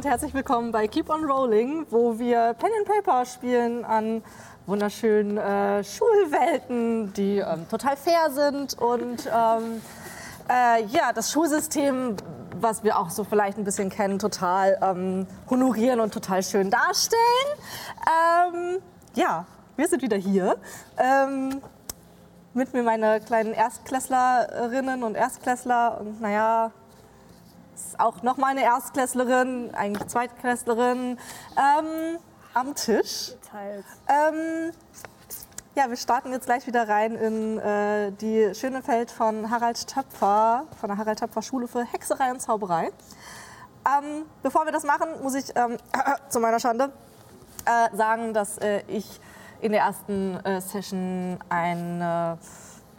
und herzlich willkommen bei Keep on Rolling, wo wir Pen and Paper spielen an wunderschönen äh, Schulwelten, die ähm, total fair sind und ähm, äh, ja, das Schulsystem, was wir auch so vielleicht ein bisschen kennen, total ähm, honorieren und total schön darstellen. Ähm, ja, wir sind wieder hier. Ähm, mit mir meine kleinen Erstklässlerinnen und Erstklässler und naja, ist auch noch mal eine Erstklässlerin, eigentlich Zweitklässlerin ähm, am Tisch. Ähm, ja, wir starten jetzt gleich wieder rein in äh, die schöne Welt von Harald Töpfer, von der Harald Töpfer Schule für Hexerei und Zauberei. Ähm, bevor wir das machen, muss ich ähm, zu meiner Schande äh, sagen, dass äh, ich in der ersten äh, Session eine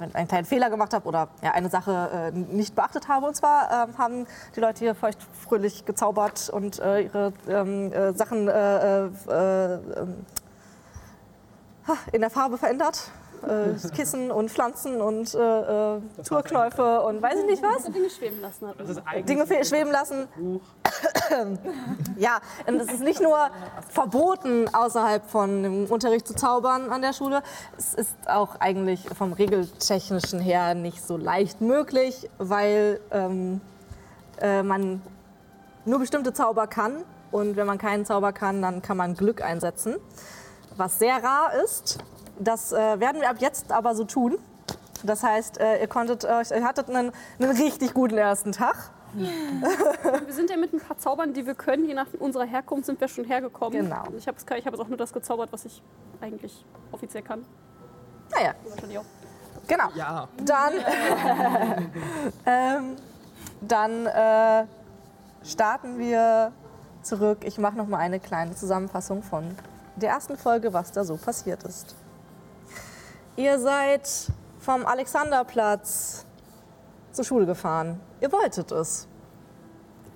einen kleinen Fehler gemacht habe oder ja, eine Sache äh, nicht beachtet habe. Und zwar ähm, haben die Leute hier feuchtfröhlich gezaubert und äh, ihre ähm, äh, Sachen äh, äh, ähm, in der Farbe verändert. Äh, Kissen und Pflanzen und äh, äh, Tourknäufe und weiß ich nicht was. Dinge schweben lassen hat. Das ist eigentlich Dinge schweben lassen. Ja, und es ist nicht nur verboten, außerhalb von dem Unterricht zu zaubern an der Schule. Es ist auch eigentlich vom Regeltechnischen her nicht so leicht möglich, weil ähm, äh, man nur bestimmte Zauber kann. Und wenn man keinen Zauber kann, dann kann man Glück einsetzen, was sehr rar ist. Das äh, werden wir ab jetzt aber so tun. Das heißt, äh, ihr, konntet, euch- ihr hattet einen, einen richtig guten ersten Tag. Wir sind ja mit ein paar Zaubern, die wir können. Je nach unserer Herkunft sind wir schon hergekommen. Genau. Ich habe ich hab jetzt auch nur das gezaubert, was ich eigentlich offiziell kann. Naja, Wahrscheinlich auch. genau. Ja. Dann, ähm, dann äh, starten wir zurück. Ich mache noch mal eine kleine Zusammenfassung von der ersten Folge, was da so passiert ist. Ihr seid vom Alexanderplatz zur Schule gefahren. Ihr wolltet es.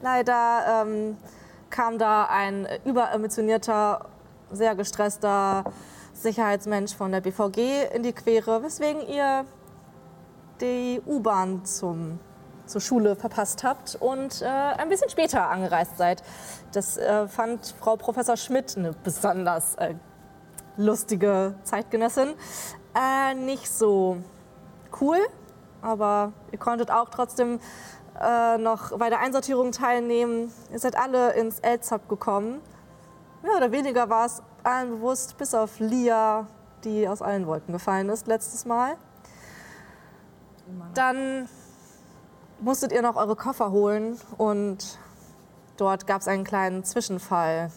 Leider ähm, kam da ein überambitionierter, sehr gestresster Sicherheitsmensch von der BVG in die Quere, weswegen ihr die U-Bahn zum, zur Schule verpasst habt und äh, ein bisschen später angereist seid. Das äh, fand Frau Professor Schmidt, eine besonders äh, lustige Zeitgenössin, äh, nicht so cool. Aber ihr konntet auch trotzdem äh, noch bei der Einsortierung teilnehmen. Ihr seid alle ins LZAP gekommen. Mehr oder weniger war es allen bewusst, bis auf Lia, die aus allen Wolken gefallen ist letztes Mal. Dann musstet ihr noch eure Koffer holen und dort gab es einen kleinen Zwischenfall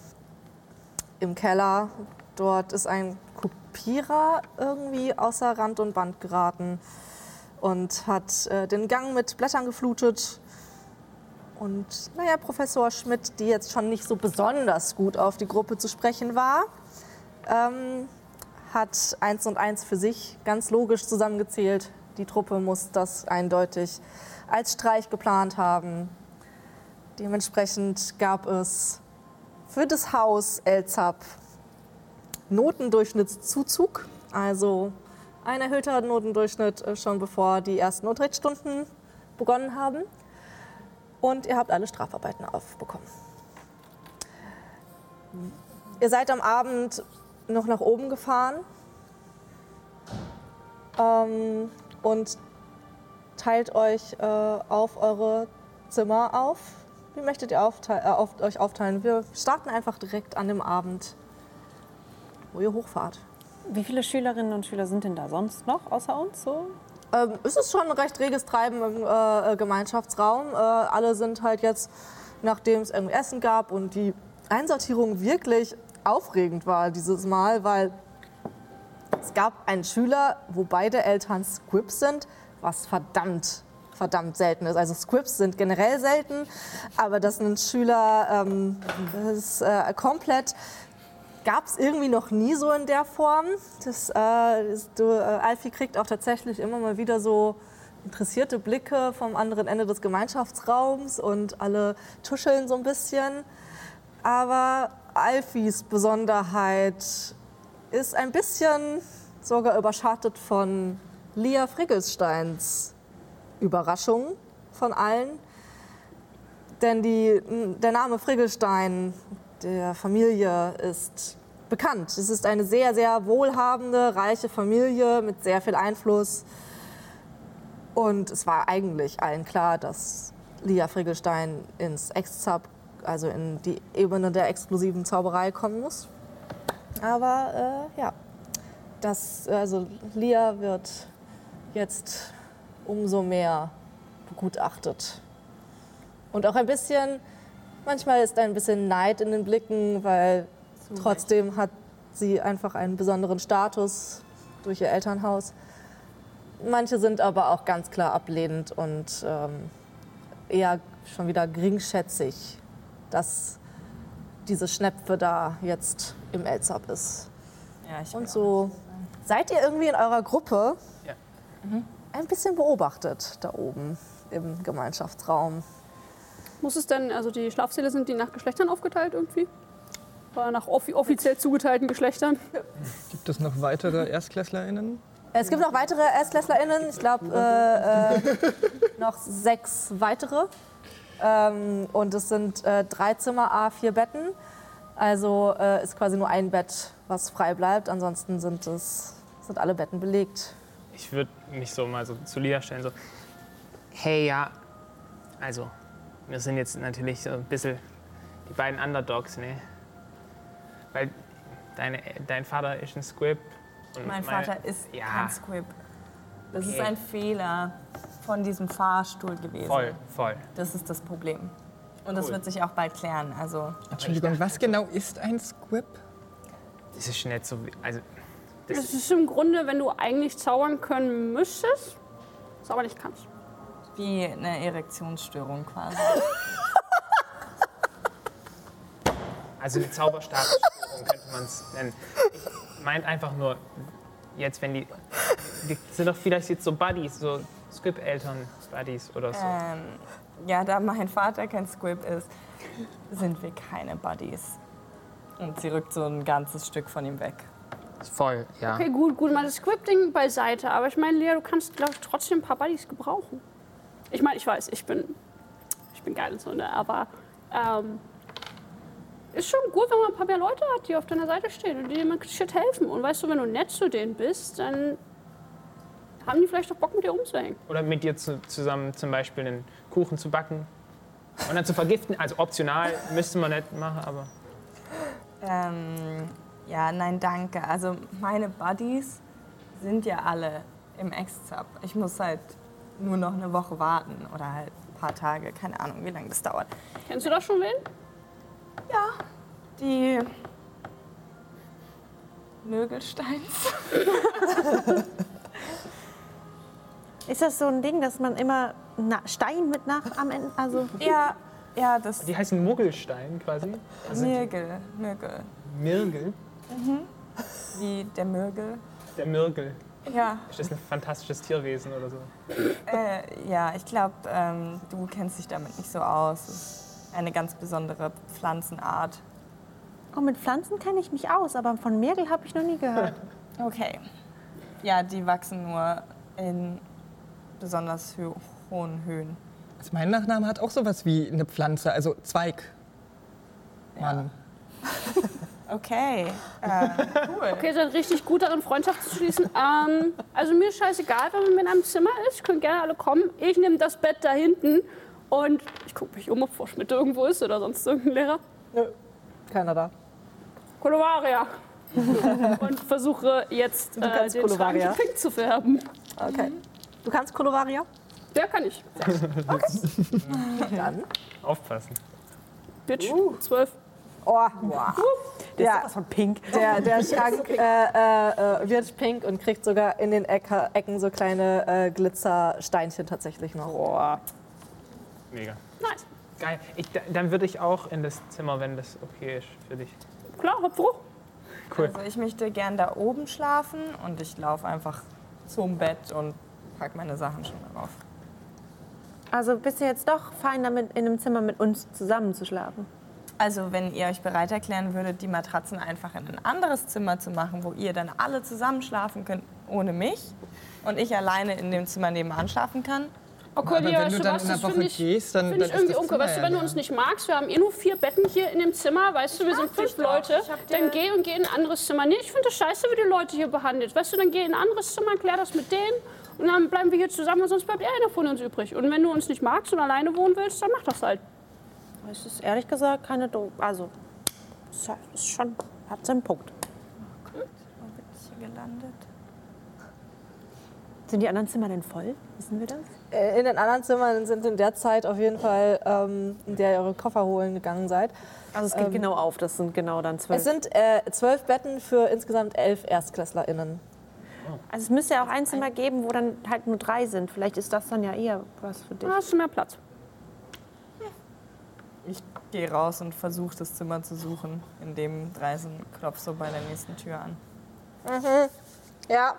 im Keller. Dort ist ein Kopierer irgendwie außer Rand und Band geraten und hat äh, den Gang mit Blättern geflutet. Und naja, Professor Schmidt, die jetzt schon nicht so besonders gut auf die Gruppe zu sprechen war, ähm, hat eins und eins für sich ganz logisch zusammengezählt. Die Truppe muss das eindeutig als Streich geplant haben. Dementsprechend gab es für das Haus Elzap Notendurchschnittszuzug, also ein erhöhter Notendurchschnitt äh, schon bevor die ersten Unterrichtsstunden begonnen haben. Und ihr habt alle Strafarbeiten aufbekommen. Ihr seid am Abend noch nach oben gefahren ähm, und teilt euch äh, auf eure Zimmer auf. Wie möchtet ihr aufteil- äh, auf, euch aufteilen? Wir starten einfach direkt an dem Abend, wo ihr hochfahrt. Wie viele Schülerinnen und Schüler sind denn da sonst noch außer uns? So? Ähm, es ist schon ein recht reges Treiben im äh, Gemeinschaftsraum. Äh, alle sind halt jetzt, nachdem es irgendwie Essen gab und die Einsortierung wirklich aufregend war dieses Mal, weil es gab einen Schüler, wo beide Eltern Scripps sind, was verdammt, verdammt selten ist. Also Scripps sind generell selten, aber dass ein Schüler ähm, das ist, äh, komplett gab es irgendwie noch nie so in der Form. Das, äh, ist, du, äh, Alfie kriegt auch tatsächlich immer mal wieder so interessierte Blicke vom anderen Ende des Gemeinschaftsraums und alle tuscheln so ein bisschen. Aber Alfies Besonderheit ist ein bisschen sogar überschattet von Lia Friggelsteins Überraschung von allen. denn die, der Name Friggelstein der Familie ist bekannt. Es ist eine sehr, sehr wohlhabende, reiche Familie mit sehr viel Einfluss. Und es war eigentlich allen klar, dass Lia Friggelstein ins Exzab, also in die Ebene der exklusiven Zauberei kommen muss. Aber äh, ja, das, also Lia wird jetzt umso mehr begutachtet. Und auch ein bisschen, manchmal ist ein bisschen Neid in den Blicken, weil trotzdem hat sie einfach einen besonderen Status durch ihr Elternhaus. Manche sind aber auch ganz klar ablehnend und ähm, eher schon wieder geringschätzig, dass diese Schnepfe da jetzt im Elzab ist. Ja, ich Und so seid ihr irgendwie in eurer Gruppe Ja. ein bisschen beobachtet da oben im Gemeinschaftsraum. Muss es denn, also die Schlafsäle sind die nach Geschlechtern aufgeteilt irgendwie? Nach offi offiziell zugeteilten Geschlechtern? Gibt es noch weitere ErstklässlerInnen? Es gibt noch weitere ErstklässlerInnen, ich glaube äh, äh, noch sechs weitere. Ähm, und es sind äh, drei Zimmer, A, vier Betten. Also äh, ist quasi nur ein Bett, was frei bleibt. Ansonsten sind, es, sind alle Betten belegt. Ich würde mich so mal so zu Lia stellen, so, hey, ja, also, wir sind jetzt natürlich so ein bisschen die beiden Underdogs, ne? Weil deine, dein Vater ist ein Squib. Und Mein Vater ist Ja. kein Squib. Das ist Okay. ein Fehler von diesem Fahrstuhl gewesen. Voll, voll. Das ist das Problem. Und das Cool. wird sich auch bald klären. Also Entschuldigung, was genau ist ein Squib? Das ist nicht so, wie- also, Das das, ist im Grunde, wenn du eigentlich zaubern können müsstest, es aber nicht kannst. wie eine Erektionsstörung quasi. also eine Zauberstabsstörung könnte man es nennen. Ich meint einfach nur, jetzt, wenn die, die sind doch vielleicht jetzt so Buddies, so Squib-Eltern-Buddies oder so. ähm, ja, da mein Vater kein Squib ist, sind wir keine Buddies. Und sie rückt so ein ganzes Stück von ihm weg. Voll, ja. Okay, gut, gut, mal das Scripting beiseite. Aber ich meine, Lea, du kannst, glaube ich, trotzdem ein paar Buddies gebrauchen. Ich meine, ich weiß, ich bin, ich bin geil und so, ne? aber ähm, ist schon gut, wenn man ein paar mehr Leute hat, die auf deiner Seite stehen und die dir mit Shit helfen. Und weißt du, wenn du nett zu denen bist, dann haben die vielleicht auch Bock, mit dir umzuhängen. Oder mit dir zu, zusammen zum Beispiel einen Kuchen zu backen und dann zu vergiften. Also optional müsste man nicht machen, aber Ähm, ja, nein, danke. Also meine Buddies sind ja alle im Ex-Zap. Ich muss halt nur noch eine Woche warten oder halt ein paar Tage. Keine Ahnung, wie lange das dauert. Kennst du das schon wen? Die Mögelsteins. Ist das so ein Ding, dass man immer na Stein mit nach am Ende, also Ja, ja, das die heißen Muggelstein quasi. Also Mirgel. Mirgel. Mirgel. Wie der Mirgel. Der Mirgel. Ja, Ist das ein fantastisches Tierwesen oder so? äh, ja ich glaube, ähm, du kennst dich damit nicht so aus. Eine ganz besondere Pflanzenart. oh, mit Pflanzen kenne ich mich aus, aber von Mergel habe ich noch nie gehört. Okay. Ja, die wachsen nur in besonders hö hohen Höhen. Also mein Nachname hat auch sowas wie eine Pflanze, also Zweig. Mann. Okay. Äh, cool. Okay, dann richtig gut darin, Freundschaft zu schließen. ähm, also mir ist scheißegal, wenn man in einem Zimmer ist. Könnt gerne alle kommen. Ich nehme das Bett da hinten und ich gucke mich um, ob Frau Schmidt irgendwo ist oder sonst irgendein Lehrer. Nö, keiner da. Kolovaria. und versuche jetzt äh, den Schrank Kolovaria? pink zu färben. Okay. Du kannst Kolovaria? Der kann ich. Dann. Aufpassen. Bitch, zwölf. Oh, ja, Was von Pink. der, der Schrank äh, äh, äh, wird pink und kriegt sogar in den Ecke, Ecken so kleine äh, Glitzersteinchen tatsächlich noch. Boah. Mega. Nice. Geil. Ich, da- dann würde ich auch in das Zimmer, wenn das okay ist für dich. Klar, hab Bruch. Cool. Also ich möchte gern da oben schlafen und ich laufe einfach zum Bett und pack meine Sachen schon darauf. Also bist du jetzt doch fein damit, in einem Zimmer mit uns zusammen zu schlafen? Also wenn ihr euch bereit erklären würdet, die Matratzen einfach in ein anderes Zimmer zu machen, wo ihr dann alle zusammen schlafen könnt, ohne mich und ich alleine in dem Zimmer nebenan schlafen kann, Okay, Aber ja, wenn du dann in das Woche finde ich, gehst, dann, Finde dann ich irgendwie ist das uncool. Zimmer Weißt du, wenn du uns nicht magst, wir haben eh nur vier Betten hier in dem Zimmer, weißt du, wir sind fünf Leute, dann geh und geh in ein anderes Zimmer. Nee, ich finde das scheiße, wie die Leute hier behandelt. Weißt du, dann geh in ein anderes Zimmer, klär das mit denen und dann bleiben wir hier zusammen und sonst bleibt eh einer von uns übrig. Und wenn du uns nicht magst und alleine wohnen willst, dann mach das halt. Es ist ehrlich gesagt keine Do Also, es ist schon, hat seinen Punkt. Wo bin ich hier gelandet? Sind die anderen Zimmer denn voll? Wissen wir das? In den anderen Zimmern sind in der Zeit auf jeden Fall, ähm, in der ihr eure Koffer holen gegangen seid. Also es geht genau auf, das sind genau dann zwölf. Es sind äh, zwölf Betten für insgesamt elf ErstklässlerInnen. also es müsste ja auch ein Zimmer geben, wo dann halt nur drei sind. Vielleicht ist das dann ja eher was für dich. Da hast du mehr Platz. Ich gehe raus und versuche das Zimmer zu suchen. In dem Dreisen klopft so bei der nächsten Tür an. Ja,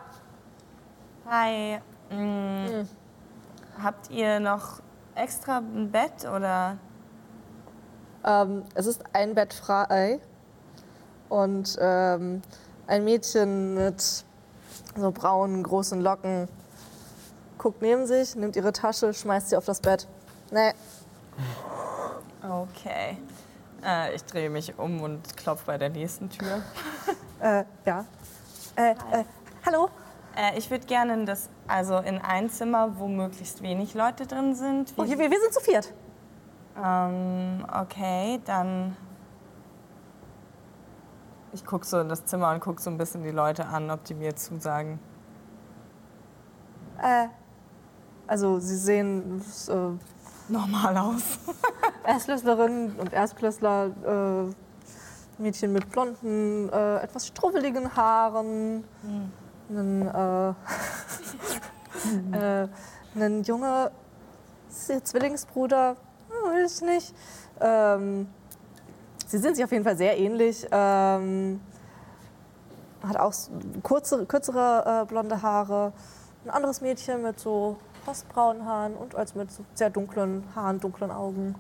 Hi. Mm, Habt ihr noch extra ein Bett oder? ähm, es ist ein Bett frei und ähm, ein Mädchen mit so braunen, großen Locken guckt neben sich, nimmt ihre Tasche, schmeißt sie auf das Bett. Nee, Okay. Äh, ich drehe mich um und klopfe bei der nächsten Tür. äh, ja. Äh, äh, hallo? Äh, ich würde gerne in das, also in ein Zimmer, wo möglichst wenig Leute drin sind. Wie, Oh, hier, wir, wir sind zu viert. ähm, okay, dann. Ich gucke so in das Zimmer und gucke so ein bisschen die Leute an, ob die mir zusagen. Äh, also sie sehen äh, Normal aus. Erstklässlerinnen und Erstklässler, äh, Mädchen mit blonden, äh, etwas strubbeligen Haaren, einen, äh, äh, einen Junge Zwillingsbruder, hm, weiß ich nicht. Ähm, sie sind sich auf jeden Fall sehr ähnlich. Ähm, hat auch kurze, kürzere äh, blonde Haare. Ein anderes Mädchen mit so rostbraunen Haaren und als mit so sehr dunklen Haaren, dunklen Augen.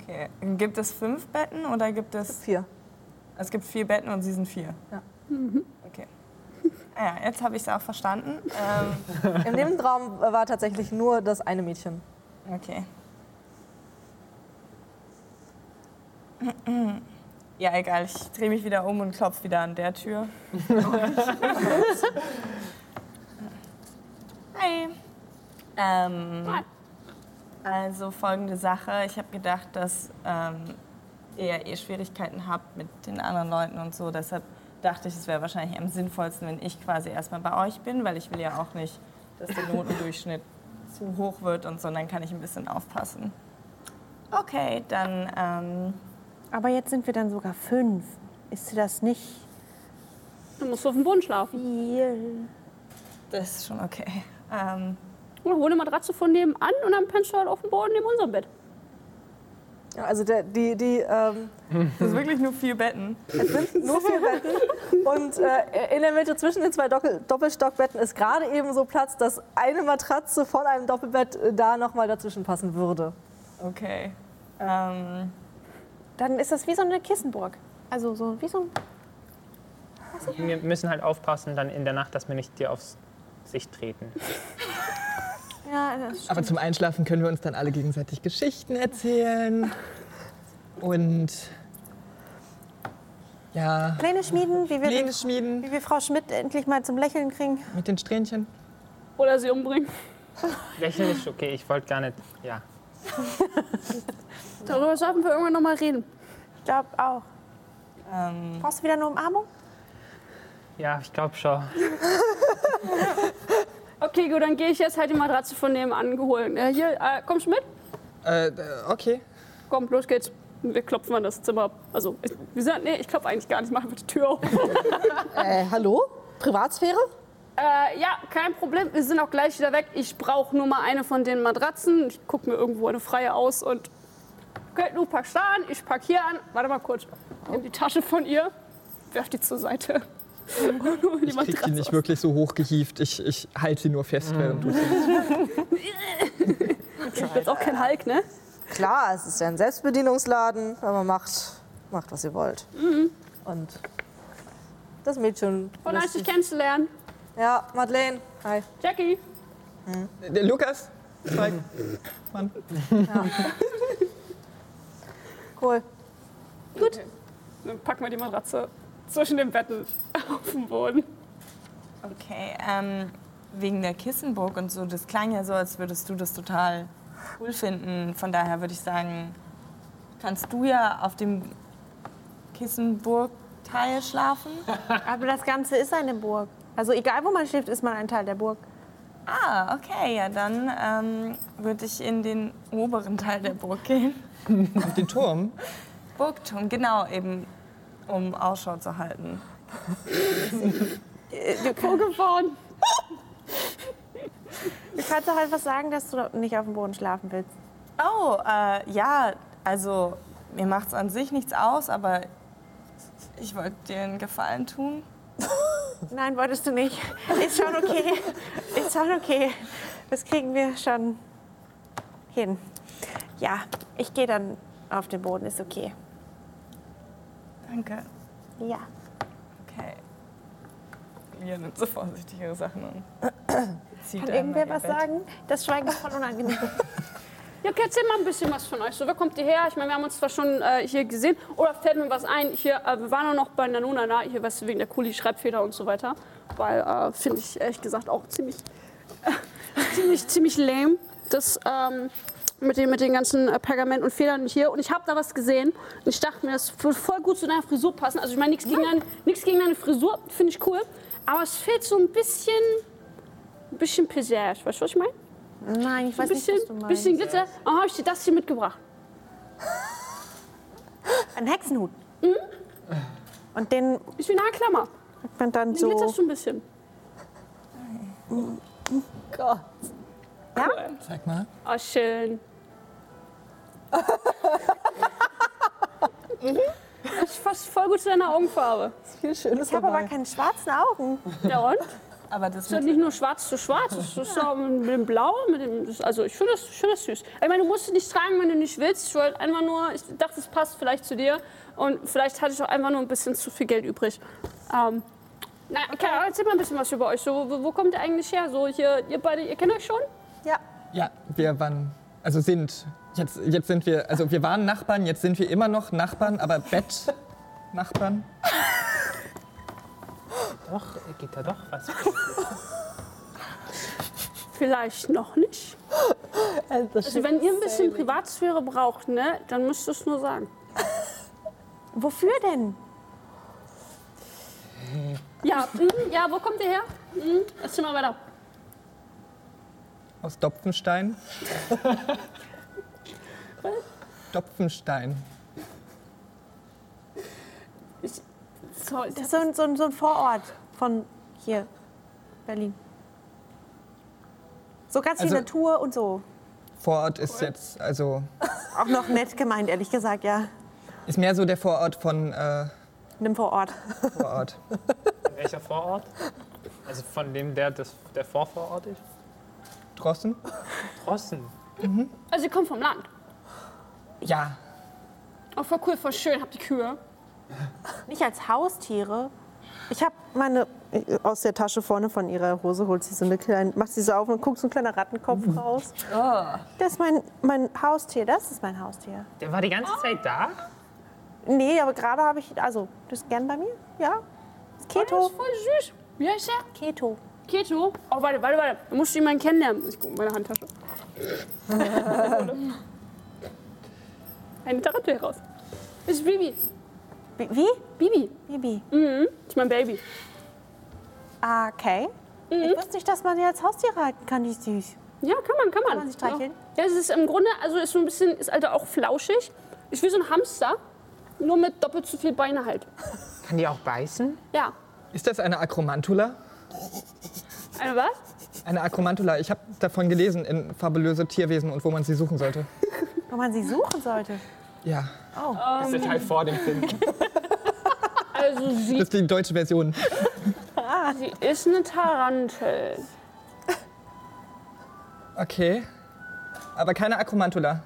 Okay. Gibt es fünf Betten oder gibt es. Vier. Es gibt vier Betten und Sie sind vier. Ja. Okay. Ja, jetzt habe ich es auch verstanden. Ähm, Im Nebenraum war tatsächlich nur das eine Mädchen. okay. Ja, egal. Ich drehe mich wieder um und klopfe wieder an der Tür. Hi. Ähm, also folgende Sache. Ich habe gedacht, dass ähm, ihr eh Schwierigkeiten habt mit den anderen Leuten und so. Deshalb dachte ich, es wäre wahrscheinlich am sinnvollsten, wenn ich quasi erstmal bei euch bin, weil ich will ja auch nicht, dass der Notendurchschnitt zu hoch wird und so. Und dann kann ich ein bisschen aufpassen. Okay, dann ähm, Aber jetzt sind wir dann sogar fünf. Ist das nicht Du musst auf dem Boden schlafen. viel? das ist schon okay. Ähm, Oder hol eine Matratze von nebenan und dann pennst du halt auf dem Boden neben unserem Bett. Also der, die, die, ähm, das ist wirklich nur vier Betten. es sind nur vier Betten und äh, in der Mitte zwischen den zwei Doppel Doppelstockbetten ist gerade eben so Platz, dass eine Matratze von einem Doppelbett äh, da nochmal dazwischen passen würde. Okay. Ähm, Dann ist das wie so eine Kissenburg. Also so wie so ein. Wir müssen halt aufpassen dann in der Nacht, dass wir nicht dir aufs Gesicht treten. Ja, das Aber zum Einschlafen können wir uns dann alle gegenseitig Geschichten erzählen. Und ja, Pläne schmieden, wie wir, Pläne schmieden wie wir Frau Schmidt endlich mal zum Lächeln kriegen. mit den Strähnchen. Oder sie umbringen. Lächeln ist okay, ich wollte gar nicht. Ja. Darüber sollten wir irgendwann noch mal reden. Ich glaube auch. ähm, Brauchst du wieder eine Umarmung? Ja, ich glaube schon. Okay, gut, dann gehe ich jetzt halt die Matratze von nebenan geholt. Äh, hier, äh, kommst du mit? Äh, okay. Komm, los geht's. Wir klopfen an das Zimmer ab. Also, ich, wir sind, nee, ich klopfe eigentlich gar nicht. Ich mache einfach die Tür auf. Äh, hallo? Privatsphäre? äh, ja, kein Problem. Wir sind auch gleich wieder weg. Ich brauche nur mal eine von den Matratzen. Ich gucke mir irgendwo eine freie aus und. Okay, du packst da an, ich pack hier an. Warte mal kurz. Nimm die Tasche von ihr, werf die zur Seite. Und Ich krieg die nicht aus. wirklich so hochgehievt. Ich, ich halte sie nur fest, während du Ich bin jetzt auch kein Hulk, ne? Klar, es ist ja ein Selbstbedienungsladen, aber macht, macht was ihr wollt. Und das Mädchen. Voll lässt nice, dich sich- kennenzulernen. Ja, Madeleine. Hi. Jackie. Der Lukas? Zweig. Mann. Cool. Gut. Dann packen wir die Matratze zwischen den Betten auf den Boden. Okay, ähm, wegen der Kissenburg und so, das klang ja so, als würdest du das total cool finden. Von daher würde ich sagen, kannst du ja auf dem Kissenburg-Teil schlafen. Aber das Ganze ist eine Burg. Also egal, wo man schläft, ist man ein Teil der Burg. Ah, okay, ja, dann ähm, würde ich in den oberen Teil der Burg gehen. Auf den Turm. Burgturm, genau, eben um Ausschau zu halten. Vorgefahren. Du kannst doch einfach sagen, dass du nicht auf dem Boden schlafen willst. Oh, äh, ja, also mir macht es an sich nichts aus, aber ich wollte dir einen Gefallen tun. Nein, wolltest du nicht. Ist schon okay. Ist schon okay. Das kriegen wir schon hin. Ja, ich gehe dann auf den Boden, ist okay. Danke. Ja. Okay. Lia nimmt so vorsichtig ihre Sachen an. Zieht Kann irgendwer was Bett. sagen? Das Schweigen ist voll unangenehm. Ja, okay, erzähl mal ein bisschen was von euch. So, wer kommt ihr her? Ich meine, wir haben uns zwar schon äh, hier gesehen. Oder fällt mir was ein? Hier, äh, wir waren auch noch bei Nanuna, na, hier, weißt du, wegen der Kuli-Schreibfeder und so weiter. Weil, äh, finde ich ehrlich gesagt auch ziemlich, äh, ziemlich, ziemlich lame. Das, ähm, mit den, mit den ganzen äh, Pergament und Federn hier. Und ich habe da was gesehen. Und ich dachte mir, das würde voll gut zu deiner Frisur passen. Also, ich meine, nichts gegen, deine- nichts gegen deine Frisur, finde ich cool. Aber es fehlt so ein bisschen, ein bisschen Pisage. Weißt du, was ich meine? Nein, ich weiß Ein nicht, bisschen, was du meinst. bisschen Glitzer. Dann habe ich dir das hier mitgebracht. Ein Hexenhut. Mhm. Und den Ist wie eine Klammer. hat man dann Den so... glitzerst du ein bisschen. Gott. Zeig mal. Oh, schön. Das ist fast voll gut zu deiner Augenfarbe. Viel Schönes Ich habe aber keine schwarzen Augen. Ja und? Aber das ist ja nicht nur schwarz zu schwarz, es ist auch mit dem Blau, mit dem, das- also ich finde das, ich find das süß. Ich meine, du musst es nicht tragen, wenn du nicht willst. Ich wollte einfach nur, ich dachte, es passt vielleicht zu dir und vielleicht hatte ich auch einfach nur ein bisschen zu viel Geld übrig. Ähm, na, okay, aber erzähl mal ein bisschen was über euch. So, wo, wo kommt ihr eigentlich her? So, hier, ihr beide, ihr kennt euch schon? Ja. Ja, wir waren, also sind, jetzt, jetzt sind wir, also wir waren Nachbarn, jetzt sind wir immer noch Nachbarn, aber Bettnachbarn. Doch, geht da doch was. Vielleicht noch nicht. Also wenn ihr ein bisschen Privatsphäre braucht, ne, dann müsst ihr es nur sagen. Wofür denn? Ja, mhm, ja, wo kommt ihr her? Mhm, erzähl mal weiter. Aus Dopfenstein. Dopfenstein. So, Das ist so ein, so ein, so ein Vorort von hier, Berlin. So ganz viel Also- Natur und so. Vorort ist jetzt, also, Auch noch nett gemeint, ehrlich gesagt, ja. ist mehr so der Vorort von äh, Nimm Vorort. Vorort. Welcher Vorort? Also von dem, der das, der Vorvorort ist? Drossen? Drossen. also ihr kommt vom Land. Ja. Oh, voll cool, voll schön, habt ihr Kühe. Nicht als Haustiere. Ich habe meine aus der Tasche vorne von ihrer Hose holt sie so eine kleine, macht sie so auf und guckt so ein kleiner Rattenkopf raus. Das ist mein, mein Haustier, das ist mein Haustier. Der war die ganze Zeit da? Nee, aber gerade habe ich, also, das ist gern bei mir, ja. Das ist Das Keto. ist voll süß. Wie heißt der? Keto. Keto. Oh, warte, warte, warte. Du musst ihn mal kennenlernen. Ich gucke in meine Handtasche. Eine Tarantel raus. Das ist Bibi. Wie? wie? Bibi. Bibi. Mhm. Ist mein Baby. Okay. Mhm. Ich wusste nicht, dass man als Haustiere halten kann, die ist süß. Ja, kann man, kann man. Kann man sie streicheln? Ja, es ist im Grunde, also ist so ein bisschen, ist also auch flauschig. Ist wie so ein Hamster, nur mit doppelt so viel Beine halt. Kann die auch beißen? Ja. Ist das eine Akromantula? Eine was? Eine Akromantula. Ich habe davon gelesen in Fabulöse Tierwesen und wo man sie suchen sollte. Wo man sie suchen sollte. Ja, Das ist der Teil vor dem Film. Also sie, das ist die deutsche Version. sie ist eine Tarantel. Okay. Aber keine Akromantula.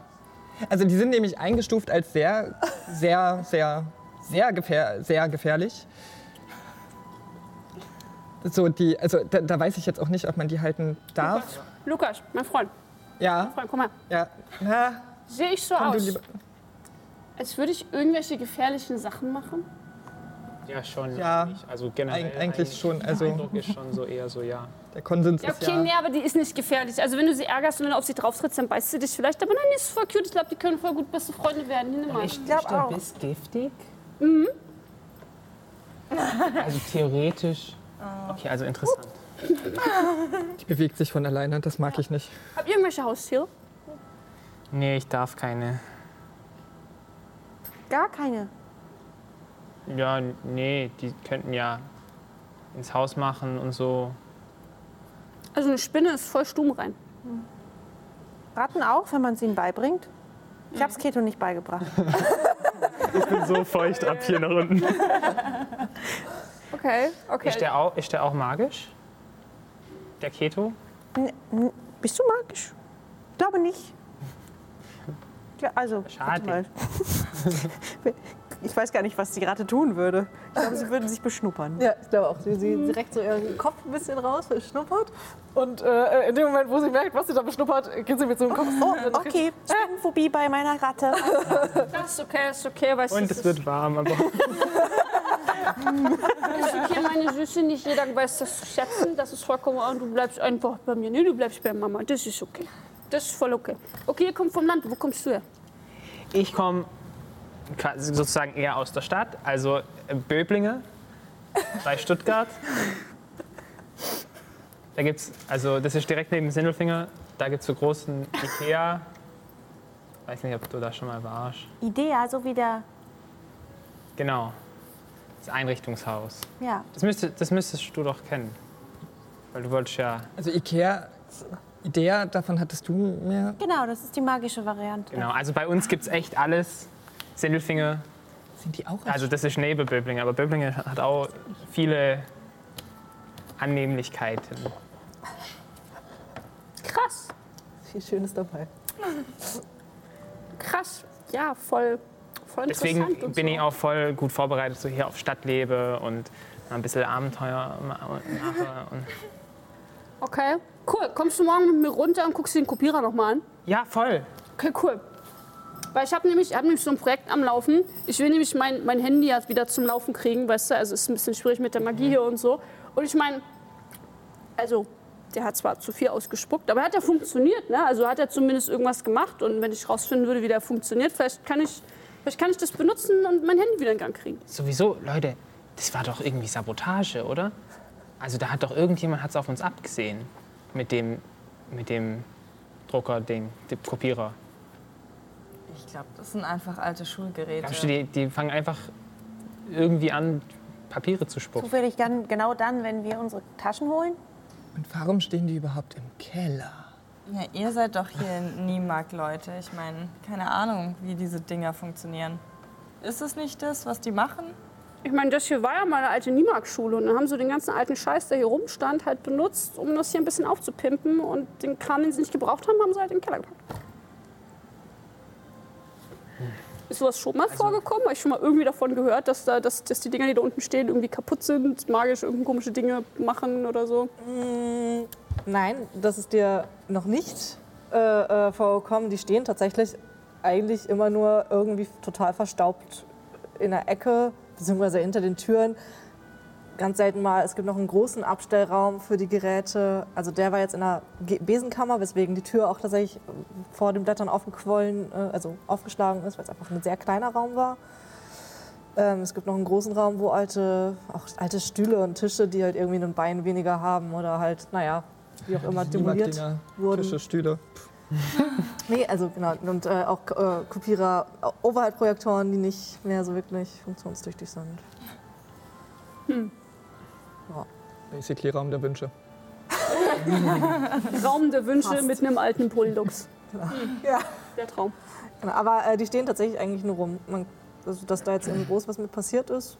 Also die sind nämlich eingestuft als sehr, sehr, sehr, sehr, gefähr sehr gefährlich. So die, also da, da weiß ich jetzt auch nicht, ob man die halten darf. Lukas, mein Freund. Ja, Freund, komm mal. ja. Sehe ich so komm du aus, als würde ich irgendwelche gefährlichen Sachen machen? Ja, schon. Ja, eigentlich. Also generell. eig- eigentlich schon, also- Der Eindruck ist schon so eher so, ja. Der Konsens Ja, ist okay, ja. nee, aber die ist nicht gefährlich. Also wenn du sie ärgerst und wenn du auf sie drauf trittst, dann beißt sie dich vielleicht. Aber nein, die ist voll cute. Ich glaube, die können voll gut beste Freunde werden. Nimm mal. Ich glaube auch. bist giftig? Mhm. Also theoretisch. Okay, also interessant. Die bewegt sich von alleine, das mag ich nicht. Habt ihr irgendwelche Haustiere? Nee, ich darf keine. Gar keine. Ja, nee, die könnten ja ins Haus machen und so. Also eine Spinne ist voll stumm rein. Ratten auch, wenn man es ihnen beibringt. Ich habe es Keto nicht beigebracht. Ich bin so feucht ab hier nach unten. Okay, okay. Ist der auch, ist der auch magisch? Der Keto? Bist du magisch? Ich glaube nicht. Ja, also, Schade. Ich weiß gar nicht, was die Ratte tun würde. Ich glaube, sie würden sich beschnuppern. Ja, ich glaube auch. Sie, sie, sie reckt so ihren Kopf ein bisschen raus, schnuppert. Und äh, in dem Moment, wo sie merkt, was sie da beschnuppert, geht sie mit so dem Kopf. Oh, okay. Spinnenphobie bei meiner Ratte. Das ist okay, das ist okay. Weißt Und es wird warm, ist okay, meine Süße. Nicht jeder weiß das zu schätzen. Das ist vollkommen und du bleibst einfach bei mir. Nee, du bleibst bei Mama. Das ist okay. Das ist voll okay. Okay, ihr kommt vom Land. Wo kommst du her? ich komme sozusagen eher aus der Stadt, also äh, Böblinge bei Stuttgart. Da gibt's, also das ist direkt neben Sindelfinger, da gibt es so großen Ikea. Weiß nicht, ob du da schon mal warst. Idea, so wie der. Genau. Das Einrichtungshaus. Ja. Das, müsste, das müsstest du doch kennen. Weil du wolltest ja. Also Ikea, Idee, davon hattest du mehr? Genau, das ist die magische Variante. Genau. Also bei uns gibt es echt alles. Sindelfinger, Sind die auch also das ist neben Böblinge, aber Böblinge hat auch viele Annehmlichkeiten. Krass. Viel Schönes dabei. Krass. Ja, voll, voll Deswegen und bin so. ich auch voll gut vorbereitet, so hier auf Stadtlebe und mal ein bisschen Abenteuer ma- mache. Und Okay, cool. Kommst du morgen mit mir runter und guckst dir den Kopierer nochmal an? ja, voll. Okay, cool. Weil ich habe nämlich, ich hab nämlich so ein Projekt am Laufen. Ich will nämlich mein, mein Handy jetzt wieder zum Laufen kriegen, weißt du? Also es ist ein bisschen schwierig mit der Magie hier und so. Und ich meine, also der hat zwar zu viel ausgespuckt, aber er hat ja funktioniert, ne? Also hat er zumindest irgendwas gemacht. Und wenn ich rausfinden würde, wie der funktioniert, vielleicht kann ich, vielleicht kann ich das benutzen und mein Handy wieder in Gang kriegen. Sowieso, Leute, das war doch irgendwie Sabotage, oder? Also da hat doch irgendjemand hat's auf uns abgesehen mit dem, mit dem Druckerding, dem Kopierer. Ich glaube, das sind einfach alte Schulgeräte. Glaubst du, die, die fangen einfach irgendwie an, Papiere zu spucken? Zufällig dann, genau dann, wenn wir unsere Taschen holen. Und warum stehen die überhaupt im Keller? Ja, ihr seid doch hier Niemark, Leute. Ich meine, keine Ahnung, wie diese Dinger funktionieren. Ist es nicht das, was die machen? Ich meine, das hier war ja mal eine alte Niemark-Schule. Und dann haben sie den ganzen alten Scheiß, der hier rumstand, halt benutzt, um das hier ein bisschen aufzupimpen. Und den Kram, den sie nicht gebraucht haben, haben sie halt in den Keller gepackt. Ist sowas schon mal vorgekommen? Habe ich schon mal irgendwie davon gehört, dass, da, dass, dass die Dinger, die da unten stehen, irgendwie kaputt sind, magisch irgendeine komische Dinge machen oder so? Nein, das ist dir noch nicht äh, äh, vorgekommen. Die stehen tatsächlich eigentlich immer nur irgendwie total verstaubt in der Ecke, beziehungsweise hinter den Türen. Ganz selten mal, es gibt noch einen großen Abstellraum für die Geräte. Also der war jetzt in der Besenkammer, weswegen die Tür auch tatsächlich vor den Blättern aufgequollen, äh, also aufgeschlagen ist, weil es einfach ein sehr kleiner Raum war. Ähm, es gibt noch einen großen Raum, wo alte, auch alte Stühle und Tische, die halt irgendwie ein Bein weniger haben oder halt, naja, wie auch immer demoliert wurden. Tische, Stühle. Nee, also genau. Und äh, auch äh, Kopierer, äh, Overhead-Projektoren, die nicht mehr so wirklich funktionstüchtig sind. Basically Raum der Wünsche. Raum der Wünsche Fast. mit einem alten Polydux. Ja. Der Traum. Genau, aber äh, die stehen tatsächlich eigentlich nur rum. Man, also, dass da jetzt irgendwie groß was mit passiert ist.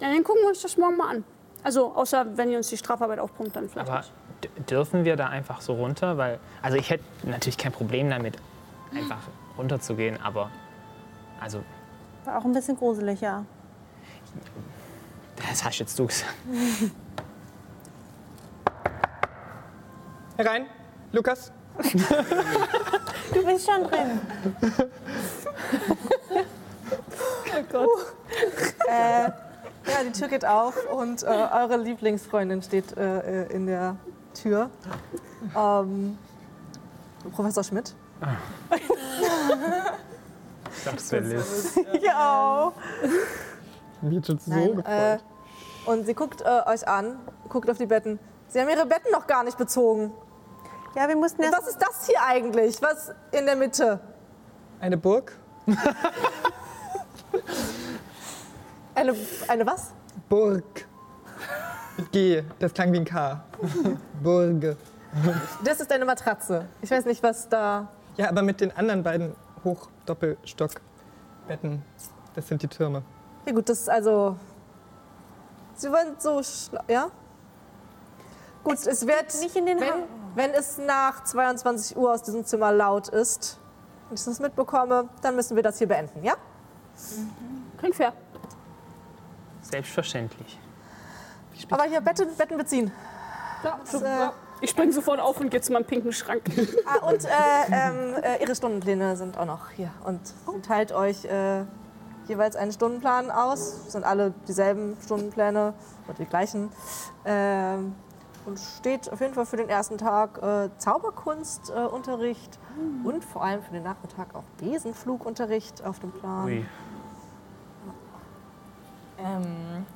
Ja, dann gucken wir uns das morgen mal an. Also, außer wenn ihr uns die Strafarbeit aufpumpt, dann vielleicht Aber nicht. dürfen wir da einfach so runter? Weil, also ich hätte natürlich kein Problem damit, einfach runterzugehen, aber also, War auch ein bisschen gruselig, ja. das hast jetzt du gesagt. Herein, Lukas. Du bist schon drin. Äh, ja, die Tür geht auf und äh, eure Lieblingsfreundin steht äh, in der Tür. Ähm, Professor Schmidt. Ich dachte, es wäre Liz. Ja. Hat schon so Nein, gefreut. äh, und sie guckt äh, euch an, guckt auf die Betten. Sie haben ihre Betten noch gar nicht bezogen. Ja, wir mussten Und erst. was ist das hier eigentlich? Was in der Mitte? Eine Burg? Eine, eine was? Burg. G, das klang wie ein K. Burg. Das ist eine Matratze. Ich weiß nicht, was da. Ja, aber mit den anderen beiden Hochdoppelstockbetten, das sind die Türme. Ja gut, das ist also. Sie wollen so schla ja? Gut, es, wird nicht in den wenn, wenn es nach 22 Uhr aus diesem Zimmer laut ist und ich das mitbekomme, dann müssen wir das hier beenden, ja? Klingt fair. Selbstverständlich. Aber hier Betten, Betten beziehen. So, äh, ja. Ich spring sofort auf und gehe zu meinem pinken Schrank. Ah, und äh, ähm, äh, ihre Stundenpläne sind auch noch hier. Und sie teilt euch äh, jeweils einen Stundenplan aus. Sind alle dieselben Stundenpläne oder die gleichen. Ähm, und steht auf jeden Fall für den ersten Tag äh, Zauberkunstunterricht äh, Unterricht und vor allem für den Nachmittag auch Besenflugunterricht auf dem Plan. Ui. Ähm,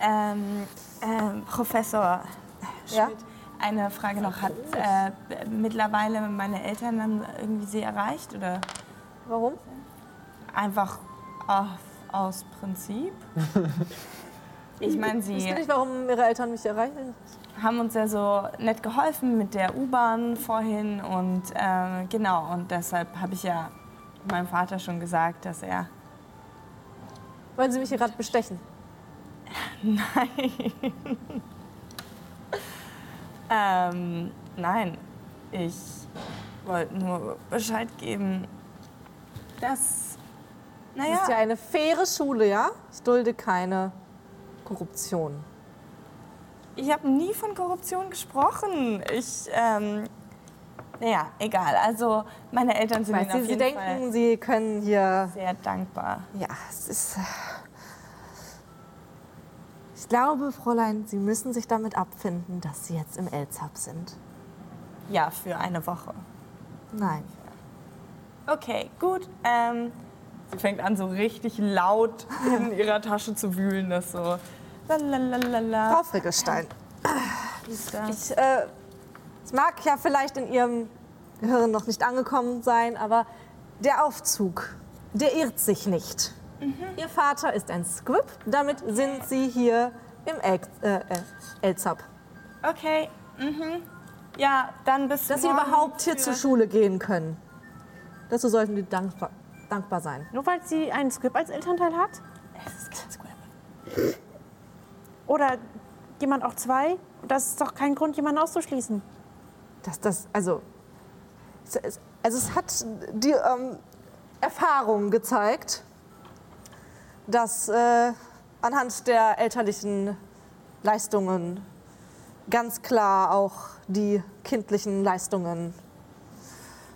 ähm, ähm, Professor Schmidt, Ja? eine Frage noch. Hat äh, mittlerweile meine Eltern dann irgendwie sie erreicht oder Warum? einfach auf, aus Prinzip? Ich meine, Wisst ihr sie nicht, warum ihre Eltern mich erreichen? haben uns ja so nett geholfen mit der U-Bahn vorhin und äh, genau, und deshalb habe ich ja meinem Vater schon gesagt, dass er Wollen sie mich hier gerade bestechen? Ähm, nein, ich wollte nur Bescheid geben, dass, Das naja, ist ja eine faire Schule, ja? Ich dulde keine Korruption. ich habe nie von Korruption gesprochen. Ich, ähm, naja, egal. Also meine Eltern sind Ihnen Sie, Sie denken, Fall Sie können hier. sehr dankbar. Ja, es ist. äh, Ich glaube, Fräulein, Sie müssen sich damit abfinden, dass Sie jetzt im Elzab sind. Ja, für eine Woche. Nein. Okay, gut. Ähm, sie fängt an, so richtig laut in ihrer Tasche zu wühlen, das so. Lalalala. Frau Frickelstein, ist das? ich, äh, es mag ja vielleicht in Ihrem Gehirn noch nicht angekommen sein, aber der Aufzug, der irrt sich nicht. Ihr Vater ist ein Squib, damit sind Sie hier im El äh, äh, Elzab. Okay, mhm. Ja, dann bis Dass Sie überhaupt hier zur Schule gehen können. Dazu sollten Sie dankbar, dankbar sein. Nur weil sie einen Script als Elternteil hat? Es ist kein Squib. Oder jemand auch zwei? Das ist doch kein Grund, jemanden auszuschließen. Dass das, also, also es hat die ähm, Erfahrung gezeigt, dass äh, anhand der elterlichen Leistungen ganz klar auch die kindlichen Leistungen,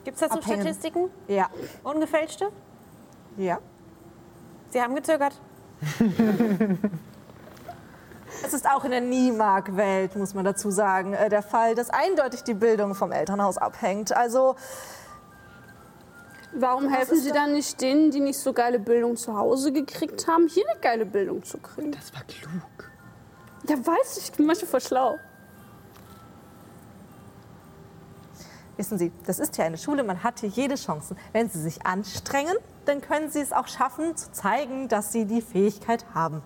Gibt es dazu Abhängen. Statistiken? ja, Ungefälschte? ja. Sie haben gezögert. Es ist auch in der Niemark-Welt, muss man dazu sagen, äh, der Fall, dass eindeutig die Bildung vom Elternhaus abhängt. Also Warum helfen Sie dann nicht denen, die nicht so geile Bildung zu Hause gekriegt haben, hier eine geile Bildung zu kriegen? Das war klug. Ja, weiß ich, ich bin manchmal voll schlau. Wissen Sie, das ist ja eine Schule, man hat hier jede Chance. Wenn Sie sich anstrengen, dann können Sie es auch schaffen, zu zeigen, dass Sie die Fähigkeit haben.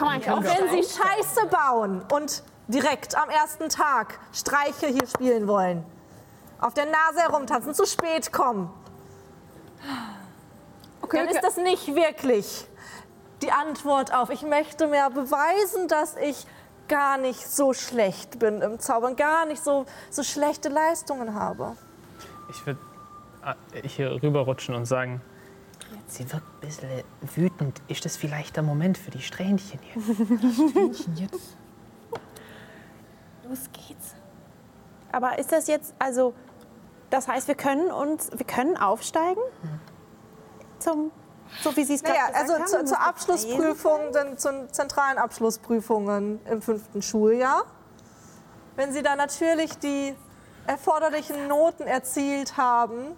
Kann man auch wenn Sie Scheiße bauen und direkt am ersten Tag Streiche hier spielen wollen, auf der Nase herumtanzen, zu spät kommen, okay, dann okay. ist das nicht wirklich die Antwort auf, ich möchte mir beweisen, dass ich gar nicht so schlecht bin im Zaubern, gar nicht so, so schlechte Leistungen habe. Ich würde hier rüberrutschen und sagen, sie wirkt ein bisschen wütend. Ist das vielleicht der Moment für die Strähnchen hier? Jetzt. Los geht's. Aber ist das jetzt, also Das heißt, wir können uns, wir können aufsteigen? Zum, so wie Sie es gerade Naja, gesagt also haben. zu, zur Abschlussprüfung, dann zu zentralen Abschlussprüfungen im fünften Schuljahr. Wenn Sie dann natürlich die erforderlichen Noten erzielt haben,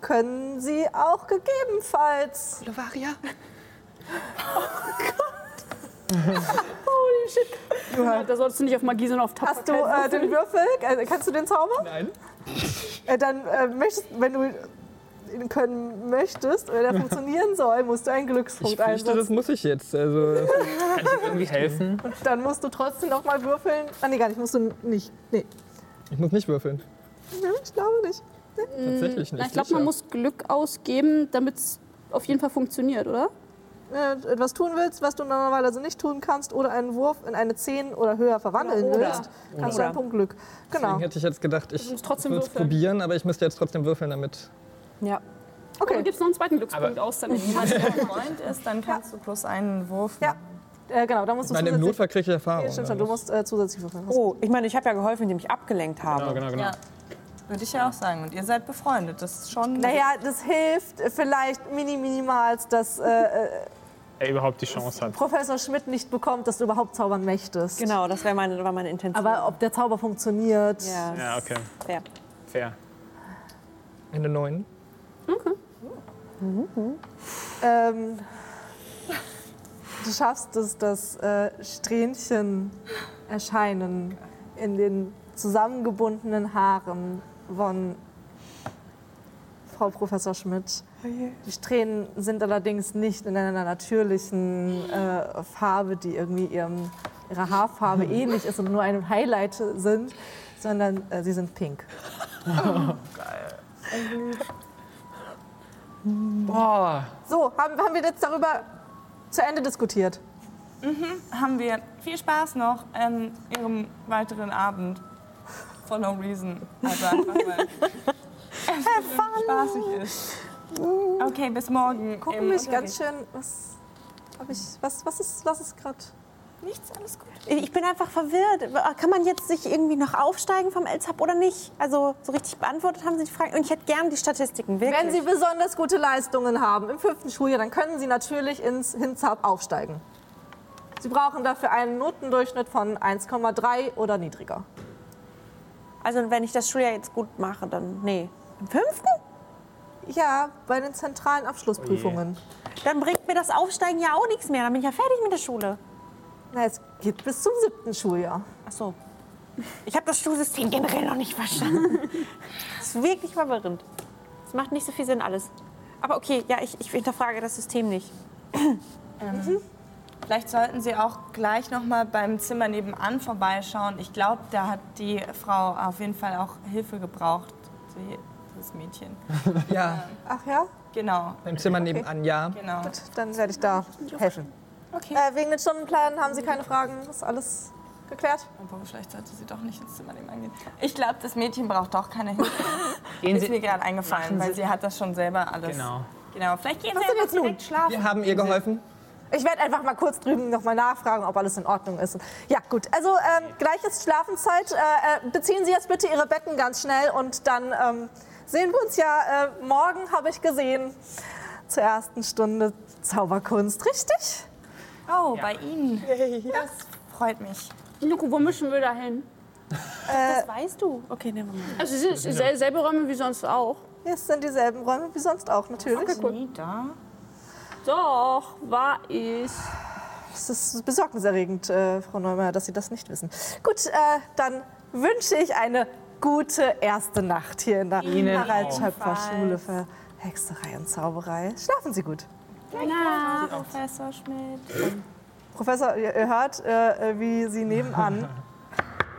können Sie auch gegebenenfalls Lovaria? Ja, da solltest du nicht auf Magie, sondern auf Hast du Tapferkeit äh, den Würfel? Äh, kannst du den Zauber? Nein. Äh, dann äh, möchtest, wenn du ihn können möchtest oder der funktionieren soll, musst du einen Glückspunkt Ich fürchte, das einsetzen. muss ich jetzt. Also, Kann ich ihm irgendwie helfen? Dann musst du trotzdem noch mal würfeln. Ah, nee, gar nicht. Musst du nicht. Nee. ich muss nicht würfeln. Ja, ich glaube nicht. Tatsächlich nicht. Na, ich glaube, man muss Glück ausgeben, damit es auf jeden Fall funktioniert, oder? Wenn du etwas tun willst, was du normalerweise nicht tun kannst, oder einen Wurf in eine 10 oder höher verwandeln Oder- willst, kannst du einen Punkt Glück. Genau. Deswegen hätte ich jetzt gedacht, ich würde es würfeln. probieren, aber ich müsste jetzt trotzdem würfeln, damit. Ja. Oder Okay. gibst noch einen zweiten Glückspunkt Aber- aus, damit Wenn Freund ist, dann kannst du plus einen Wurf Ja. Äh, genau, da musst du meine, im zusätzlich. Notfall kriege ich Erfahrung. Nee, stimmt schon, du musst äh, zusätzlich würfeln. Oh, ich meine, ich habe ja geholfen, indem ich abgelenkt habe. Genau, genau, genau. Ja, würde ich ja auch sagen. Und ihr seid befreundet. Das ist schon. Naja, das hilft vielleicht mini minimalst, dass äh, äh, Er überhaupt die Chance hat. Professor Schmidt nicht bekommt, dass du überhaupt zaubern möchtest. Genau, das wäre meine, war meine Intention. Aber ob der Zauber funktioniert. ja, Ja, okay. fair. Fair. Eine 9. Ähm, du schaffst es, das äh, Strähnchen erscheinen in den zusammengebundenen Haaren von Frau Professor Schmidt. Die Strähnen sind allerdings nicht in einer natürlichen äh, Farbe, die irgendwie ihrem, ihrer Haarfarbe ähnlich ist und nur ein Highlight sind, sondern äh, sie sind pink. Boah. So, haben, haben wir jetzt darüber zu Ende diskutiert? haben wir viel Spaß noch an ihrem weiteren Abend. For no reason. Also einfach weil es spaßig ist. Okay, bis morgen. Gucken mich ganz schön. Was, ich, was, was ist, was ist gerade? Nichts, alles gut. Ich bin einfach verwirrt. Kann man jetzt sich irgendwie noch aufsteigen vom LZAP oder nicht? Also so richtig beantwortet haben Sie die Frage. Und ich hätte gern die Statistiken, wirklich. Wenn Sie besonders gute Leistungen haben im fünften Schuljahr, dann können Sie natürlich ins Hinzab aufsteigen. Sie brauchen dafür einen Notendurchschnitt von 1,3 oder niedriger. Also wenn ich das Schuljahr jetzt gut mache, dann nee. Im fünften? Ja, bei den zentralen Abschlussprüfungen. Dann bringt mir das Aufsteigen ja auch nichts mehr. Dann bin ich ja fertig mit der Schule. Na, es geht bis zum siebten Schuljahr. Ach so. Ich habe das Schulsystem generell noch nicht verstanden. Das ist wirklich verwirrend. Es macht nicht so viel Sinn alles. Aber okay, ja, ich, ich hinterfrage das System nicht. Vielleicht sollten Sie auch gleich noch mal beim Zimmer nebenan vorbeischauen. Ich glaube, da hat die Frau auf jeden Fall auch Hilfe gebraucht. Sie- Das Mädchen. Ja, Ach ja? Genau, im Zimmer nebenan, ja. genau. Gut, dann werde ich da helfen. Okay. Äh, wegen den Stundenplänen haben Sie keine Fragen? Ist alles geklärt? Aber vielleicht sollte sie doch nicht ins Zimmer nebenan gehen. Ich glaube, das Mädchen braucht doch keine Hilfe. Gehen Ist Sie, mir gerade eingefallen, weil sie hat das schon selber alles. Genau. Genau. Vielleicht gehen Was Sie jetzt nun? direkt schlafen. Wir haben ihr geholfen. Ich werde einfach mal kurz drüben noch mal nachfragen, ob alles in Ordnung ist. Ja, gut. Also ähm, gleich ist Schlafenszeit. Äh, äh, beziehen Sie jetzt bitte Ihre Betten ganz schnell und dann ähm, sehen wir uns ja äh, morgen, habe ich gesehen, zur ersten Stunde Zauberkunst, richtig? Oh, bei Ihnen. Das freut mich. Nico, wo müssen wir da hin? Das weißt du. Okay, nehmen wir mal. Also es sind sel- selbe Räume wie sonst auch. Es sind dieselben Räume wie sonst auch, natürlich. Nie da. Doch, war ich. Es ist besorgniserregend, äh, Frau Neumeier, dass Sie das nicht wissen. Gut, äh, dann wünsche ich eine gute erste Nacht hier in der Ihnen Harald. Schöpfer Schule für Hexerei und Zauberei. Schlafen Sie gut. Na, Professor Schmidt. Professor, ihr ihr hört, äh, wie Sie nebenan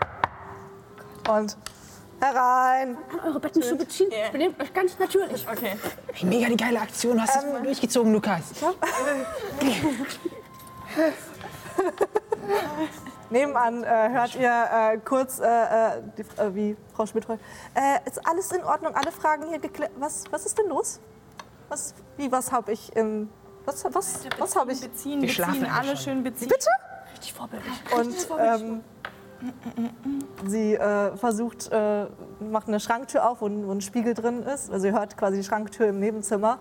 und herein. eure Betten zu beziehen. Benehmt euch ganz natürlich. Okay. Hey, mega die geile Aktion. Du hast das voll durchgezogen, Lukas. Nebenan äh, hört ihr äh, kurz, äh, äh, die, äh, wie Frau Schmidt fragt, äh, ist alles in Ordnung? Alle Fragen hier geklärt? Was, was ist denn los? Was, wie, was habe ich im, was, was, was habe ich? Beziehen, beziehen, alle schön beziehen. Bitte? Richtig vorbildlich. Und ähm, Sie äh, versucht, äh, macht eine Schranktür auf, wo, ein- wo ein Spiegel drin ist. Also ihr hört quasi die Schranktür im Nebenzimmer.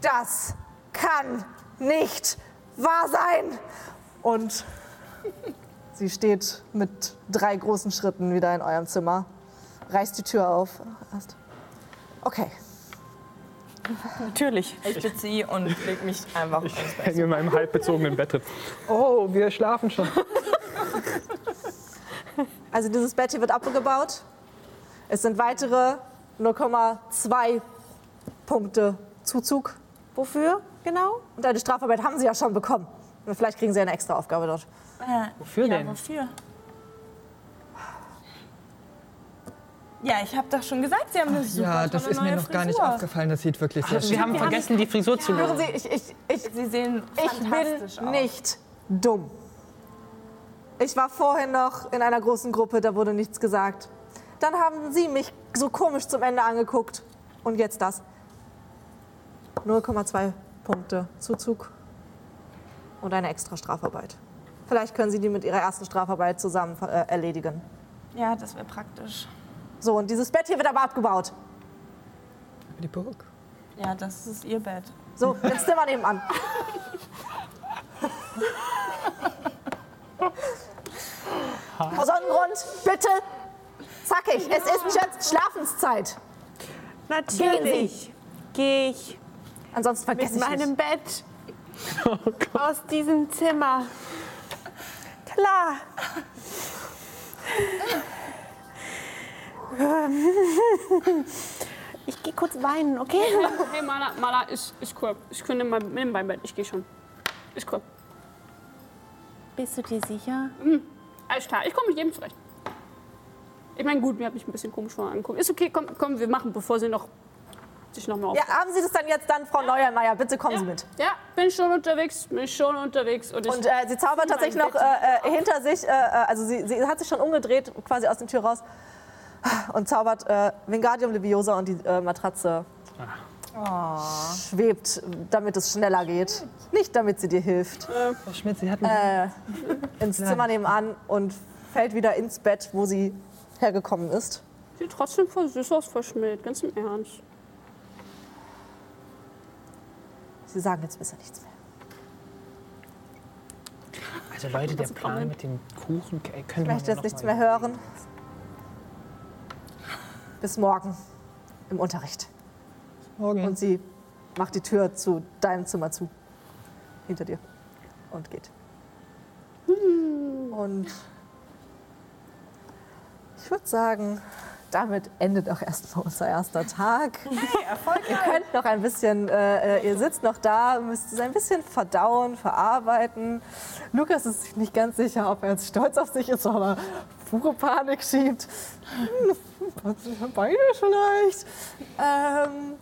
Das kann nicht wahr sein! Und sie steht mit drei großen Schritten wieder in eurem Zimmer, reißt die Tür auf. Okay. Natürlich. Ich sie und leg mich einfach ins Bett. Hänge in meinem halbbezogenen Bett drin. Oh, wir schlafen schon. Also dieses Bett hier wird abgebaut. Es sind weitere 0,2 Punkte Zuzug. Wofür genau? Und eine Strafarbeit haben Sie ja schon bekommen. Und vielleicht kriegen Sie eine extra Aufgabe dort. Wofür Ja, denn? wofür? Ja, ich habe doch schon gesagt, Sie haben eine super Ja, das ist mir noch gar nicht Frisur. aufgefallen. Das sieht wirklich sehr schön Wir haben vergessen, die Frisur zu lösen. Sie, ich, ich, ich, Sie sehen ich bin aus. nicht dumm. Ich war vorhin noch in einer großen Gruppe, da wurde nichts gesagt. Dann haben Sie mich so komisch zum Ende angeguckt. Und jetzt das. 0,2 Punkte Zuzug und eine extra Strafarbeit. Vielleicht können Sie die mit Ihrer ersten Strafarbeit zusammen äh, erledigen. Ja, das wäre praktisch. So, und dieses Bett hier wird aber abgebaut. Die Burg. Ja, das ist Ihr Bett. So, ins Zimmer nebenan. Frau Sonnengrund, bitte zackig. Es ist jetzt Schlafenszeit. Natürlich gehe ich Ansonsten vergesse mit ich meinem nicht. Bett aus diesem Zimmer. Klar. Ich gehe kurz weinen, okay? Hey, Mala, Mala, ist, ist cool. Ich könnte mal mit beim Bett. Ich gehe schon. Ist cool. Bist du dir sicher? Alles klar, ich komme mit jedem zurecht. Ich meine, gut, mir hat mich ein bisschen komisch vorher angeguckt. Ist okay, komm, komm, wir machen, bevor sie noch sich noch mehr auf. Ja, haben Sie das dann jetzt dann, Frau Neuermeier? Bitte kommen Sie mit. ja, bin schon unterwegs, bin schon unterwegs. Und Und äh, sie zaubert tatsächlich noch äh, äh, hinter sich, äh, äh, also sie, sie hat sich schon umgedreht, quasi aus der Tür raus und zaubert äh, Wingardium Leviosa und die äh, Matratze schwebt, damit es schneller geht. Nicht, damit sie dir hilft. Frau Schmidt, Sie hatten. Äh, ins Zimmer nebenan und fällt wieder ins Bett, wo sie hergekommen ist. sieht trotzdem voll süß aus, verschmilzt, ganz im Ernst. Sie sagen jetzt besser nichts mehr. Also Leute, der Plan mit dem Kuchen äh, Ich könnte man möchte jetzt nichts mehr hören. Bis morgen im Unterricht. Morgen. Und sie macht die Tür zu deinem Zimmer zu. Hinter dir. Und geht. Und ich würde sagen, damit endet auch erstmal unser erster Tag. ihr könnt noch ein bisschen, äh, ihr sitzt noch da, müsst es ein bisschen verdauen, verarbeiten. Lukas ist sich nicht ganz sicher, ob er jetzt stolz auf sich ist, aber pure Panik schiebt. Beide vielleicht. Ähm,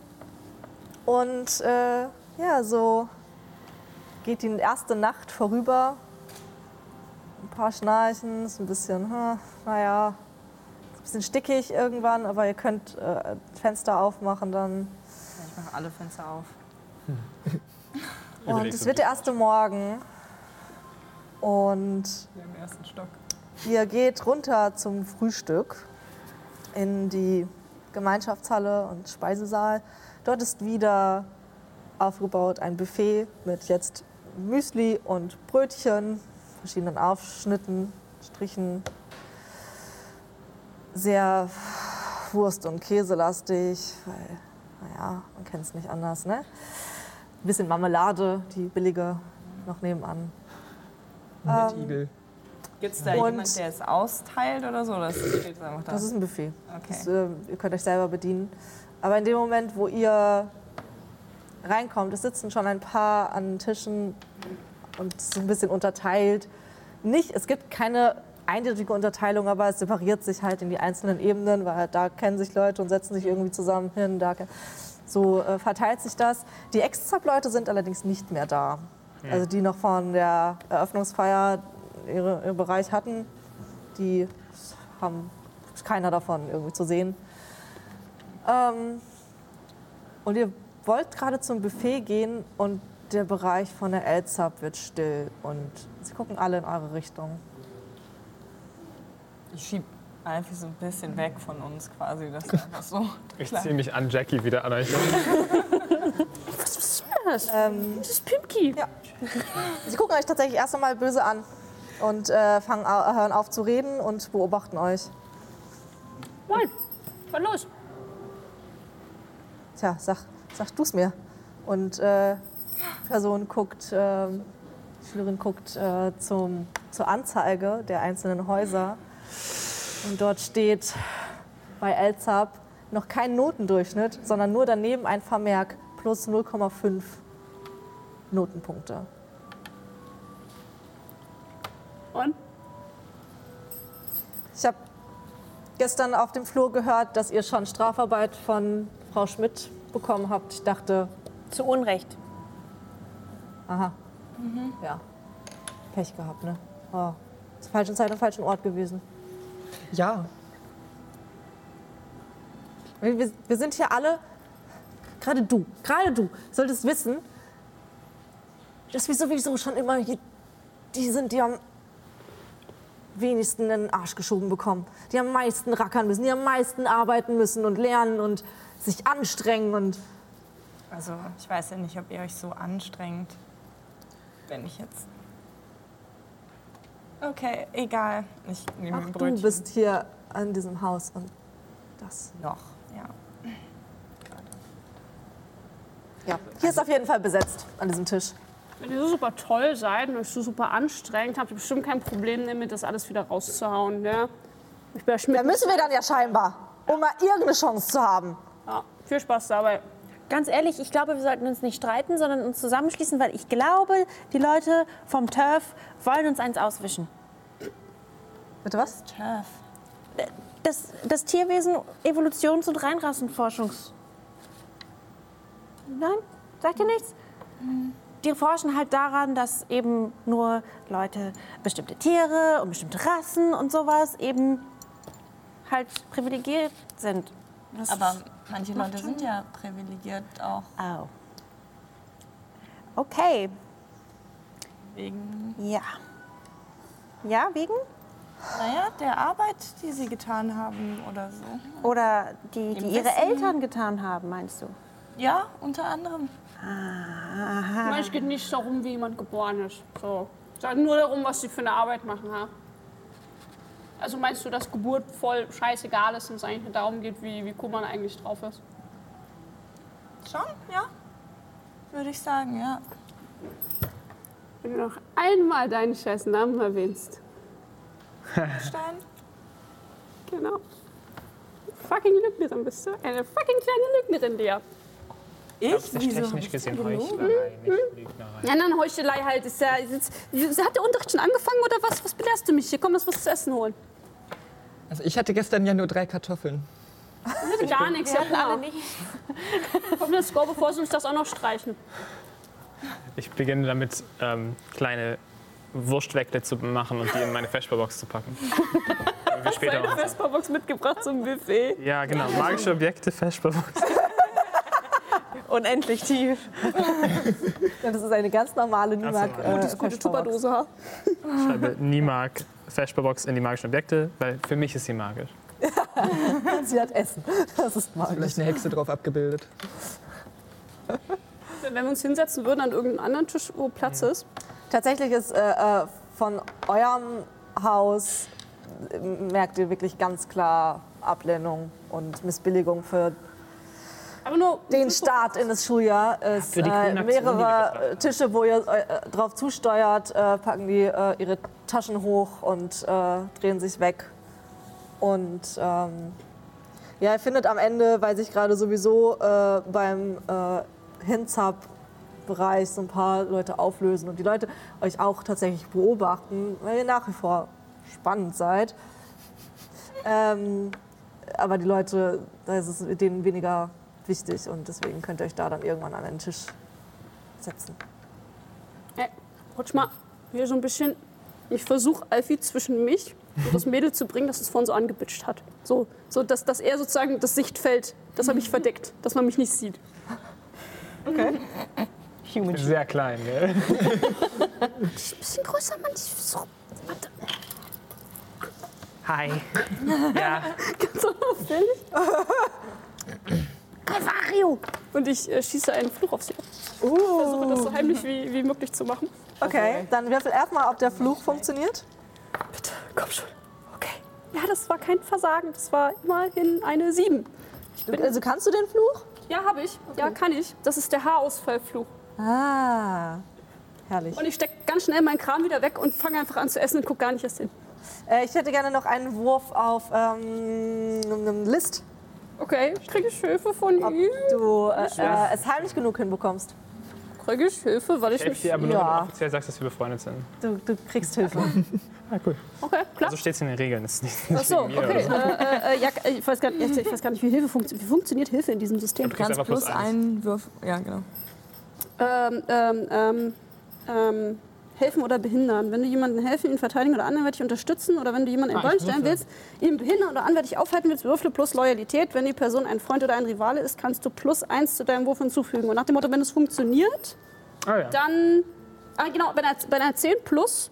und äh, ja, so geht die erste Nacht vorüber. Ein paar Schnarchen, ist ein bisschen, hm, naja, ein bisschen stickig irgendwann, aber ihr könnt äh, Fenster aufmachen dann. Ich mache alle Fenster auf. Und es wird der erste Morgen. Und Im ersten Stock. Ihr geht runter zum Frühstück in die Gemeinschaftshalle und Speisesaal. Dort ist wieder aufgebaut ein Buffet mit jetzt Müsli und Brötchen, verschiedenen Aufschnitten, Strichen. Sehr Wurst- und Käselastig, weil, naja, man kennt es nicht anders, ne? Ein bisschen Marmelade, die billige, noch nebenan. Mit Igel. Gibt es da Und- jemand, der es austeilt oder so? Das steht es einfach da. Das ist ein Buffet. okay. Das, äh, ihr könnt euch selber bedienen. Aber in dem Moment, wo ihr reinkommt, es sitzen schon ein paar an Tischen und es ist ein bisschen unterteilt. Nicht, es gibt keine eindeutige Unterteilung, aber es separiert sich halt in die einzelnen Ebenen, weil halt da kennen sich Leute und setzen sich irgendwie zusammen hin. Da, so äh, verteilt sich das. Die Exzab-Leute sind allerdings nicht mehr da. Also die noch von der Eröffnungsfeier ihre, ihren Bereich hatten, die haben ist keiner davon irgendwie zu sehen. Ähm, und ihr wollt gerade zum Buffet gehen und der Bereich von der Elzab wird still und sie gucken alle in eure Richtung. Ich schieb Alfie so ein bisschen weg von uns quasi. Das ist einfach so. Ich ziehe mich an Jackie wieder an euch. Was ist das? Ähm, Das ist Pimki. Ja. Sie gucken euch tatsächlich erst einmal böse an und äh, fangen, hören auf zu reden und beobachten euch. Moin. Was los? Tja, sag, sag du's mir. Und äh, die Person guckt, ähm, die Schülerin guckt äh, zum, zur Anzeige der einzelnen Häuser. Und dort steht bei Elzab noch kein Notendurchschnitt, sondern nur daneben ein Vermerk plus 0,5 Notenpunkte. Und? Ich habe gestern auf dem Flur gehört, dass ihr schon Strafarbeit von Frau Schmidt bekommen habt. Ich dachte, Zu Unrecht. aha, ja, Pech gehabt, ne? Oh, zur falschen Zeit am falschen Ort gewesen. Ja, Wir, wir- wir sind hier alle, gerade du, gerade du, solltest wissen, dass wir sowieso schon immer hier, die sind, die am wenigsten in den Arsch geschoben bekommen. Die am meisten rackern müssen, die am meisten arbeiten müssen und lernen und sich anstrengen und Also, ich weiß ja nicht, ob ihr euch so anstrengt, wenn ich jetzt. Okay, egal. Ich nehme ach, ein du Brötchen. bist hier an diesem Haus und das. noch, ja. Ja, hier ist auf jeden Fall besetzt an diesem Tisch. Wenn ihr so super toll seid und euch so super anstrengt, habt ihr bestimmt kein Problem damit, das alles wieder rauszuhauen. Ja? Ich. Da müssen wir dann ja scheinbar, um mal irgendeine Chance zu haben. Ja, viel Spaß dabei. Ganz ehrlich, ich glaube, wir sollten uns nicht streiten, sondern uns zusammenschließen, weil ich glaube, die Leute vom Turf wollen uns eins auswischen. Bitte was? Turf. Das, das Tierwesen Evolutions- und Reinrassenforschungs... Nein? Sagt ihr nichts? Die forschen halt daran, dass eben nur Leute, bestimmte Tiere und bestimmte Rassen und sowas eben halt privilegiert sind. Das Aber manche Leute sind ja privilegiert auch Oh. Okay, wegen, ja. Ja, wegen? naja, der Arbeit, die sie getan haben oder so. Oder die, die ihre. Eltern getan haben, meinst du? Ja, unter anderem. Ich meine, es geht nicht darum, wie jemand geboren ist. So. Es geht nur darum, was sie für eine Arbeit machen. Ja? Also meinst du, dass Geburt voll scheißegal ist und es eigentlich nur darum geht, wie, wie cool man eigentlich drauf ist? Schon, ja. Würde ich sagen, ja. Wenn du noch einmal deinen scheiß Namen erwähnst. Stein. Genau. Fucking Lügnerin bist du. Eine fucking kleine Lügnerin, dir. Ich? Das ist technisch gesehen Heuchlerei, nicht Lügnerei. Ja, dann Heuchelei halt. Ist ja, ist, hat der Unterricht schon angefangen oder was? Was belehrst du mich hier? Komm, lass was zu essen holen. also ich hatte gestern ja nur drei Kartoffeln. Hatte gar nichts. Ja, klar. Komm, das Score, bevor sie uns das auch noch streichen. Ich beginne damit, ähm, kleine Wurstweckle zu machen und die in meine Vesperbox zu packen. Wir später machen. Vesperbox mitgebracht zum Buffet. Ja, genau. Magische Objekte, Vesperbox. Unendlich tief. Das ist eine ganz normale Nimak. so. äh, Gute. Tupperdose? Ich schreibe Niemag Vesperbox in die magischen Objekte, weil für mich ist sie magisch. Sie hat Essen. Das ist magisch. Vielleicht eine Hexe drauf abgebildet. Wenn wir uns hinsetzen würden an irgendeinem anderen Tisch, wo Platz ist. Tatsächlich ist äh, äh, von eurem Haus äh, merkt ihr wirklich ganz klar Ablehnung und Missbilligung für den Start in das Schuljahr. Es Für die äh, Aktionen, die wir mehrere äh, Tische, wo ihr äh, drauf zusteuert, äh, packen die äh, ihre Taschen hoch und äh, drehen sich weg. Und ähm, ja, ihr findet am Ende, weil sich gerade sowieso äh, beim äh, Hinzap-Bereich so ein paar Leute auflösen und die Leute euch auch tatsächlich beobachten, weil ihr nach wie vor spannend seid. Ähm, aber die Leute, da ist es denen weniger wichtig und deswegen könnt ihr euch da dann irgendwann an einen Tisch setzen. Hey, rutsch mal hier so ein bisschen. Ich versuche Alfie zwischen mich und das Mädel zu bringen, das es vorhin so angebitscht hat. So, so dass, dass er sozusagen das Sichtfeld, das er mich verdeckt, dass man mich nicht sieht. Sehr klein, gell? Ein bisschen größer, Mann. Ich so, warte. Hi. Ja, Ganz unauffällig. Mario! Und ich äh, schieße einen Fluch auf sie. Uh. Versuche das so heimlich wie, wie möglich zu machen. Okay, dann würfel erstmal, ob der Fluch funktioniert. Bitte, komm schon. Okay. Ja, das war kein Versagen. Das war immerhin eine 7. Also kannst du den Fluch? Ja, habe ich. Ja, kann ich. Das ist der Haarausfallfluch. Ah, herrlich. Und ich stecke ganz schnell meinen Kram wieder weg und fange einfach an zu essen und gucke gar nicht erst hin. Äh, ich hätte gerne noch einen Wurf auf ähm, List, Okay, kriege ich Hilfe von ob ihm? du äh, äh, es heimlich genug hinbekommst. Kriege ich Hilfe, weil ich ich helfe mich... dir aber nur, Ja. wenn du offiziell sagst, dass wir befreundet sind. Du, du kriegst Hilfe. Ah, cool. Okay, klar. Also steht es in den Regeln. Das ist nicht, Ach so, wegen mir okay. oder so. Äh, äh, ja, ich, weiß gar nicht, ich weiß gar nicht, wie Hilfe funktioniert. Wie funktioniert Hilfe in diesem System? Du kriegst Ganz einfach plus plus eins. einen Würf. Ja, genau. Ähm, ähm, ähm, ähm, helfen oder behindern. Wenn du jemandem helfen, ihn verteidigen oder anderweitig unterstützen oder wenn du jemanden in Ah, Rollen stellen willst, ihn behindern oder anderweitig aufhalten willst, würfle plus Loyalität. Wenn die Person ein Freund oder ein Rivale ist, kannst du plus eins zu deinem Wurf hinzufügen. Und nach dem Motto, wenn es funktioniert, Ah, ja. dann. Ah, genau, bei einer, bei einer 10 plus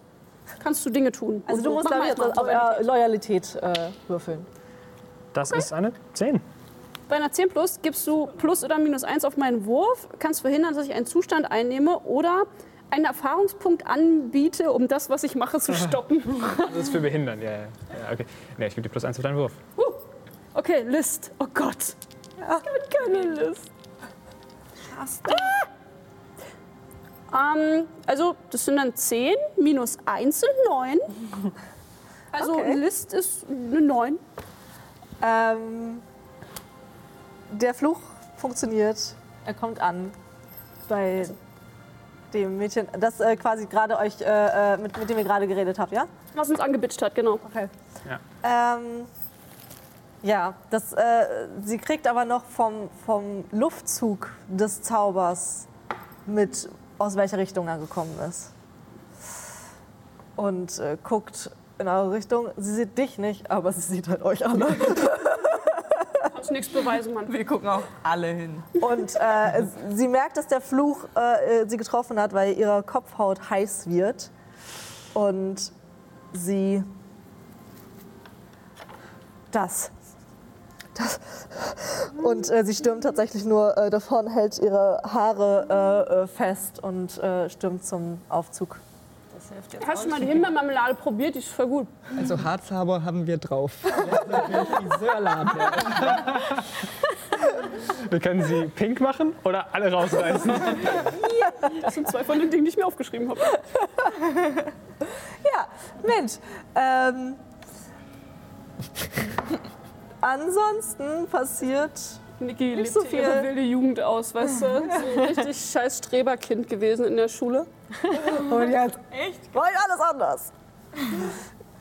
kannst du Dinge tun. Also du musst, jetzt auf Loyalität. Loyalität äh, würfeln. Das ist eine 10. Bei einer 10 plus gibst du plus oder minus 1 auf meinen Wurf, kannst verhindern, dass ich einen Zustand einnehme oder einen Erfahrungspunkt anbiete, um das, was ich mache, zu stoppen. Das ist für Behindern, ja, ja. ja okay. Nee, ich gebe dir plus eins auf deinen Wurf. Uh, okay, List. Oh Gott. Ich habe keine List. Ah! Ähm, also, das sind dann 10 minus 1 sind 9. Also, Okay. List ist eine 9. Ähm, der Fluch funktioniert. Er kommt an bei dem Mädchen, das äh, quasi gerade euch, äh, äh, mit, mit dem ihr gerade geredet habt, ja? Was uns angebitscht hat, genau. Okay. Ja. Ähm, ja, das, äh, sie kriegt aber noch vom, vom Luftzug des Zaubers mit, aus welcher Richtung er gekommen ist. Und äh, guckt in eure Richtung. Sie sieht dich nicht, aber sie sieht halt euch alle. Kannst nichts beweisen, Mann. Wir gucken auch alle hin. Und äh, sie merkt, dass der Fluch äh, äh, sie getroffen hat, weil ihre Kopfhaut heiß wird. Und sie. Das. Das. Und äh, sie stürmt tatsächlich nur äh, davon, hält ihre Haare äh, äh, fest und äh, stürmt zum Aufzug. Das hilft jetzt Hast du mal die. Himbeermarmelade probiert? Die ist voll gut. Also Harzhaber haben wir drauf. Wir können sie pink machen oder alle rausreißen. Das sind zwei von den Dingen, die ich mir aufgeschrieben habe. Ja, Mensch. Ähm, ansonsten passiert Niki lebt so hier ihre viel. wilde Jugend aus, weißt du? So ein richtig scheiß Streberkind gewesen in der Schule. Und jetzt echt? War ja alles anders.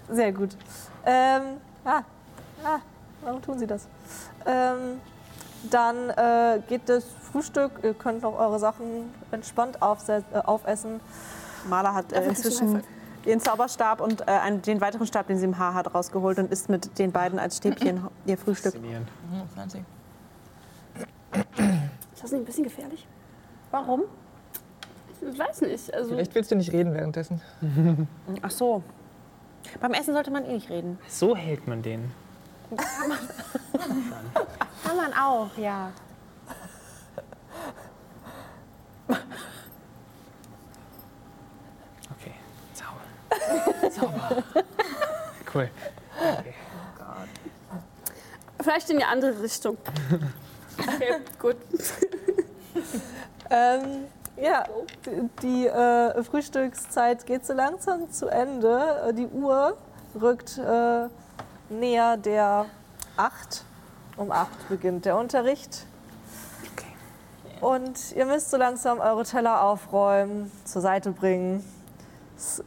Sehr gut. Ähm, ah, ah, warum tun Sie das? Ähm, dann äh, geht das Frühstück. Ihr könnt noch eure Sachen entspannt äh, aufessen. Mala hat äh, inzwischen ihren Zauberstab und äh, einen, den weiteren Stab, den sie im Haar hat, rausgeholt und isst mit den beiden als Stäbchen ihr Frühstück. Faszinierend. 20. Ist das nicht ein bisschen gefährlich? Warum? Ich weiß nicht. Also, Vielleicht willst du nicht reden währenddessen. Ach so. Beim Essen sollte man eh nicht reden. So hält man den. Kann man auch, ja. Okay. Zauber. Zauber. Cool. Okay. vielleicht in die andere Richtung. Okay, gut. Ähm, ja, die, äh, Frühstückszeit geht so langsam zu Ende. Äh, Die Uhr rückt äh, näher der 8. Um 8 beginnt der Unterricht. Und ihr müsst so langsam eure Teller aufräumen, zur Seite bringen. Es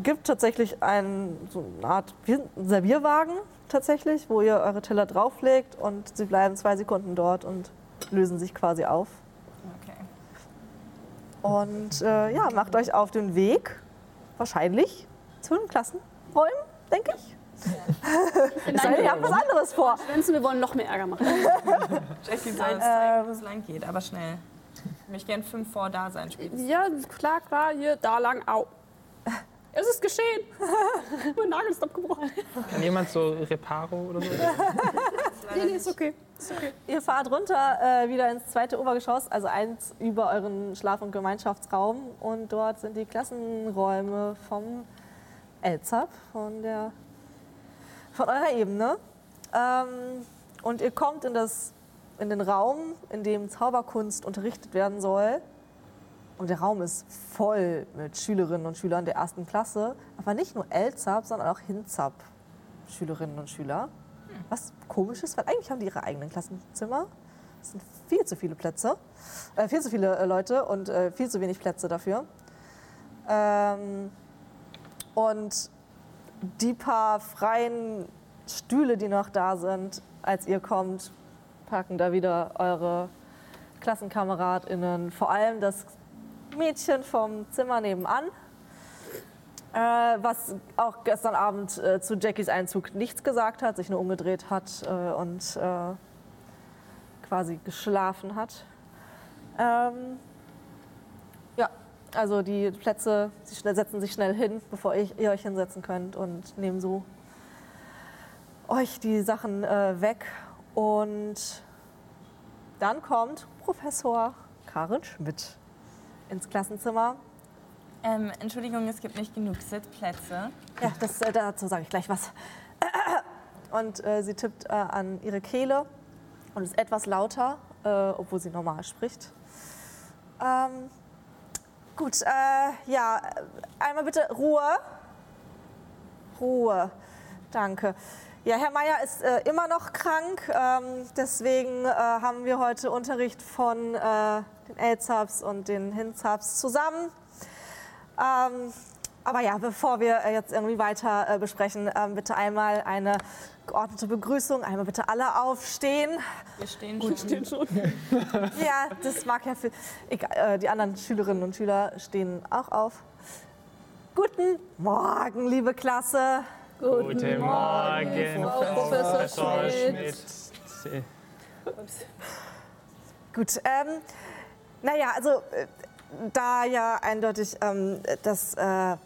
gibt tatsächlich einen, so eine Art Servierwagen tatsächlich, wo ihr eure Teller drauflegt und sie bleiben zwei Sekunden dort und lösen sich quasi auf. Okay. Und äh, ja, macht euch auf den Weg, wahrscheinlich zu den Klassenräumen, denke ich. Es sei denn, ihr habt was anderes vor. Schwänzen, wir wollen noch mehr Ärger machen. Jackie soll uns zeigen, wo es lang geht, aber schnell. Ich möchte gern fünf vor da sein spätestens. Ja, klar, klar, hier, da lang, au. Es ist geschehen. mein Nagel ist abgebrochen. Kann jemand so Reparo oder so? Nee, nee, ist okay. Ist okay. Ihr fahrt runter äh, wieder ins zweite Obergeschoss, also eins über euren Schlaf- und Gemeinschaftsraum. Und dort sind die Klassenräume vom Elzab, von, der, von eurer Ebene. Ähm, und ihr kommt in, das, in den Raum, in dem Zauberkunst unterrichtet werden soll. Und der Raum ist voll mit Schülerinnen und Schülern der ersten Klasse. Aber nicht nur Elzab, sondern auch Hinzab Schülerinnen und Schüler. Was komisch ist, weil eigentlich haben die ihre eigenen Klassenzimmer. Es sind viel zu viele Plätze, äh, viel zu viele äh, Leute und äh, viel zu wenig Plätze dafür. Ähm, und die paar freien Stühle, die noch da sind, als ihr kommt, packen da wieder eure KlassenkameradInnen, vor allem das Mädchen vom Zimmer nebenan, äh, was auch gestern Abend äh, zu Jackies Einzug nichts gesagt hat, sich nur umgedreht hat äh, und äh, quasi geschlafen hat. Ähm, ja, also die Plätze sie setzen sich schnell hin, bevor ich, ihr euch hinsetzen könnt und nehmen so euch die Sachen äh, weg. Und dann kommt Professor Karin Schmidt ins Klassenzimmer. Ähm, Entschuldigung, es gibt nicht genug Sitzplätze. Ja, das, äh, dazu sage ich gleich was. Und äh, sie tippt äh, an ihre Kehle und ist etwas lauter, äh, obwohl sie normal spricht. Ähm, gut, äh, ja, einmal bitte Ruhe. Ruhe, danke. Ja, Herr Meier ist äh, immer noch krank, ähm, deswegen äh, haben wir heute Unterricht von äh, den Elzabs und den Hinzabs zusammen. Ähm, aber ja, bevor wir äh, jetzt irgendwie weiter äh, besprechen, ähm, bitte einmal eine geordnete Begrüßung. Einmal bitte alle aufstehen. Wir stehen schon. Steht schon. Ja, das mag ja für. Egal, äh, die anderen Schülerinnen und Schüler stehen auch auf. Guten Morgen, liebe Klasse. Guten Morgen, Professor Schmidt. Gut, ähm, naja, also äh, da ja eindeutig ähm, das. Äh,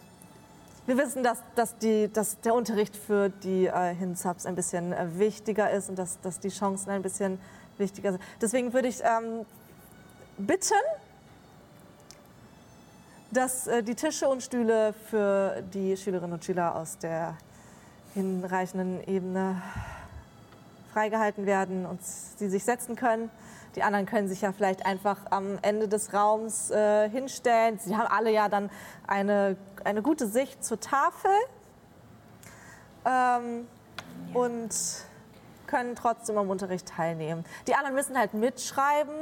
wir wissen, dass, dass, die, dass der Unterricht für die äh, Hinsubs ein bisschen äh, wichtiger ist und dass, dass die Chancen ein bisschen wichtiger sind. Deswegen würde ich ähm, bitten, dass äh, die Tische und Stühle für die Schülerinnen und Schüler aus der hinreichenden Ebene freigehalten werden und sie sich setzen können. Die anderen können sich ja vielleicht einfach am Ende des Raums äh, hinstellen. Sie haben alle ja dann eine, eine gute Sicht zur Tafel ähm, und können trotzdem am Unterricht teilnehmen. Die anderen müssen halt mitschreiben.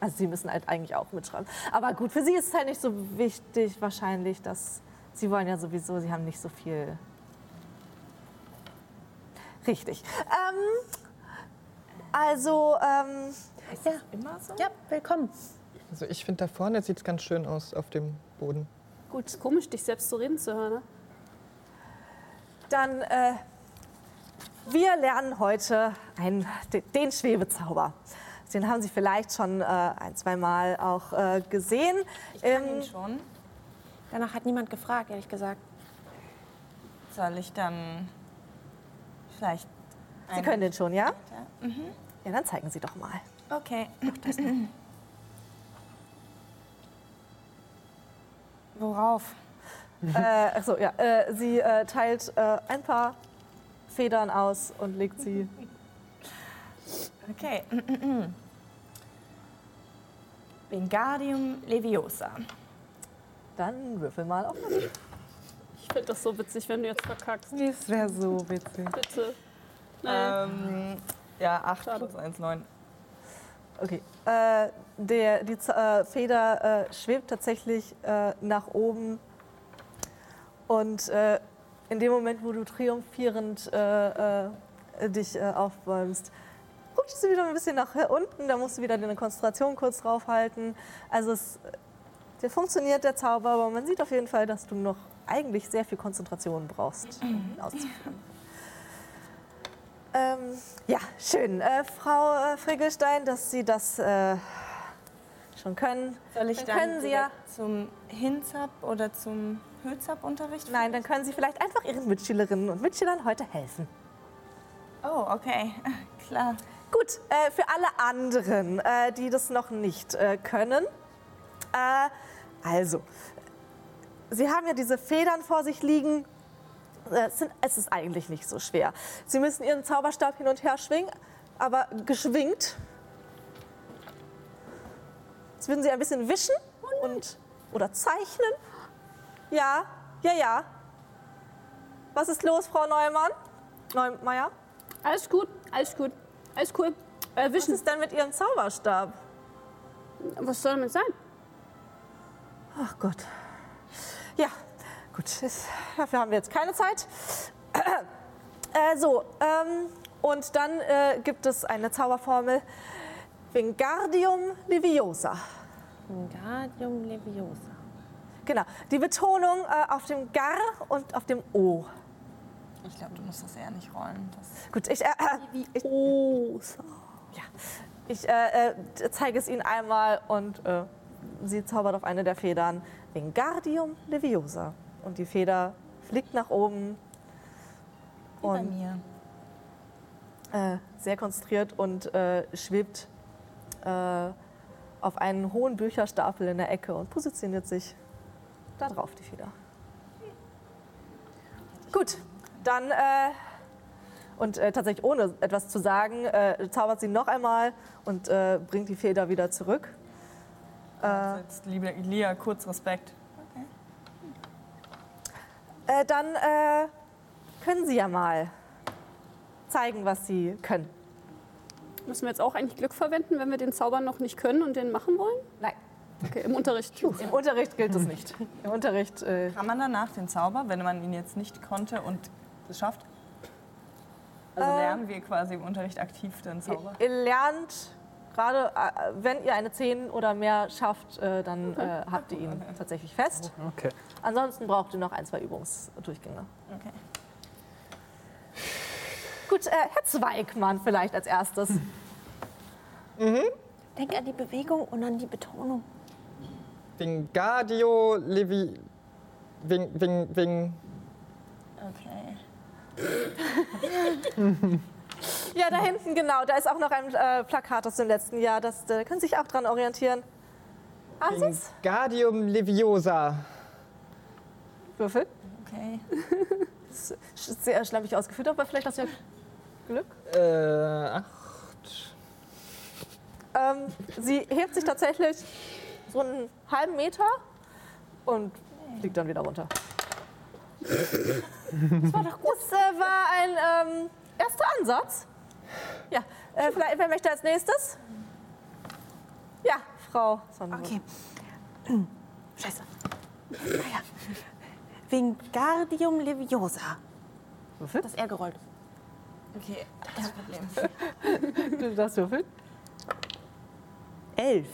Also sie müssen halt eigentlich auch mitschreiben. Aber gut, für sie ist es halt nicht so wichtig wahrscheinlich, dass sie wollen ja sowieso, sie haben nicht so viel. Richtig. Ähm, also, ähm, Ja, Immer so? ja, willkommen. Also ich finde, da vorne sieht es ganz schön aus auf dem Boden. Gut, ist komisch, dich selbst so reden zu hören. Ne? Dann, äh, wir lernen heute einen, de- den Schwebezauber. Den haben Sie vielleicht schon äh, ein, zwei Mal auch äh, gesehen. Ich kann Ähm, ihn schon. Danach hat niemand gefragt, ehrlich gesagt. Soll ich dann vielleicht. Sie einen- können den schon, ja? Ja. Ja, dann zeigen Sie doch mal. Okay. Worauf? äh, achso, ja. Äh, sie äh, teilt äh, ein paar Federn aus und legt sie. Okay. Wingardium Leviosa. Dann würfel mal auf. Ich finde das so witzig, wenn du jetzt verkackst. Das wäre so witzig. Bitte. Ähm, ja, 8 Schade. plus 1, 9. Okay. Äh, der, die Z äh, Feder äh, schwebt tatsächlich äh, nach oben. Und äh, in dem Moment, wo du triumphierend äh, dich aufbäumst, rutscht sie wieder ein bisschen nach unten. Da musst du wieder deine Konzentration kurz draufhalten. Also es der funktioniert, der Zauber, aber man sieht auf jeden Fall, dass du noch eigentlich sehr viel Konzentration brauchst, um ihn auszuführen. Ähm, ja, schön. Äh, Frau äh, Frickelstein, dass Sie das äh, schon können, Soll ich dann dann können Sie ja. zum Hinzap oder zum Hülzap-Unterricht? Nein, dann können Sie vielleicht einfach Ihren Mitschülerinnen und Mitschülern heute helfen. Oh, okay. Klar. Gut, äh, für alle anderen, äh, die das noch nicht äh, können. Äh, also, Sie haben ja diese Federn vor sich liegen. Äh, Es, ist eigentlich nicht so schwer. Sie müssen Ihren Zauberstab hin und her schwingen, aber geschwingt. Jetzt würden Sie ein bisschen wischen und, oder zeichnen. Ja, ja, ja. Was ist los, Frau Neumann? Neumeier? Alles gut, alles gut, alles cool. Äh, Was Wischen, ist denn mit Ihrem Zauberstab? was soll damit sein? Ach Gott. Ja, gut. Das, dafür haben wir jetzt keine Zeit. Äh, so, ähm, und dann äh, gibt es eine Zauberformel. Wingardium Leviosa. Wingardium Leviosa. Genau, die Betonung äh, auf dem Gar und auf dem O. Ich glaube, du musst das eher nicht rollen. Das Gut, ich, äh, äh, ich, ja, ich äh, äh, zeige es Ihnen einmal und äh, sie zaubert auf eine der Federn Wingardium Leviosa. Und die Feder fliegt nach oben wie bei und mir. äh, sehr konzentriert und äh, schwebt äh, auf einen hohen Bücherstapel in der Ecke und positioniert sich da drauf, die Feder. Gut, dann äh, und äh, tatsächlich ohne etwas zu sagen, äh, zaubert sie noch einmal und bringt die Feder wieder zurück. Äh, jetzt, liebe Lia, kurz Respekt. äh, dann äh, können Sie ja mal zeigen, was Sie können. Müssen wir jetzt auch eigentlich Glück verwenden, wenn wir den Zauber noch nicht können und den machen wollen? Nein, Okay, im Unterricht. im Unterricht gilt es nicht. Im Unterricht äh, Kann man danach den Zauber, wenn man ihn jetzt nicht konnte und es schafft? Also Äh. lernen wir quasi im Unterricht aktiv den Zauber? Ihr lernt, gerade äh, wenn ihr eine 10 oder mehr schafft, äh, dann äh, habt ihr ihn tatsächlich fest. Okay. Ansonsten braucht ihr noch ein, zwei Übungsdurchgänge. Okay. Gut, äh, Herr Zweigmann vielleicht als erstes. Denk an die Bewegung und an die Betonung. Wingardio Levi. Wing, Wing, Wing. Okay. Ja, da hinten, genau. Da ist auch noch ein äh, Plakat aus dem letzten Jahr. Das äh, können Sie sich auch dran orientieren. Es? Wingardium Leviosa. Würfel. Okay. Das ist sehr schlampig ausgeführt, aber vielleicht hast du ja Glück. Äh, ach, Ähm, sie hebt sich tatsächlich so einen halben Meter und fliegt dann wieder runter. Das war doch gut. Das äh, war ein ähm, erster Ansatz. Ja, äh, vielleicht, wer möchte als nächstes? Ja, Frau Sonnenbrunn. Okay. Scheiße. Naja. Wingardium Leviosa. Würfel? Das R gerollt. Okay, kein Problem. Du darfst würfeln. Elf.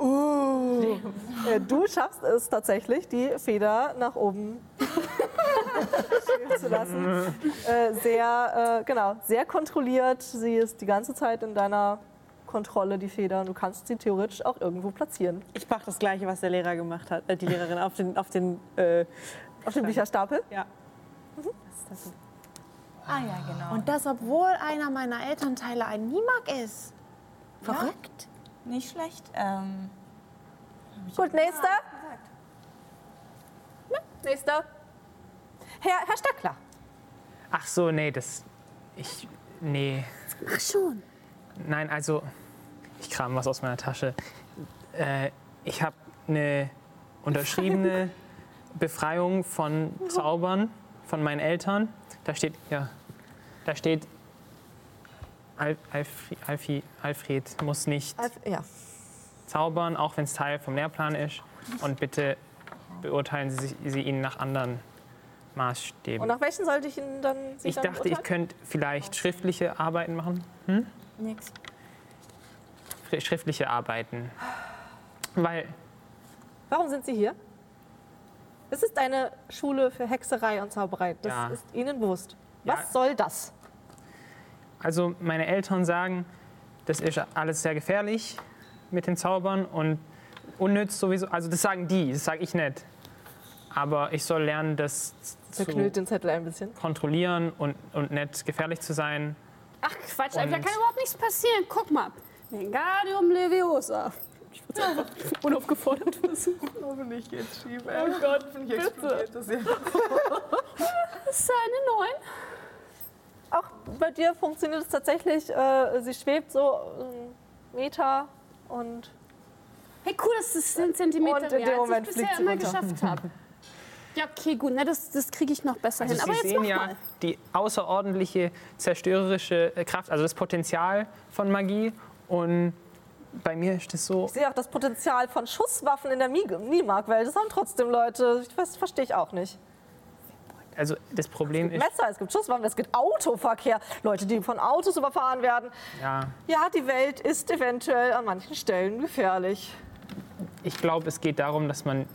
Äh, Du schaffst es tatsächlich, die Feder nach oben zu lassen. Äh, sehr, äh, genau, sehr kontrolliert. Sie ist die ganze Zeit in deiner Kontrolle, die Feder. Und du kannst sie theoretisch auch irgendwo platzieren. Ich mache das Gleiche, was der Lehrer gemacht hat. Äh, die Lehrerin auf den, auf den äh, Auf dem Bücherstapel. ja. Ah ja, genau. Und das, obwohl einer meiner Elternteile ein Nimak ist. Verrückt. Nicht schlecht. Ähm, Gut, nächster. Ja, nächster. Herr, Herr Stöckler. Ach so, nee, das. Ich. Nee. Ach schon. Nein, also. Ich kram was aus meiner Tasche. Äh, ich habe eine unterschriebene Befreiung von Zaubern von meinen Eltern. Da steht, ja, da steht, Al Alfri Alfie Alfred muss nicht Alf, ja. zaubern, auch wenn es Teil vom Lehrplan ist. Und bitte beurteilen Sie, Sie ihn nach anderen Maßstäben. Und nach welchen sollte ich Ihnen dann Sie ich dann dachte, ich beurteilen? könnte vielleicht schriftliche Arbeiten machen. nix. Fri- Schriftliche Arbeiten. Weil, Warum sind Sie hier? Es ist eine Schule für Hexerei und Zauberei. Das Ja. ist Ihnen bewusst. Ja. Was soll das? Also meine Eltern sagen, das ist alles sehr gefährlich mit den Zaubern und unnütz sowieso. Also das sagen die, das sage ich nicht. Aber ich soll lernen, das zu den Zettel ein bisschen. kontrollieren und, und nicht gefährlich zu sein. Ach Quatsch, da kann überhaupt nichts passieren. Guck mal. Wingardium Leviosa. Ich würde es einfach unaufgefordert versuchen. Hoffentlich geht's schief. Oh Gott, Hoffentlich bitte. explodiert das jetzt. Das ist eine 9. Auch bei dir funktioniert es tatsächlich. Äh, sie schwebt so einen Meter und Hey, cool, dass es 10 Zentimeter Und in dem mehr, als Moment ich fliegt bisher immer runter. geschafft habe. Ja, okay, gut. Na, das das kriege ich noch besser Also hin. Aber Sie jetzt sehen ja mal. die außerordentliche zerstörerische äh, Kraft, also das Potenzial von Magie. Und bei mir ist das so, ich sehe auch das Potenzial von Schusswaffen in der Mimark-Welt. Das haben trotzdem Leute. Ich weiß, verstehe ich auch nicht. Also das Problem ist, Messer, es gibt Schusswaffen, es gibt Autoverkehr. Leute, die von Autos überfahren werden. ja, Ja, die Welt ist eventuell an manchen Stellen gefährlich. ich glaube, es geht darum, dass man,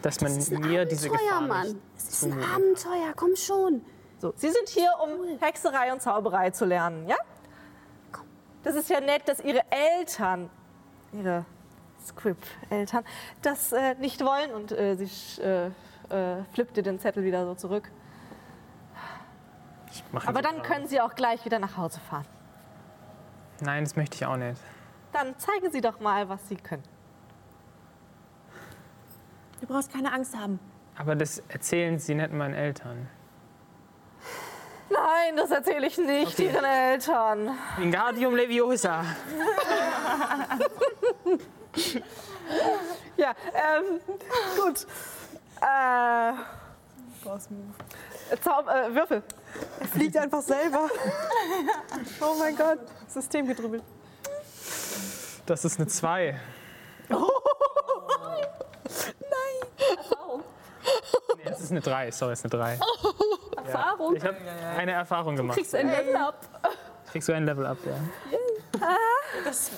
dass man Das ist ein mir diese Abenteuer, Gefahr Mann. nicht Es ist ein Abenteuer, komm schon. So, Sie sind hier, um Hexerei und Zauberei zu lernen, ja? Das ist ja nett, dass Ihre Eltern, Ihre Script-Eltern, das äh, nicht wollen. Und äh, sie äh, äh, flippte den Zettel wieder so zurück. Aber dann können Sie auch gleich wieder nach Hause fahren. Nein, das möchte ich auch nicht. Dann zeigen Sie doch mal, was Sie können. Du brauchst keine Angst haben. Aber das erzählen Sie nicht meinen Eltern. Nein, das erzähle ich nicht Ihren Eltern. Wingardium Leviosa. Ja, ähm, gut. Äh, Zaub äh, Würfel. Er fliegt einfach selber. Oh mein Gott. System gedrübbelt. Das ist eine 2. Nee, es ist eine 3. Sorry, es ist eine 3. Erfahrung. Ich habe eine Erfahrung gemacht. Kriegst du ein Level up. Kriegst du ein Level up, ja.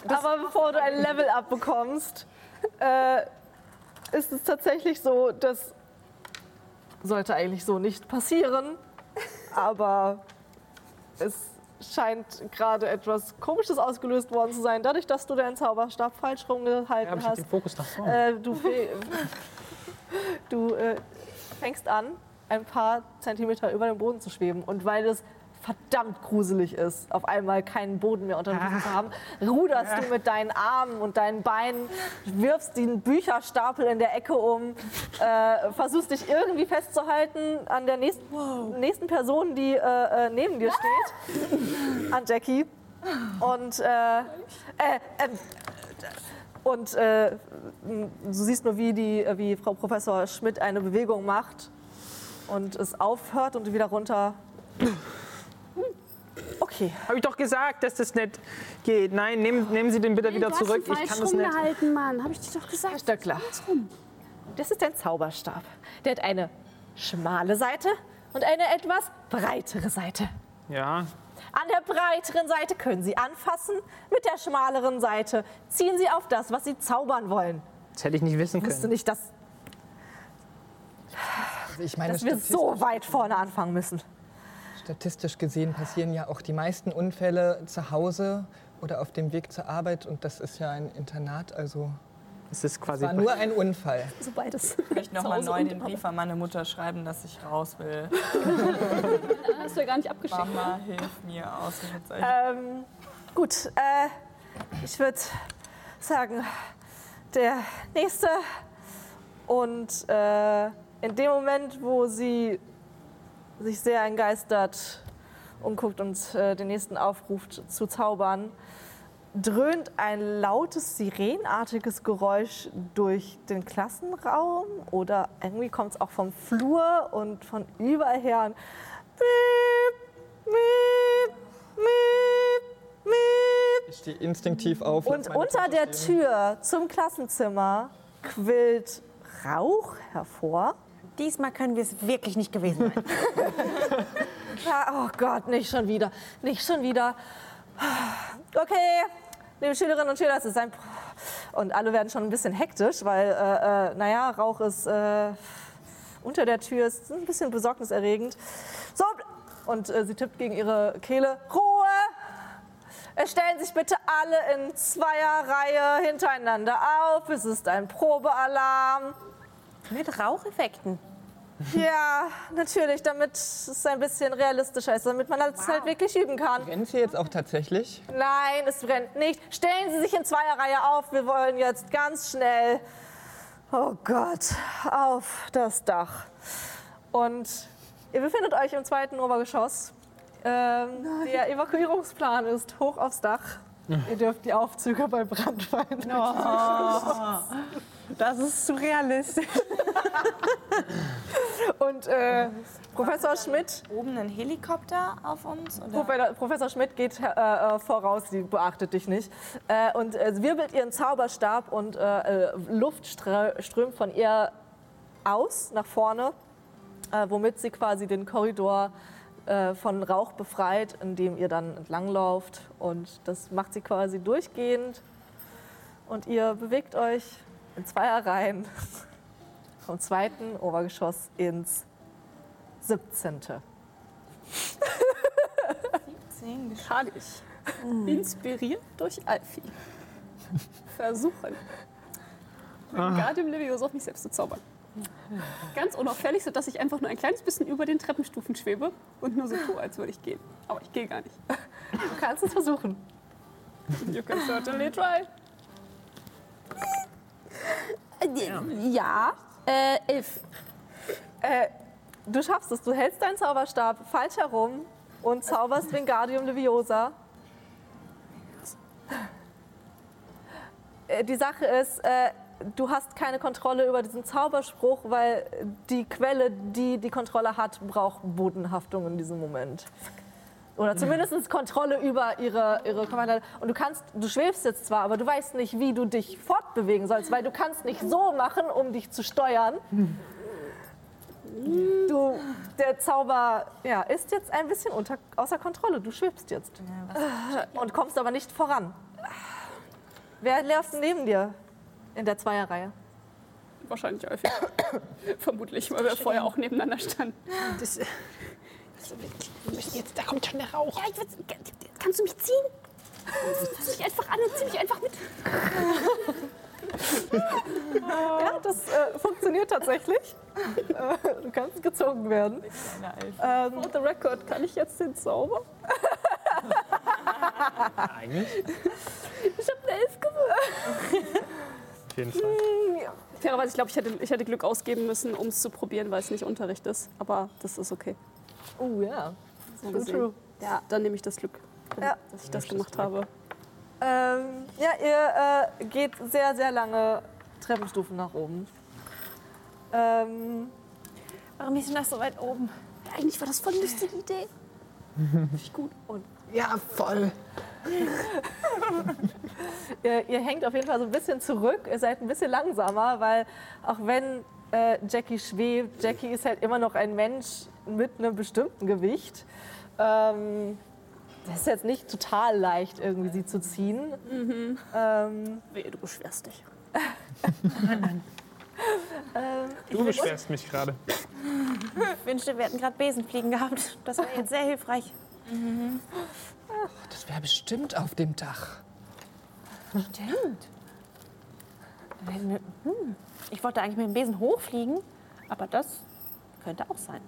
Aber bevor du ein Level-Up bekommst, äh, ist es tatsächlich so, das sollte eigentlich so nicht passieren. Aber es scheint gerade etwas Komisches ausgelöst worden zu sein, dadurch, dass du deinen Zauberstab falsch Ja, rumgehalten habe hast. den Fokus nach vorne. Äh, du du äh, fängst an, ein paar Zentimeter über dem Boden zu schweben. Und weil es verdammt gruselig ist, auf einmal keinen Boden mehr unter den Füßen zu haben, ruderst du mit deinen Armen und deinen Beinen, wirfst den Bücherstapel in der Ecke um, äh, versuchst dich irgendwie festzuhalten an der nächsten, nächsten Person, die äh, äh, neben dir steht, an Jackie. Und, äh, äh, ähm, und äh, du siehst nur, wie, die, wie Frau Professor Schmidt eine Bewegung macht und es aufhört und wieder runter. Okay. Habe ich doch gesagt, dass das nicht geht. Nein, nehmen, nehmen Sie den bitte wieder du hast ihn zurück. Ich kann das nicht. rumgehalten, Mann. Habe ich dir doch gesagt. Stöckler. Das ist ein Zauberstab. Der hat eine schmale Seite und eine etwas breitere Seite. Ja, An der breiteren Seite können Sie anfassen, mit der schmaleren Seite ziehen Sie auf das, was Sie zaubern wollen. das hätte ich nicht wissen können. nicht, dass, Also ich meine, dass wir so weit vorne anfangen müssen. Statistisch gesehen passieren ja auch die meisten Unfälle zu Hause oder auf dem Weg zur Arbeit. Und das ist ja ein Internat, also Es ist quasi. war nur ein Unfall. So beides. Ich möchte nochmal neu den. Brief an meine Mutter schreiben, dass ich raus will. Hast du ja gar nicht abgeschickt. Mama, hilf mir, Ausrufezeichen. Ähm, gut, äh, ich würde sagen, der nächste. Und äh, in dem Moment, wo sie sich sehr entgeistert umguckt und äh, den nächsten aufruft zu zaubern, dröhnt ein lautes, sirenartiges Geräusch durch den Klassenraum oder irgendwie kommt es auch vom Flur und von überall her. Piep, miep, miep, miep. Ich stehe instinktiv auf. Und unter der. Tür zum Klassenzimmer quillt Rauch hervor. Diesmal können wir es wirklich nicht gewesen sein. Oh Gott, nicht schon wieder, nicht schon wieder. Okay, liebe Schülerinnen und Schüler, es ist ein... Und alle werden schon ein bisschen hektisch, weil, äh, äh, naja, Rauch ist äh, unter der Tür, ist ein bisschen besorgniserregend. So, und äh, sie tippt gegen ihre Kehle. Ruhe! Stellen sich bitte alle in Zweierreihe hintereinander auf. Es ist ein Probealarm. Mit Raucheffekten. Ja, natürlich, damit es ein bisschen realistischer ist, damit man das halt wirklich üben kann. Brennt hier jetzt auch tatsächlich? Nein, es brennt nicht. Stellen Sie sich in Zweierreihe auf. Wir wollen jetzt ganz schnell, oh Gott, auf das Dach. Und ihr befindet euch im zweiten Obergeschoss. Ähm, der Evakuierungsplan ist hoch aufs Dach. Ihr dürft die Aufzüge bei Brandwein. Das ist surrealistisch. Und äh, Professor Schmidt Oben ein Helikopter auf uns? Oder? Professor, Professor Schmidt geht äh, äh, voraus, sie beachtet dich nicht. Äh, und äh, wirbelt ihren Zauberstab und äh, Luft strömt von ihr aus nach vorne, äh, womit sie quasi den Korridor von Rauch befreit, in dem ihr dann entlanglauft. Und das macht sie quasi durchgehend. Und ihr bewegt euch in Zweierreihen vom zweiten Obergeschoss ins 17. Kann ich, inspiriert durch Alfie, versuchen, Wingardium Leviosa auf mich selbst zu zaubern. Ganz unauffällig, sodass ich einfach nur ein kleines bisschen über den Treppenstufen schwebe und nur so tue, als würde ich gehen. Aber ich gehe gar nicht. Du kannst es versuchen. You can certainly try. Ja, äh, elf. Äh, du schaffst es. Du hältst deinen Zauberstab falsch herum und zauberst Wingardium Leviosa. Äh, Die Sache ist, äh, du hast keine Kontrolle über diesen Zauberspruch, weil die Quelle, die die Kontrolle hat, braucht Bodenhaftung in diesem Moment. Oder zumindest Kontrolle über ihre, ihre Kommando. Und du kannst, du schwebst jetzt zwar, aber du weißt nicht, wie du dich fortbewegen sollst, weil du kannst nicht so machen, um dich zu steuern. Du, der Zauber ja, ist jetzt ein bisschen unter, außer Kontrolle. Du schwebst jetzt. Und kommst aber nicht voran. Wer läuft neben dir in der Zweierreihe? Wahrscheinlich Alfie. Vermutlich, weil wir vorher auch nebeneinander standen. Das, jetzt, da kommt schon der Rauch. Ja, ich würd's, kannst du mich ziehen? Fass mich einfach an und zieh mich einfach mit. Ja, das äh, funktioniert tatsächlich. Äh, du kannst gezogen werden. Ähm, For the record, kann ich jetzt den Zauber? Eigentlich. Ich habe eine Elf gewürfelt. Auf jeden Fall. Fairerweise, ich glaube, ich hätte, ich hätte Glück ausgeben müssen, um es zu probieren, weil es nicht Unterricht ist. Aber das ist okay. Oh ja. So True, true. Ja, dann nehme ich das Glück, Ja. dass ich das gemacht habe. Ähm, ja, ihr äh, geht sehr, sehr lange Treppenstufen nach oben. Ähm, Warum ist denn das so weit oben? Eigentlich war das voll eine lustige Idee. Finde ich gut. Ja, voll. ihr, ihr hängt auf jeden Fall so ein bisschen zurück. Ihr seid ein bisschen langsamer, weil auch wenn äh, Jackie schwebt, Jackie ist halt immer noch ein Mensch mit einem bestimmten Gewicht. Ähm, das ist jetzt nicht total leicht, irgendwie sie zu ziehen. Ähm, Wehe, du beschwerst dich. Du beschwerst mich gerade. Ich wünschte, wir hätten gerade Besenfliegen gehabt. Das wäre jetzt sehr hilfreich. Das wäre bestimmt auf dem Dach. Stimmt. Hm. Ich wollte eigentlich mit dem Besen hochfliegen, aber das könnte auch sein.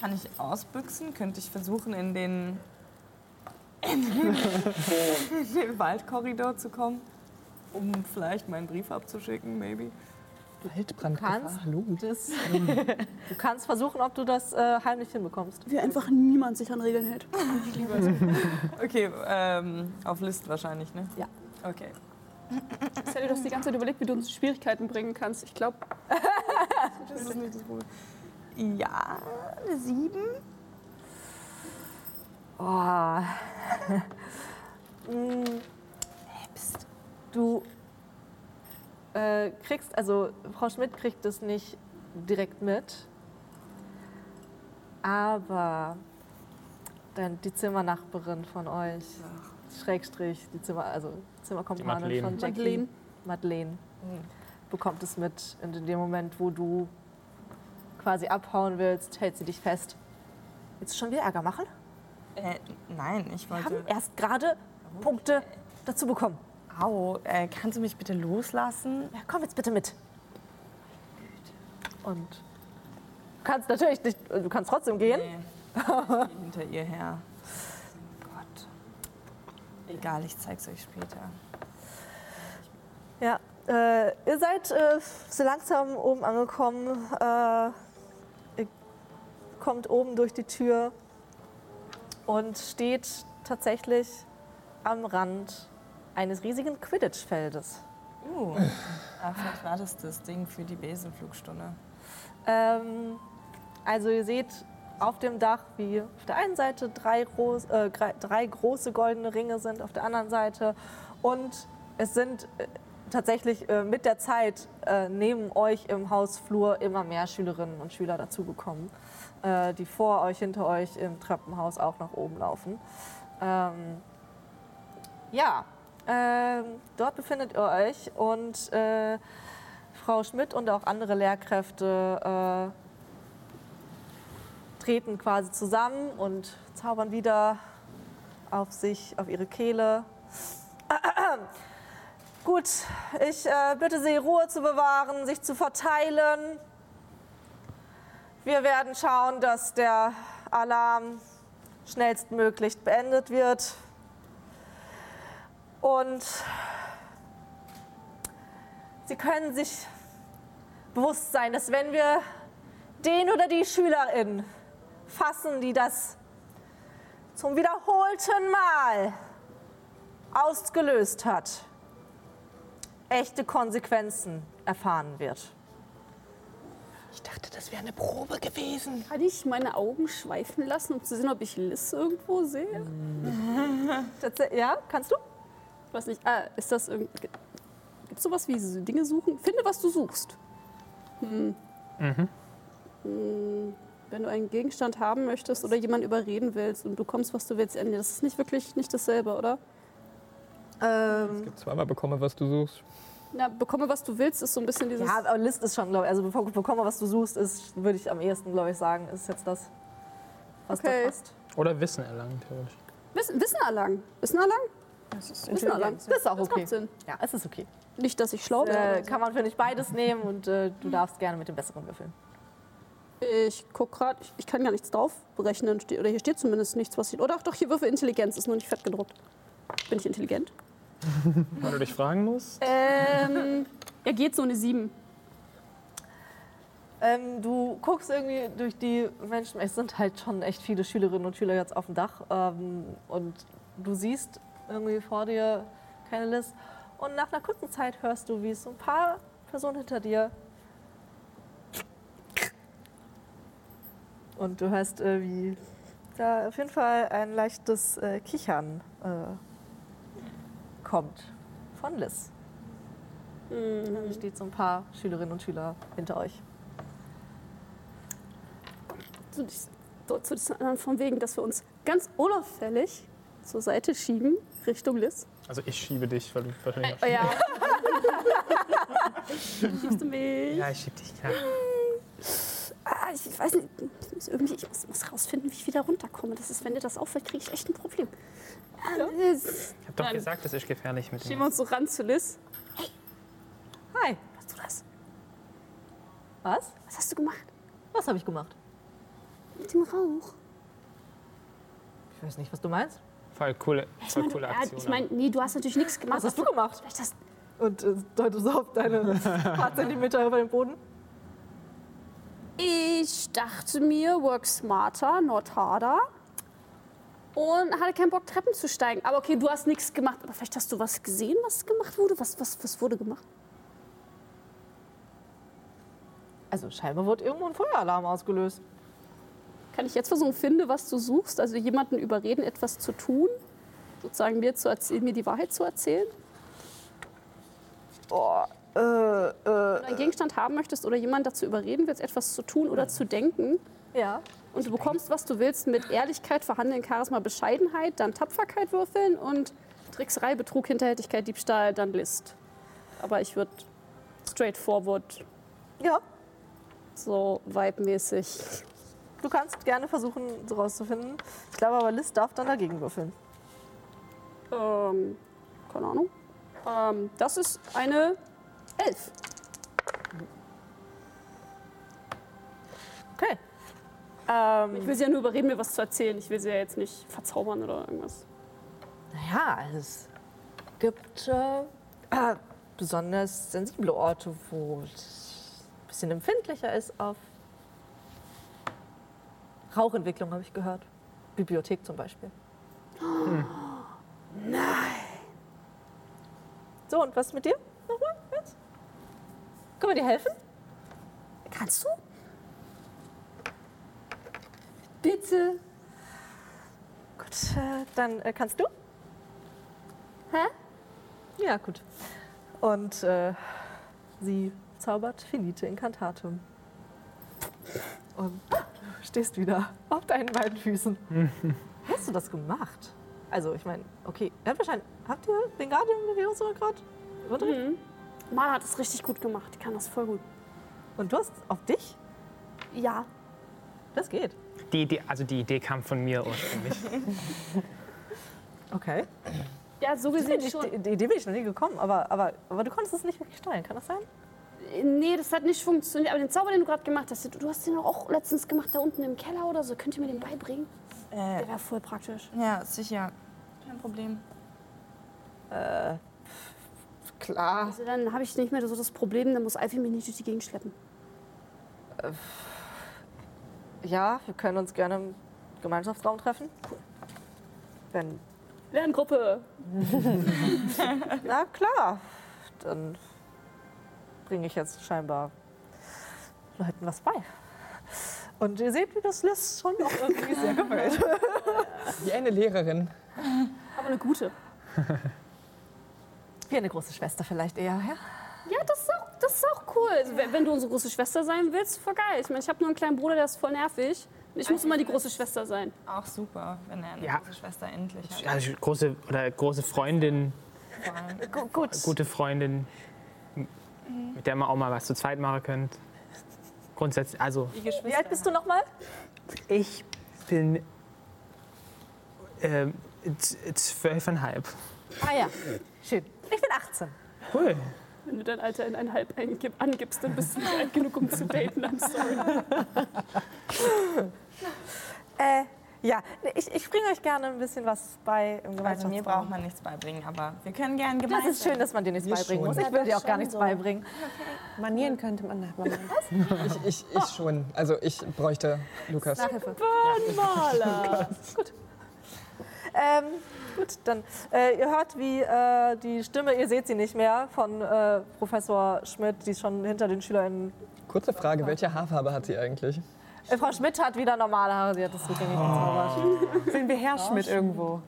Kann ich ausbüchsen? Könnte ich versuchen, in den, in den, in den Waldkorridor zu kommen? Um vielleicht meinen Brief abzuschicken, maybe? Waldbrandgefahr. kannst, Hallo. das, du kannst versuchen, ob du das äh, heimlich hinbekommst. Wie einfach niemand sich an Regeln hält. Okay, ähm, auf List wahrscheinlich, ne? Ja. Okay. Sally, du hast die ganze Zeit überlegt, wie du uns Schwierigkeiten bringen kannst. Ich glaube, Das ist nicht das Problem. Ja, eine sieben. Oh. Mm, Psst. Du äh, kriegst, also Frau Schmidt kriegt es nicht direkt mit, aber dann die Zimmernachbarin von euch, Schrägstrich, die Zimmer, also Zimmerkompanin Madeleine. von Jackie, Madeleine. Madeleine, bekommt es mit und in dem Moment, wo du quasi abhauen willst, hält sie dich fest. Willst du schon wieder Ärger machen? Äh, nein, ich Wir haben wollte. erst gerade Punkte dazu bekommen. Au, äh, kannst du mich bitte loslassen? Ja, komm jetzt bitte mit. Und du kannst natürlich nicht, du kannst trotzdem gehen. Nee. Hinter ihr her. Egal, ich zeig's euch später. Ja, äh, ihr seid äh, so langsam oben angekommen. Äh, ihr kommt oben durch die Tür und steht tatsächlich am Rand eines riesigen Quidditch-Feldes. Uh, ah, vielleicht war das das Ding für die Besenflugstunde. Ähm, also ihr seht auf dem Dach, wie auf der einen Seite drei, groß, äh, drei große goldene Ringe sind, auf der anderen Seite. Und es sind äh, tatsächlich äh, mit der Zeit äh, neben euch im Hausflur immer mehr Schülerinnen und Schüler dazugekommen, äh, die vor euch, hinter euch im Treppenhaus auch nach oben laufen. Ähm, ja, ähm, dort befindet ihr euch und äh, Frau Schmidt und auch andere Lehrkräfte äh, treten quasi zusammen und zaubern wieder auf sich, auf ihre Kehle. Gut, ich äh, bitte Sie, Ruhe zu bewahren, sich zu verteilen. Wir werden schauen, dass der Alarm schnellstmöglich beendet wird. Und Sie können sich bewusst sein, dass wenn wir den oder die Schülerin fassen, die das zum wiederholten Mal ausgelöst hat, echte Konsequenzen erfahren wird. Ich dachte, das wäre eine Probe gewesen. Kann ich meine Augen schweifen lassen, um zu sehen, ob ich Liz irgendwo sehe? Ja, kannst du? Ich weiß nicht. Ah, ist das irgendwie. Gibt es sowas wie so Dinge suchen? Finde, was du suchst. Hm. Hm. Wenn du einen Gegenstand haben möchtest oder jemanden überreden willst und du bekommst, was du willst, Ende, das ist nicht wirklich nicht dasselbe, oder? Ähm, Zweimal bekomme, was du suchst. Na, bekomme, was du willst, ist so ein bisschen dieses. ja, aber List ist schon, glaube ich, also bevor ich bekomme, was du suchst, ist, würde ich am ehesten, glaube ich, sagen, ist jetzt das, was Okay. da passt. Oder Wissen erlangen, theoretisch. Wissen, Wissen erlangen. Wissen erlangen? Das ist Wissen erlangen. Das ist auch Das okay. macht Sinn. Ja, es ist okay. Nicht, dass ich schlau Äh, wäre. kann man, finde ich, beides nehmen und äh, du darfst gerne mit dem Besseren würfeln. Ich guck gerade, ich, ich kann gar nichts drauf berechnen. Oder hier steht zumindest nichts, was ich. Oder ach doch, hier Würfel Intelligenz, ist nur nicht fett gedruckt. Bin ich intelligent? Wenn du dich fragen musst. Ähm, er geht so eine 7. Ähm, du guckst irgendwie durch die Menschen, es sind halt schon echt viele Schülerinnen und Schüler jetzt auf dem Dach ähm, und du siehst irgendwie vor dir keine Liz. Und nach einer kurzen Zeit hörst du, wie es so ein paar Personen hinter dir und du hörst, äh, wie da auf jeden Fall ein leichtes äh, Kichern äh, kommt von Liz. Da steht so ein paar Schülerinnen und Schüler hinter euch. Zu, dort zu diesen anderen von wegen, dass wir uns ganz unauffällig zur Seite schieben, Richtung Liz. Also ich schiebe dich, weil du wahrscheinlich auch Oh ja. Schiebst du mich? Ja, ich schieb dich, ja. Ich weiß nicht, ich muss, irgendwie, ich muss, muss rausfinden, wie ich wieder runterkomme. Das ist, wenn dir das auffällt, kriege ich echt ein Problem. Liz. Ich hab doch gesagt, das ist gefährlich mit Schieben dem. wir uns so ran zu Liz. Hi. Hast du das? Was? Was hast du gemacht? Was habe ich gemacht? Mit dem Rauch. Ich weiß nicht, was du meinst. Voll coole, Ich voll meine, coole ja, Aktion. ich meine, nee, du hast natürlich nichts gemacht. Was hast du gemacht? Vielleicht hast, Und äh, deute so auf deine paar Zentimeter über den Boden. Ich dachte mir, work smarter, not harder. Und hatte keinen Bock, Treppen zu steigen. Aber okay, du hast nichts gemacht. Aber vielleicht hast du was gesehen, was gemacht wurde? Was, was, was wurde gemacht? Also scheinbar wurde irgendwo ein Feueralarm ausgelöst. Kann ich jetzt versuchen, finde, was du suchst? Also jemanden überreden, etwas zu tun? Sozusagen mir, zu erzählen, mir die Wahrheit zu erzählen? Oh, äh, äh, Wenn du einen Gegenstand haben möchtest oder jemanden dazu überreden willst, etwas zu tun oder zu denken ja. und du bekommst, was du willst, mit Ehrlichkeit, Verhandeln, Charisma, Bescheidenheit, dann Tapferkeit würfeln und Trickserei, Betrug, Hinterhältigkeit, Diebstahl, dann List. Aber ich würde straightforward, Ja. so vibe-mäßig. Du kannst gerne versuchen, so rauszufinden. Ich glaube aber, Liz darf dann dagegen würfeln. Ähm, keine Ahnung. Ähm, das ist eine Elf. Okay. Ähm, Ich will sie ja nur überreden, mir was zu erzählen. Ich will sie ja jetzt nicht verzaubern oder irgendwas. Naja, es gibt äh, äh, besonders sensible Orte, wo es ein bisschen empfindlicher ist auf Rauchentwicklung, habe ich gehört. Bibliothek zum Beispiel. Nein. So, und was mit dir? Nochmal? Können wir dir helfen? Kannst du? Bitte. Gut, äh, dann äh, kannst du? Hä? Ja, gut. Und äh, sie zaubert Finite Incantatum. Und du stehst wieder auf deinen beiden Füßen. Wie hast du das gemacht? Also, ich meine, okay, ihr habt wahrscheinlich, habt ihr den Guardian Bewegungsrad Unterricht? Mhm. Mara hat es richtig gut gemacht. Die kann das voll gut. Und du hast auf dich? Ja. Das geht. Die Idee, also die Idee kam von mir ursprünglich. Okay. Ja, so gesehen Die, schon. die, die Idee bin ich noch nie gekommen, aber, aber, aber du konntest es nicht wirklich steuern, kann das sein? Nee, das hat nicht funktioniert. Aber den Zauber, den du gerade gemacht hast, du, du hast den auch letztens gemacht, da unten im Keller oder so. Könnt ihr mir den beibringen? Äh, Der wäre voll praktisch. ja, sicher. Kein Problem. Klar. Also dann habe ich nicht mehr so das Problem, dann muss Alfie mich nicht durch die Gegend schleppen. Ja, wir können uns gerne im Gemeinschaftsraum treffen. Wenn Lerngruppe. Na klar, dann bringe ich jetzt scheinbar Leuten was bei. Und ihr seht, wie das Liz schon auch irgendwie sehr gefällt. Wie eine Lehrerin. Aber eine gute. Wie eine große Schwester vielleicht eher, ja? Ja, das ist auch, das ist auch cool. Also, wenn, wenn du unsere große Schwester sein willst, voll geil. Ich meine, ich habe nur einen kleinen Bruder, der ist voll nervig. Ich muss immer die große Schwester sein. Auch super, wenn er eine Ja. große Schwester endlich hat. Also große oder große Freundin, Vor allem. Gu- Gut. gute Freundin, mit der man auch mal was zu zweit machen könnt. Grundsätzlich, also Die Wie Geschwister. alt bist du nochmal? ich bin ähm, z- zwölfeinhalb. Ah ja, schön. Ich bin 18. Cool. Wenn du dein Alter in ein Halb angibst, dann bist du nicht alt genug, um zu daten. I'm sorry. Äh, ja, ich, ich bringe euch gerne ein bisschen was bei im Also Gemeinschaftsraum. mir braucht man nichts beibringen, aber wir können gerne Das gemeinsam. ist schön, dass man dir nichts Wir beibringen schon. muss. Ich will dir auch gar nichts so. beibringen. Manieren könnte man. Na, man Ich, ich, ich schon. Also ich bräuchte Lukas. Nachhilfe. Maler. Ähm, gut, dann äh, ihr hört, wie äh, die Stimme, ihr seht sie nicht mehr, von äh, Professor Schmidt, die ist schon hinter den SchülerInnen. Kurze Frage, welche Haarfarbe hat sie eigentlich? Äh, Frau Schmidt hat wieder normale Haare, sie hat das rückgängig gezaubert. Sind wir Herr Schmidt irgendwo?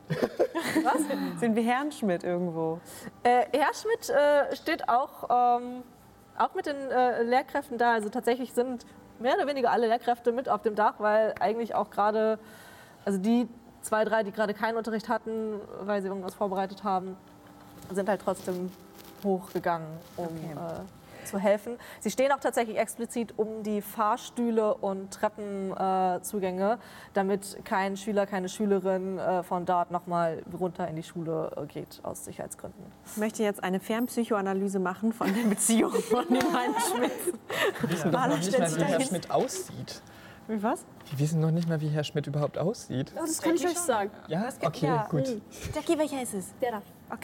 Was? Sind wir Herrn Schmidt irgendwo? Äh, Herr Schmidt äh, steht auch, ähm, auch mit den äh, Lehrkräften da. Also tatsächlich sind mehr oder weniger alle Lehrkräfte mit auf dem Dach, weil eigentlich auch gerade, also die zwei, drei, die gerade keinen Unterricht hatten, weil sie irgendwas vorbereitet haben, sind halt trotzdem hochgegangen, um äh, zu helfen. Sie stehen auch tatsächlich explizit um die Fahrstühle und Treppenzugänge, äh, damit kein Schüler, keine Schülerin äh, von dort nochmal runter in die Schule äh, geht, aus Sicherheitsgründen. Ich möchte jetzt eine Fernpsychoanalyse machen von der Beziehung von dem Herrn Schmidt. Wir wissen doch noch nicht mal, wie Herr Schmidt aussieht. Wie was? Wir wissen noch nicht mal, wie Herr Schmidt überhaupt aussieht. Das kann ich euch sagen. Ja? Okay, gut. Jackie, welcher ist es? Der da.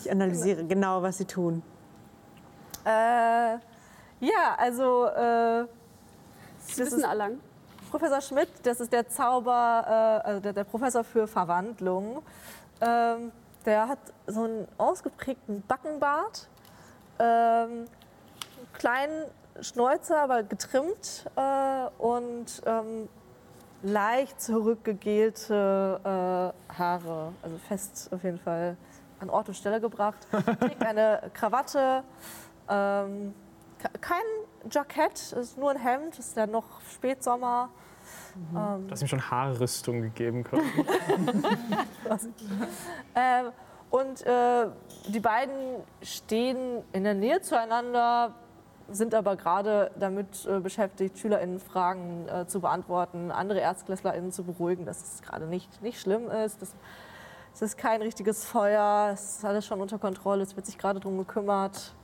Ich analysiere genau, was sie tun. Äh, ja, also äh, Das ist ein Allang. Professor Schmidt, das ist der Zauber, äh, also der, der Professor für Verwandlung. Ähm, der hat so einen ausgeprägten Backenbart, ähm, einen kleinen Schnäuzer, aber getrimmt äh, und ähm, leicht zurückgegelte äh, Haare, also fest auf jeden Fall an Ort und Stelle gebracht. Trägt eine Krawatte, ähm, ke- kein Jackett, ist nur ein Hemd, ist ja noch Spätsommer. Ähm, Du hast ihm schon Haarrüstung gegeben können. ähm, und äh, die beiden stehen in der Nähe zueinander, sind aber gerade damit äh, beschäftigt, SchülerInnen Fragen äh, zu beantworten, andere ErstklässlerInnen zu beruhigen, dass es gerade nicht, nicht schlimm ist. Dass, es ist kein richtiges Feuer, es ist alles schon unter Kontrolle, es wird sich gerade darum gekümmert.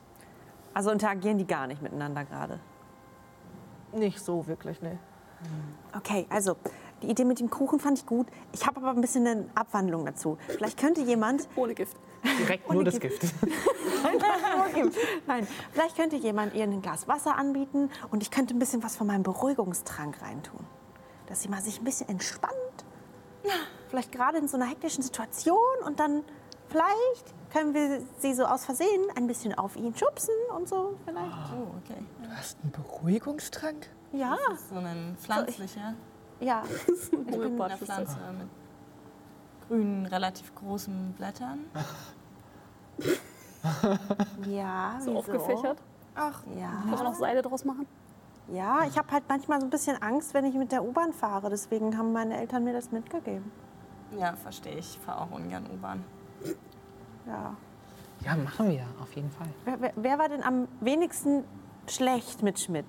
Also interagieren die gar nicht miteinander gerade. Nicht so wirklich, ne. Okay, also die Idee mit dem Kuchen fand ich gut. Ich habe aber ein bisschen eine Abwandlung dazu. Vielleicht könnte jemand Ohne Gift. Direkt nur das Gift. Nein, vielleicht könnte jemand ihr ein Glas Wasser anbieten und ich könnte ein bisschen was von meinem Beruhigungstrank reintun. Dass sie mal sich ein bisschen entspannt. Vielleicht gerade in so einer hektischen Situation und dann vielleicht können wir sie so aus Versehen ein bisschen auf ihn schubsen und so vielleicht. Oh, okay. Du hast einen Beruhigungstrank? Ja, So ein pflanzlicher. Ja. Eine Pflanze mit grünen, relativ großen Blättern. Ja, So wieso? aufgefächert. Ach, Ja. Kann man auch Seile draus machen? Ja, ich habe halt manchmal so ein bisschen Angst, wenn ich mit der U-Bahn fahre. Deswegen haben meine Eltern mir das mitgegeben. ja, verstehe ich. Ich fahre auch ungern U-Bahn. Ja. Ja, machen wir, auf jeden Fall. Wer, wer, wer war denn am wenigsten schlecht mit Schmidt?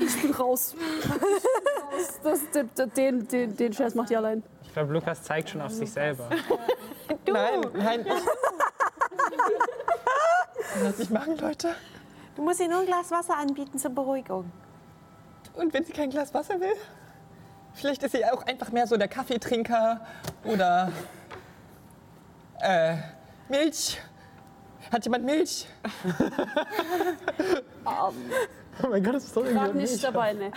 Ich bin raus. Das, das, den, den, den Scherz macht ihr allein. Ich glaube, Lukas zeigt schon auf sich selber. Nein, nein, ich. Lass ich machen, Leute. Du musst ihr nur ein Glas Wasser anbieten zur Beruhigung. Und wenn sie kein Glas Wasser will? Vielleicht ist sie auch einfach mehr so der Kaffeetrinker oder äh, Milch. Hat jemand Milch? oh mein Gott, das ist so Gerade nicht dabei, ne?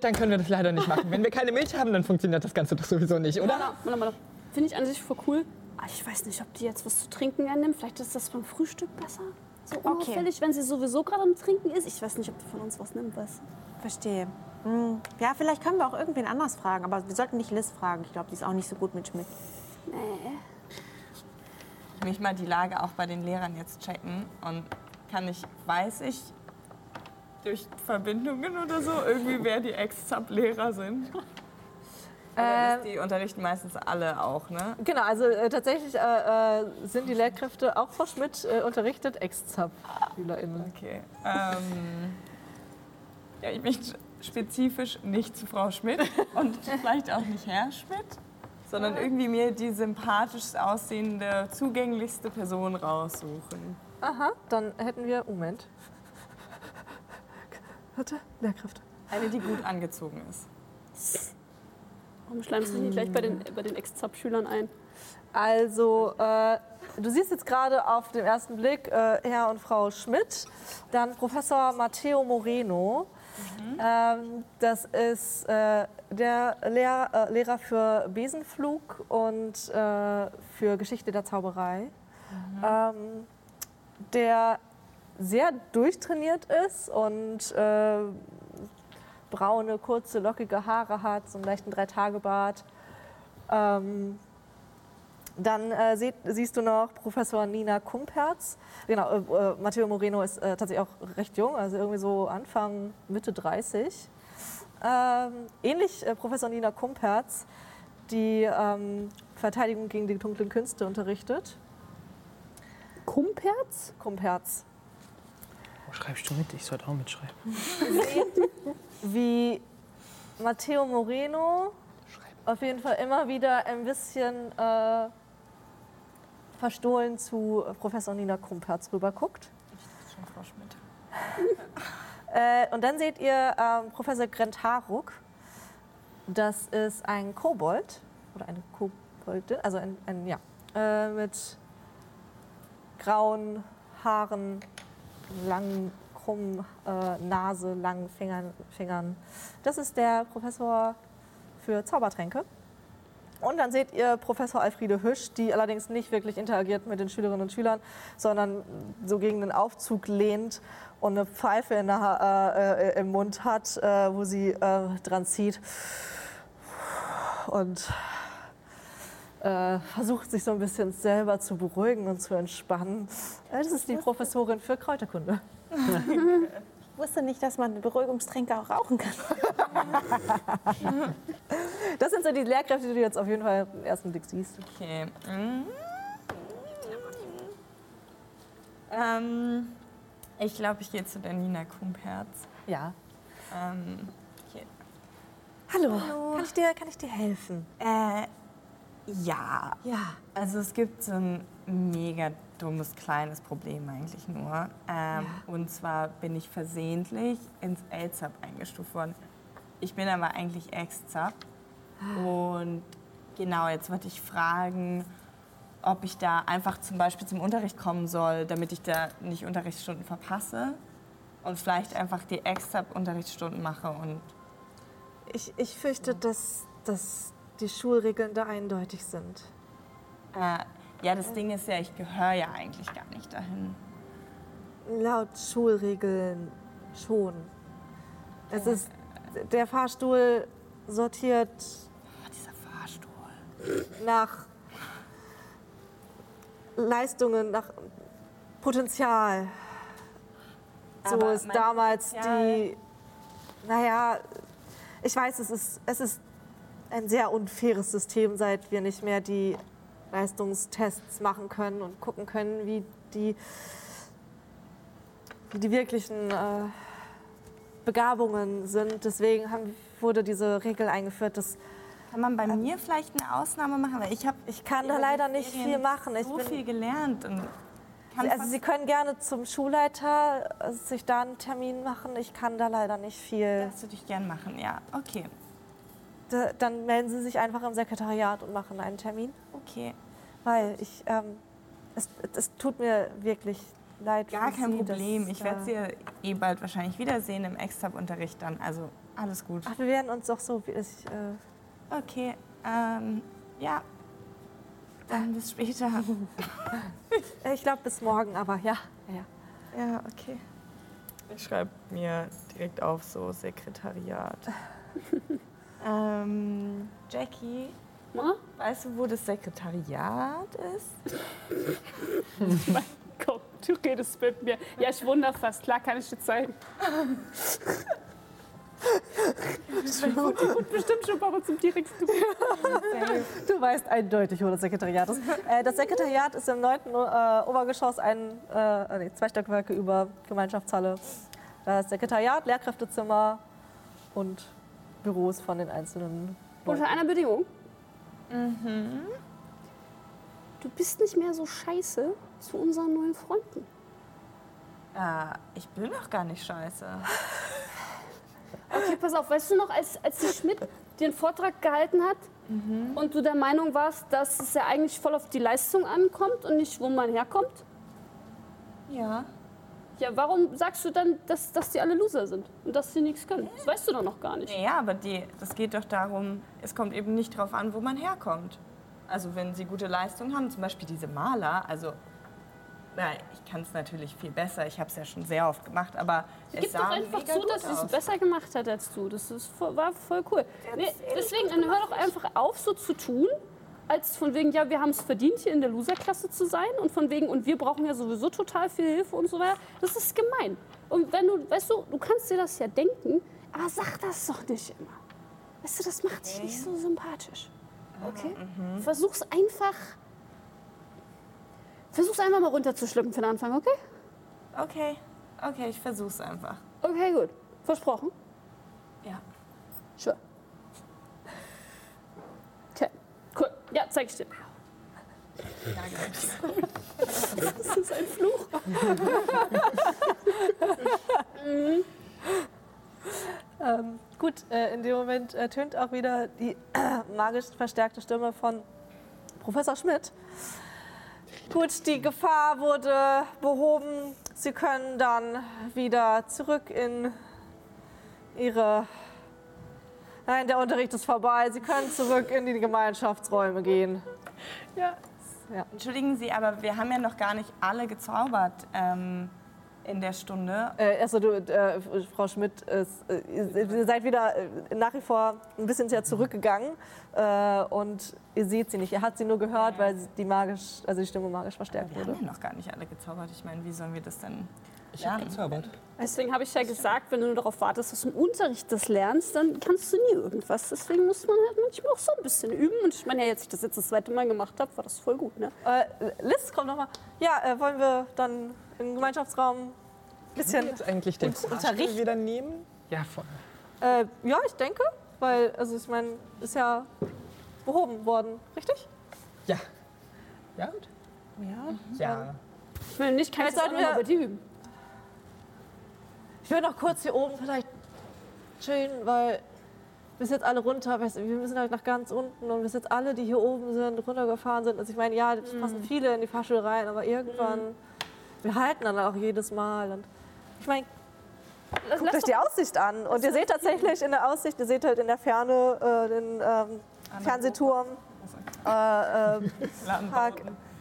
Dann können wir das leider nicht machen. Wenn wir keine Milch haben, dann funktioniert das Ganze doch sowieso nicht, oder? Warte, warte, warte. Finde ich an sich voll cool. Aber ich weiß nicht, ob die jetzt was zu trinken ernimmt. Vielleicht ist das beim Frühstück besser. So unauffällig, wenn sie sowieso gerade am Trinken ist. Ich weiß nicht, ob die von uns was nimmt, was. Verstehe. Hm. Ja, vielleicht können wir auch irgendwen anders fragen. Aber wir sollten nicht Liz fragen. Ich glaube, die ist auch nicht so gut mit Schmidt. Mich mal die Lage auch bei den Lehrern jetzt checken. Und kann ich, weiß ich durch Verbindungen oder so irgendwie, wer die Ex-Sub-Lehrer sind? Oder die unterrichten meistens alle auch, ne? Genau, also äh, tatsächlich äh, äh, sind die Lehrkräfte auch Frau Schmidt äh, unterrichtet, Ex-Zap-SchülerInnen. Okay. Ähm, ja, ich möchte spezifisch nicht zu Frau Schmidt und vielleicht auch nicht Herr Schmidt, sondern irgendwie mir die sympathischst aussehende, zugänglichste Person raussuchen. Aha, dann hätten wir, Moment. Warte, Lehrkräfte. Eine, die gut angezogen ist. Warum schleimst du dich nicht gleich bei den, bei den Ex-Zap-Schülern ein? Also, äh, du siehst jetzt gerade auf den ersten Blick äh, Herr und Frau Schmidt, dann Professor Matteo Moreno. Ähm, das ist äh, der Lehr äh, Lehrer für Besenflug und äh, für Geschichte der Zauberei, ähm, der sehr durchtrainiert ist und äh, braune, kurze, lockige Haare hat, so einen leichten Drei-Tage-Bart. Ähm, dann äh, seht, siehst du noch Professor Nina Kumperz. Genau, äh, äh, Matteo Moreno ist äh, tatsächlich auch recht jung, also irgendwie so Anfang, Mitte 30. Ähm, ähnlich äh, Professor Nina Kumperz, die ähm, Verteidigung gegen die dunklen Künste unterrichtet. Kumperz? Kumperz. Wo schreibst du mit? Ich sollte auch mitschreiben. Wie Matteo Moreno auf jeden Fall immer wieder ein bisschen äh, verstohlen zu Professor Nina Kumperz rüberguckt. Schon Frau Schmidt. Äh, und dann seht ihr ähm, Professor Grent Haruk. Das ist ein Kobold oder eine Koboldin, also ein, ein ja, äh, mit grauen Haaren, langen, krummen äh, Nase, langen Fingern, Fingern. Das ist der Professor für Zaubertränke. Und dann seht ihr Professor Alfriede Hüsch, die allerdings nicht wirklich interagiert mit den Schülerinnen und Schülern, sondern so gegen den Aufzug lehnt und eine Pfeife der, äh, äh, im Mund hat, äh, wo sie äh, dran zieht und äh, versucht sich so ein bisschen selber zu beruhigen und zu entspannen. Äh, Das ist die Professorin für Kräuterkunde. Ich wusste nicht, dass man Beruhigungstränke auch rauchen kann. Das sind so die Lehrkräfte, die du jetzt auf jeden Fall im ersten Blick siehst. Okay. Mhm. Ähm, Ich glaube, ich gehe zu der Nina Kumperz. Ja. Ähm, hier. Hallo. Kann, ich dir, kann ich dir helfen? Äh, ja. Ja. Also es gibt so ein mega dummes kleines Problem eigentlich nur. Ähm, Und zwar bin ich versehentlich ins LZAP eingestuft worden. Ich bin aber eigentlich Ex-ZAP. Und genau, jetzt wollte ich fragen, ob ich da einfach zum Beispiel zum Unterricht kommen soll, damit ich da nicht Unterrichtsstunden verpasse. Und vielleicht einfach die Ex-ZAP-Unterrichtsstunden mache und Ich, ich fürchte, dass, dass die Schulregeln da eindeutig sind. Äh, ja, das Ding ist ja, ich gehöre ja eigentlich gar nicht dahin. Laut Schulregeln schon. Es ist, der Fahrstuhl sortiert Oh, dieser Fahrstuhl. nach Leistungen, nach Potenzial. So Aber ist mein damals Potenzial- die. Naja, ich weiß, es ist, es ist ein sehr unfaires System, seit wir nicht mehr die Leistungstests machen können und gucken können, wie die, wie die wirklichen äh, Begabungen sind. Deswegen haben, wurde diese Regel eingeführt, dass Kann man bei mir vielleicht eine Ausnahme machen? Weil ich habe ich kann da leider nicht viel machen. Ich so viel gelernt. Und kann also Sie können gerne zum Schulleiter äh, sich da einen Termin machen. Ich kann da leider nicht viel. das würde ich gern machen, ja. Okay, Da, dann melden Sie sich einfach im Sekretariat und machen einen Termin, okay. weil ich ähm, es, es tut mir wirklich leid. Gar kein Sie, dass Problem. Ich da- werde sie ja eh bald wahrscheinlich wiedersehen im Extra-Unterricht dann. Also alles gut. Ach, wir werden uns doch so. wie Ich, äh, Okay, ähm, ja. Dann bis später. ich glaube bis morgen, aber ja. ja. ja, okay. Ich schreibe mir direkt auf so Sekretariat. ähm, Jackie, Na? weißt du, wo das Sekretariat ist? Komm, du redest mit mir. Ja, ich wundere fast. Klar kann ich dir zeigen. Und bestimmt schon bei uns im direkten Du weißt eindeutig, wo das Sekretariat ist. Äh, das Sekretariat ist im 9. Äh, Obergeschoss, ein, äh, nee, zwei Stockwerke über Gemeinschaftshalle. Das Sekretariat, Lehrkräftezimmer und Büros von den einzelnen Leuten. Unter einer Bedingung. Mhm. Du bist nicht mehr so scheiße zu unseren neuen Freunden. Äh, ich bin doch gar nicht scheiße. Okay, pass auf, weißt du noch, als, als die Schmidt den Vortrag gehalten hat und du der Meinung warst, dass es ja eigentlich voll auf die Leistung ankommt und nicht, wo man herkommt? Ja. Ja, warum sagst du dann, dass, dass die alle Loser sind und dass sie nichts können? Das weißt du doch noch gar nicht. Ja, aber die, das geht doch darum, es kommt eben nicht darauf an, wo man herkommt. Also wenn sie gute Leistung haben, zum Beispiel diese Maler, also na, ich kann es natürlich viel besser, ich habe es ja schon sehr oft gemacht, aber es Gib sah doch einfach zu, dass sie es besser gemacht hat als du. Das ist, voll- war voll cool. Nee, deswegen, dann hör doch einfach auf, so zu tun, als von wegen, ja, wir haben es verdient, hier in der Loserklasse zu sein und von wegen, und wir brauchen ja sowieso total viel Hilfe und so weiter. Das ist gemein. Und wenn du, weißt du, du kannst dir das ja denken, aber sag das doch nicht immer. Weißt du, das macht dich nicht so sympathisch. Okay? Versuch's einfach. Versuch's einfach mal runterzuschlucken für den Anfang, okay? Okay, okay, ich versuch's einfach. Okay, gut. Versprochen? Ja. Sure. Okay, cool. Ja, zeig ich dir. Das ist ein Fluch. Ähm, gut, äh, in dem Moment ertönt auch wieder die magisch verstärkte Stimme von Professor Schmidt. Gut, die Gefahr wurde behoben. Sie können dann wieder zurück in Ihre. Nein, der Unterricht ist vorbei. Sie können zurück in die Gemeinschaftsräume gehen. Ja. Ja. Entschuldigen Sie, aber wir haben ja noch gar nicht alle gezaubert ähm, in der Stunde. Äh, also du, äh, Frau Schmidt, ist, äh, ihr seid wieder äh, nach wie vor ein bisschen sehr zurückgegangen äh, und ihr seht sie nicht. Ihr habt sie nur gehört, weil die magisch, also die Stimme magisch verstärkt Wir wurde. haben ja noch gar nicht alle gezaubert. Ich meine, wie sollen wir das denn Ich habe gezaubert. Deswegen habe ich ja gesagt, wenn du nur darauf wartest, dass du im Unterricht das lernst, dann kannst du nie irgendwas. Deswegen muss man halt manchmal auch so ein bisschen üben. Und ich meine, ja, jetzt ich das jetzt das zweite Mal gemacht habe, war das voll gut. Ne? Äh, Liz, komm noch mal. Ja, äh, wollen wir dann im Gemeinschaftsraum bisschen. Jetzt eigentlich den Fahrstuhl wieder nehmen? Ja, voll. Äh, ja, ich denke, weil, also ich meine, ist ja behoben worden, richtig? Ja. Ja, gut. Ja. Ja. Wenn nicht, kann ich sollten wir- bei dir üben. Ich würde noch kurz hier oben vielleicht chillen, weil bis jetzt alle runter, wir müssen halt nach ganz unten und bis jetzt alle, die hier oben sind, runtergefahren sind. Also ich meine, ja, es passen viele in die Fahrschule rein, aber irgendwann, wir halten dann auch jedes Mal. Und ich meine, Lass, guckt euch die Aussicht an. Und ihr seht tatsächlich in der Aussicht, ihr seht halt in der Ferne äh, den ähm, Fernsehturm, äh, äh, Park.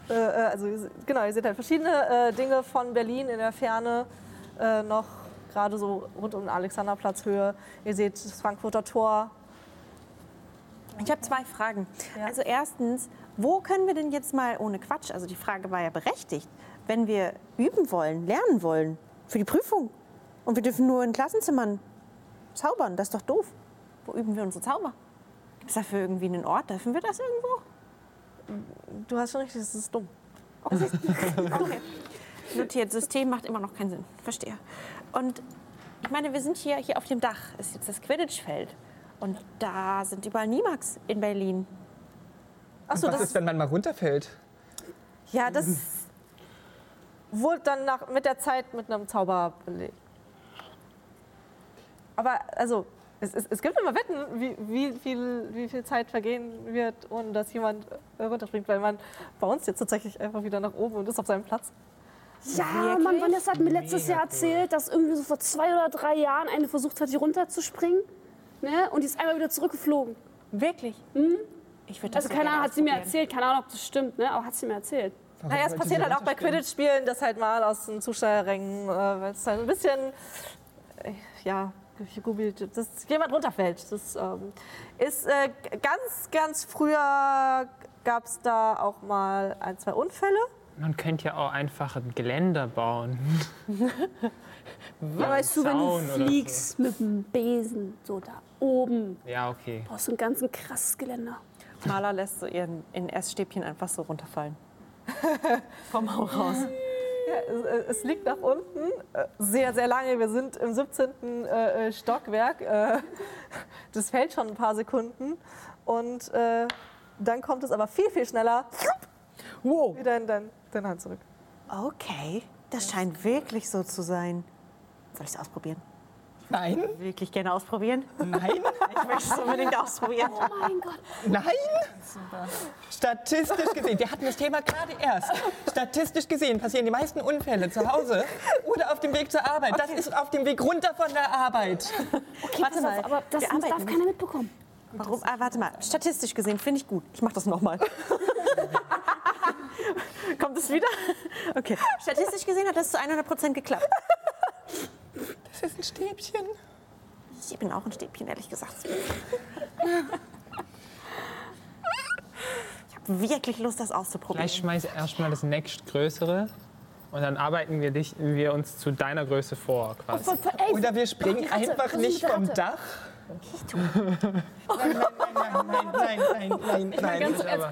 Äh, äh, also ihr se- genau, ihr seht halt verschiedene äh, Dinge von Berlin in der Ferne äh, noch gerade so rund um Alexanderplatzhöhe. Ihr seht das Frankfurter Tor. Ich habe zwei Fragen. Ja. Also erstens, wo können wir denn jetzt mal ohne Quatsch, also die Frage war ja berechtigt, wenn wir üben wollen, lernen wollen für die Prüfung und wir dürfen nur in Klassenzimmern zaubern, das ist doch doof. Wo üben wir unsere Zauber? Gibt es dafür irgendwie einen Ort? Dürfen wir das irgendwo? Du hast schon recht, das ist dumm. Okay. Notiert, System macht immer noch keinen Sinn. Verstehe. Und ich meine, wir sind hier, hier auf dem Dach, ist jetzt das Quidditch-Feld. Und da sind überall Nimax in Berlin. Achso, Was das ist, wenn man mal runterfällt? Ja, das wurde dann nach, mit der Zeit mit einem Zauber belegt. Aber also, es, es, es gibt immer Wetten, wie, wie, viel, wie viel Zeit vergehen wird, ohne dass jemand äh, runterspringt, weil man bounce jetzt tatsächlich einfach wieder nach oben und ist auf seinem Platz. Ja, Mann, Vanessa hat mir letztes Jahr erzählt, dass irgendwie so vor zwei oder drei Jahren eine versucht hat, hier runterzuspringen. Ne? Und die ist einmal wieder zurückgeflogen. Wirklich? Ich würde das Also so keine Ahnung, hat sie mir erzählt, keine Ahnung, ob das stimmt, ne? aber hat sie mir erzählt. Warum Naja, es passiert sie halt auch bei? Quidditch-Spielen, dass halt mal aus den Zuschauerrängen, äh, weil es halt ein bisschen, äh, ja, gegoogelt, dass jemand runterfällt. Das ähm, ist äh, ganz, ganz früher gab es da auch mal ein, zwei Unfälle. Man könnte ja auch einfach ein Geländer bauen. Ja, weißt du, wenn du fliegst mit dem Besen, so da oben, Ja, okay. brauchst du ein ganz ein krasses Geländer. Maler lässt so ihren in Essstäbchen einfach so runterfallen. Vom Hau raus. Ja, es, es liegt nach unten, äh, sehr, sehr lange. Wir sind im 17. äh, äh, Stockwerk. Das fällt schon ein paar Sekunden. Und dann kommt es aber viel, viel schneller Wow. wieder in dein, deine Hand zurück. Okay, das scheint wirklich so zu sein. Soll ich es ausprobieren? Nein, Wirklich gerne ausprobieren? nein, Ich möchte es unbedingt ausprobieren. Mein Gott. nein. Statistisch gesehen, wir hatten das Thema gerade erst. Statistisch gesehen passieren die meisten Unfälle zu Hause oder auf dem Weg zur Arbeit. Das ist auf dem Weg runter von der Arbeit. Okay, Warte pass mal, auf, aber das darf keiner mitbekommen. Warum? Ah, warte mal, statistisch gesehen finde ich gut. Ich mache das nochmal. Kommt es wieder? Okay. Statistisch gesehen hat das zu 100% geklappt. Das ist ein Stäbchen. Ich bin auch ein Stäbchen, ehrlich gesagt. Ich habe wirklich Lust, das auszuprobieren. Vielleicht schmeiß erstmal das nächstgrößere und dann arbeiten wir, dich, wir uns zu deiner Größe vor. Quasi. Ey, Oder wir springen einfach nicht vom? Dach. Nein, nein, nein, nein, nein, nein, nein, Ganz, also,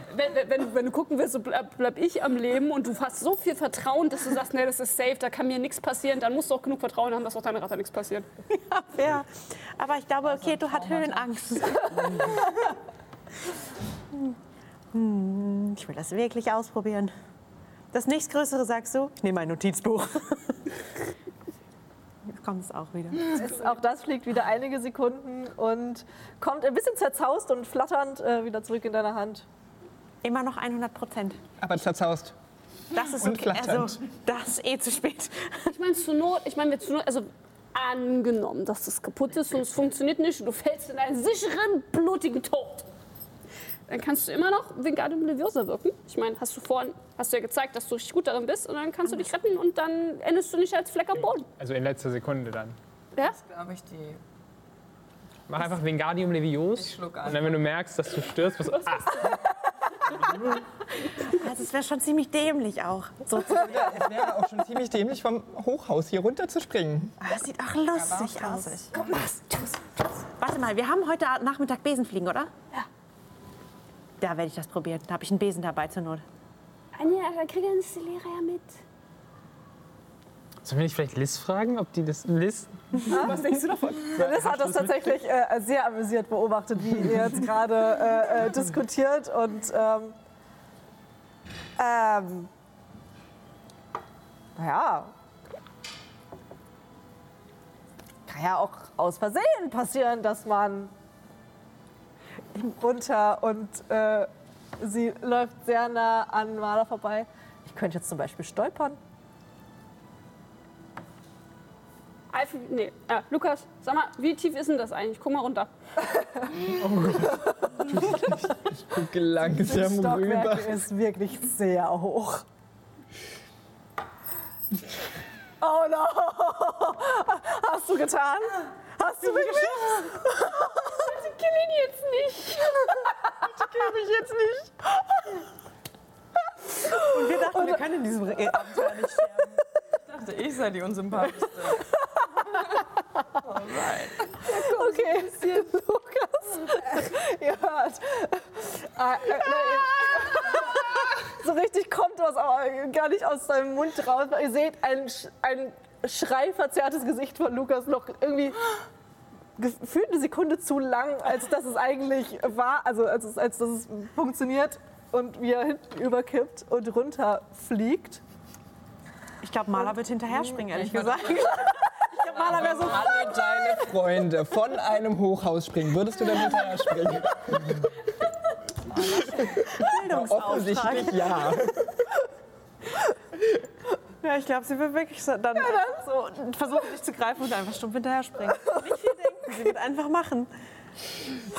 wenn, du- du gucken willst, so bleib, bleib ich am Leben und du hast so viel Vertrauen, dass du sagst, nee, das ist safe, da kann mir nichts passieren, dann musst du auch genug Vertrauen haben, dass auch deiner Ratte nichts passiert. Ja, aber ich glaube, Keto hat Höhenangst. Hm, Ich will das wirklich ausprobieren. Das nächstgrößere sagst du? Ich nehme ein Notizbuch. Kommt es auch wieder. Es, auch das fliegt wieder einige Sekunden und kommt ein bisschen zerzaust und flatternd äh, wieder zurück in deine Hand. Immer noch 100 Prozent. Aber zerzaust. Das ist Und okay. flatternd. Also, das ist eh zu spät. Ich meine, zur Not, ich meine, wir zur Not, also angenommen, dass das kaputt ist und es funktioniert nicht und du fällst in einen sicheren, blutigen Tod. Dann kannst du immer noch Wingardium Leviosa wirken. Ich meine, hast du vorhin, hast du ja gezeigt, dass du richtig gut darin bist und dann kannst du dich retten und dann endest du nicht als Fleck am Boden. Also in letzter Sekunde dann. Ja? glaube ich, die. Mach einfach Wingardium Levios und an. dann, wenn du merkst, dass du stirbst, was, ah, Also, es wäre schon ziemlich dämlich auch. So es wäre auch schon ziemlich dämlich, vom Hochhaus hier runter zu springen. Ah, Das sieht auch lustig aus. Komm, mach's. Warte mal, wir haben heute Nachmittag Besenfliegen, oder? Ja. Da werde ich das probieren. Da habe ich einen Besen dabei zur Not. Nee, da kriegen uns die Lehrer ja mit. Sollen wir nicht vielleicht Liz fragen, ob die das. Liz? Was denkst du davon? Liz hat das tatsächlich äh, sehr amüsiert beobachtet, wie ihr jetzt gerade äh, äh, diskutiert und ähm, ähm, naja, kann ja auch aus Versehen passieren, dass man runter und äh, sie läuft sehr nah an Marder vorbei. Ich könnte jetzt zum Beispiel stolpern. Alfie, nee, äh, Lukas, sag mal, wie tief ist denn das eigentlich? Guck mal runter. Gucke langsam rüber. Stockwerk ist wirklich sehr hoch. Oh no! Hast du getan? Hast du wirklich? Kill ihn jetzt nicht. Kill mich jetzt nicht. Und wir dachten, wir können in diesem Abenteuer nicht sterben. Ich dachte, ich sei die unsympathischste. Okay, Lukas, ihr hört. Äh, äh, nein, so richtig kommt was aber gar nicht aus seinem Mund raus. Ihr seht ein, Sch- ein schreiverzerrtes Gesicht von Lukas noch irgendwie gefühlt eine Sekunde zu lang, als dass es eigentlich war, also als, es, als dass es funktioniert und wie er hinten überkippt und runterfliegt. Ich glaube, Maler wird hinterher springen, ehrlich Ich gesagt. würde- Maler wäre so. Alle deine Freunde von einem Hochhaus springen. Würdest du dann hinterher springen? Bildungsauftrag. Offensichtlich ja. Ja, ich glaube, sie wird wirklich so, dann so versuchen, dich zu greifen und einfach stumpf hinterher springen. Nicht viel denken, sie wird einfach machen.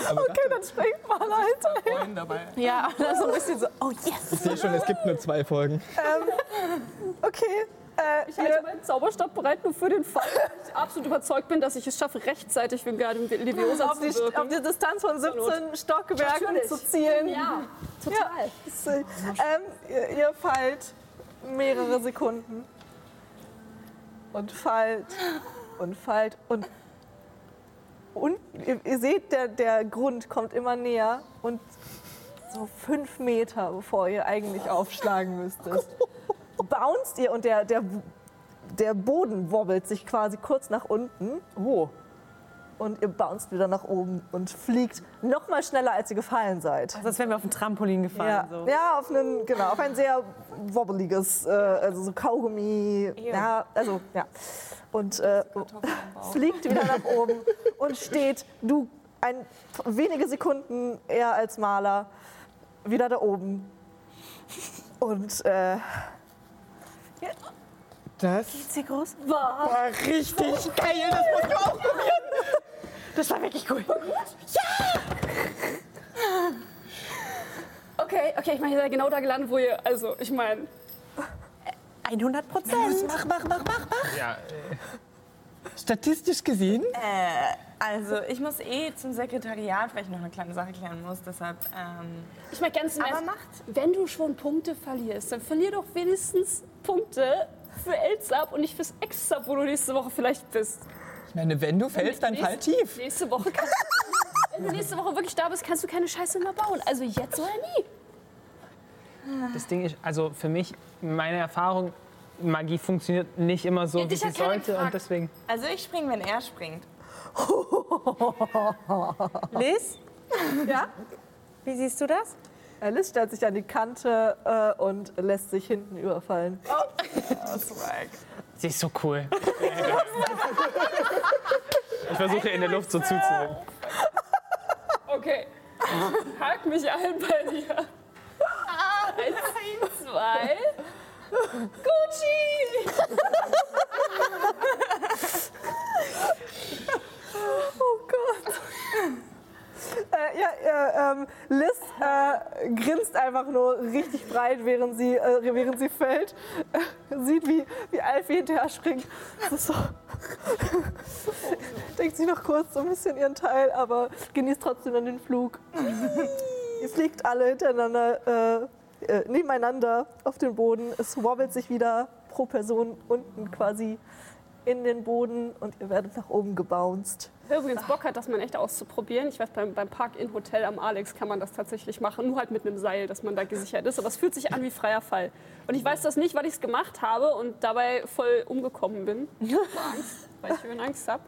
Aber Okay, dann springt mal hinterher. Freunde dabei. Ja, dann so ein bisschen so, oh yes. Ich sehe schon, es gibt nur zwei Folgen. Okay. Äh, Ich halte meinen Zauberstab bereit, nur für den Fall, dass ich absolut überzeugt bin, dass ich es schaffe, rechtzeitig für Guardian Leviosa auf, zu die, auf die Distanz von 17 Stockwerken Natürlich. zu zielen. ja, total. Ähm, ihr, ihr fallt mehrere Sekunden. Und fallt und fallt und, und ihr, ihr seht, der, der Grund kommt immer näher und so fünf Meter, bevor ihr eigentlich aufschlagen müsstet, bounced ihr und der, der, der Boden wobbelt sich quasi kurz nach unten. Oh. Und ihr bounced wieder nach oben und fliegt noch mal schneller, als ihr gefallen seid. Also als wären wir auf ein Trampolin gefallen. Ja, So. ja auf, einen, genau, auf ein sehr wobbeliges, äh, also so Kaugummi. Ja, also, ja. Und äh, fliegt wieder nach oben und steht, du ein, wenige Sekunden eher als Maler, wieder da oben. Und äh, Das Ist sie groß? war richtig geil. Das musst du auch probieren. Das war wirklich cool. Okay, okay, ich meine, ihr seid genau da gelandet, wo ihr, also, ich meine, 100 Prozent. Mach, mach, mach, mach, mach. Ja, Statistisch gesehen. Äh, also ich muss eh zum Sekretariat, weil ich noch eine kleine Sache klären muss. Deshalb, ähm, ich meine ganz im Aber Ernst, macht. wenn du schon Punkte verlierst, dann verlier doch wenigstens Punkte für Elsab und nicht fürs Extra, wo du nächste Woche vielleicht bist. Meine, wenn du fällst, dann fall tief. Nächste Woche kannst Wenn du nächste Woche wirklich da bist, kannst du keine Scheiße mehr bauen. Also jetzt oder nie. das Ding ist, also für mich, meine Erfahrung, Magie funktioniert nicht immer so, Ja, wie sie sollte. gefragt. Und deswegen. also ich springe, wenn er springt. Liz, ja, wie siehst du das? Alice stellt sich an die Kante äh, und lässt sich hinten überfallen. Sie ist so cool. ich versuche in der Luft so zuzuhören. Okay. Hack mich ein bei dir. Eins, zwei. Gucci! Oh Gott. Äh, ja, ja ähm, Liz äh, grinst einfach nur richtig breit, während sie, äh, während sie fällt. Äh, sieht, wie, wie Alfie hinterher springt. So. Denkt sich noch kurz so ein bisschen ihren Teil, aber genießt trotzdem dann den Flug. Ihr fliegt alle hintereinander, äh, äh, nebeneinander auf den Boden. Es wobbelt sich wieder pro Person unten quasi in den Boden und ihr werdet nach oben gebounced. Wer übrigens Bock hat, das mal echt auszuprobieren, ich weiß, beim, beim Park-In-Hotel am Alex kann man das tatsächlich machen, nur halt mit einem Seil, dass man da gesichert ist. Aber es fühlt sich an wie freier Fall. Und ich weiß das nicht, weil ich es gemacht habe und dabei voll umgekommen bin. Vor Angst, weil ich Höhenangst habe.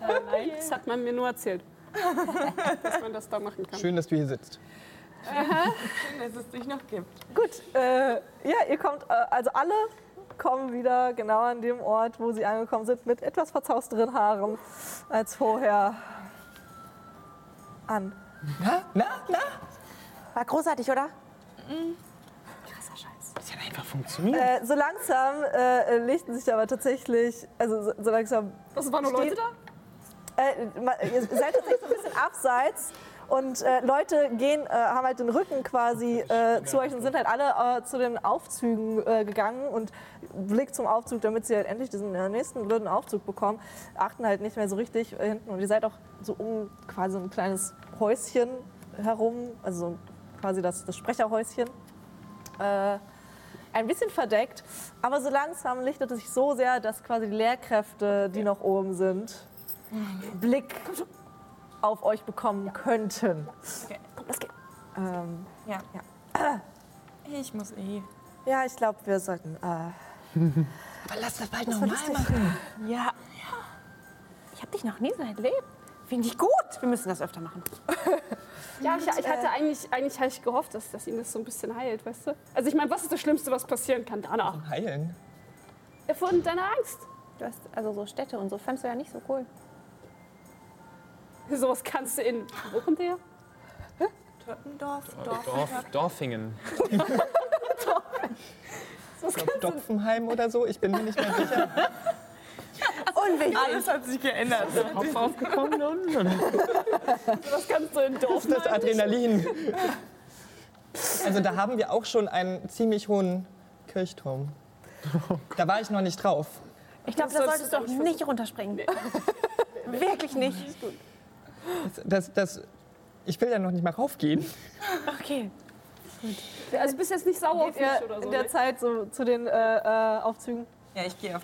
Äh, nein, das hat man mir nur erzählt, dass man das da machen kann. Schön, dass du hier sitzt. Schön, dass es dich noch gibt. Gut, äh, ja, ihr kommt, äh, also alle kommen wieder genau an dem Ort, wo sie angekommen sind, mit etwas verzausteren Haaren als vorher an. Na, na, na? War großartig, oder? Das hat einfach funktioniert. Äh, so langsam äh, lichten sich aber tatsächlich, also so, so langsam, Was, waren nur Leute da? äh, ihr seid tatsächlich so ein bisschen abseits und äh, Leute gehen, äh, haben halt den Rücken quasi äh, zu euch und sind halt alle äh, zu den Aufzügen äh, gegangen und Blick zum Aufzug, damit sie halt endlich diesen äh, nächsten blöden Aufzug bekommen, achten halt nicht mehr so richtig hinten. Und ihr seid auch so um quasi so ein kleines Häuschen herum, also so quasi das, das Sprecherhäuschen. Ein bisschen verdeckt, aber so langsam lichtet es sich so sehr, dass quasi die Lehrkräfte, die noch oben sind, Blick auf euch bekommen könnten. Komm, das geht. Ähm, Ja. Ich muss eh. ja, ich glaube, wir sollten. Äh, Aber lass das bald nochmal machen. Ja. Ich habe dich noch nie so erlebt. Finde ich gut. Wir müssen das öfter machen. Ja, ich, ich hatte eigentlich, eigentlich hatte ich gehofft, dass, dass ihn das so ein bisschen heilt, weißt du? Also ich meine, was ist das Schlimmste, was passieren kann, Dana? Heilen. Von deiner Angst. Du hast also so Städte und so fandst du ja nicht so cool. Sowas kannst du in Wochendär? Töppendorf, Dorf, Dorf. Dorfingen. Ich glaub, Dopfenheim oder so, ich bin mir nicht mehr sicher. Unwichtig. Alles hat sich geändert. Kopf aufgekommen und sowas kannst du in Dorf. Das Adrenalin. Also da haben wir auch schon einen ziemlich hohen Kirchturm. Da war ich noch nicht drauf. Ich glaube, Das da solltest du auch nicht nicht runterspringen. Wirklich nicht. Das, das, ich will ja noch nicht mal raufgehen. Okay. Also du bist jetzt nicht sauer auf mich oder so. in der ne? Zeit so zu den äh, äh, Aufzügen. Ja, ich gehe auf,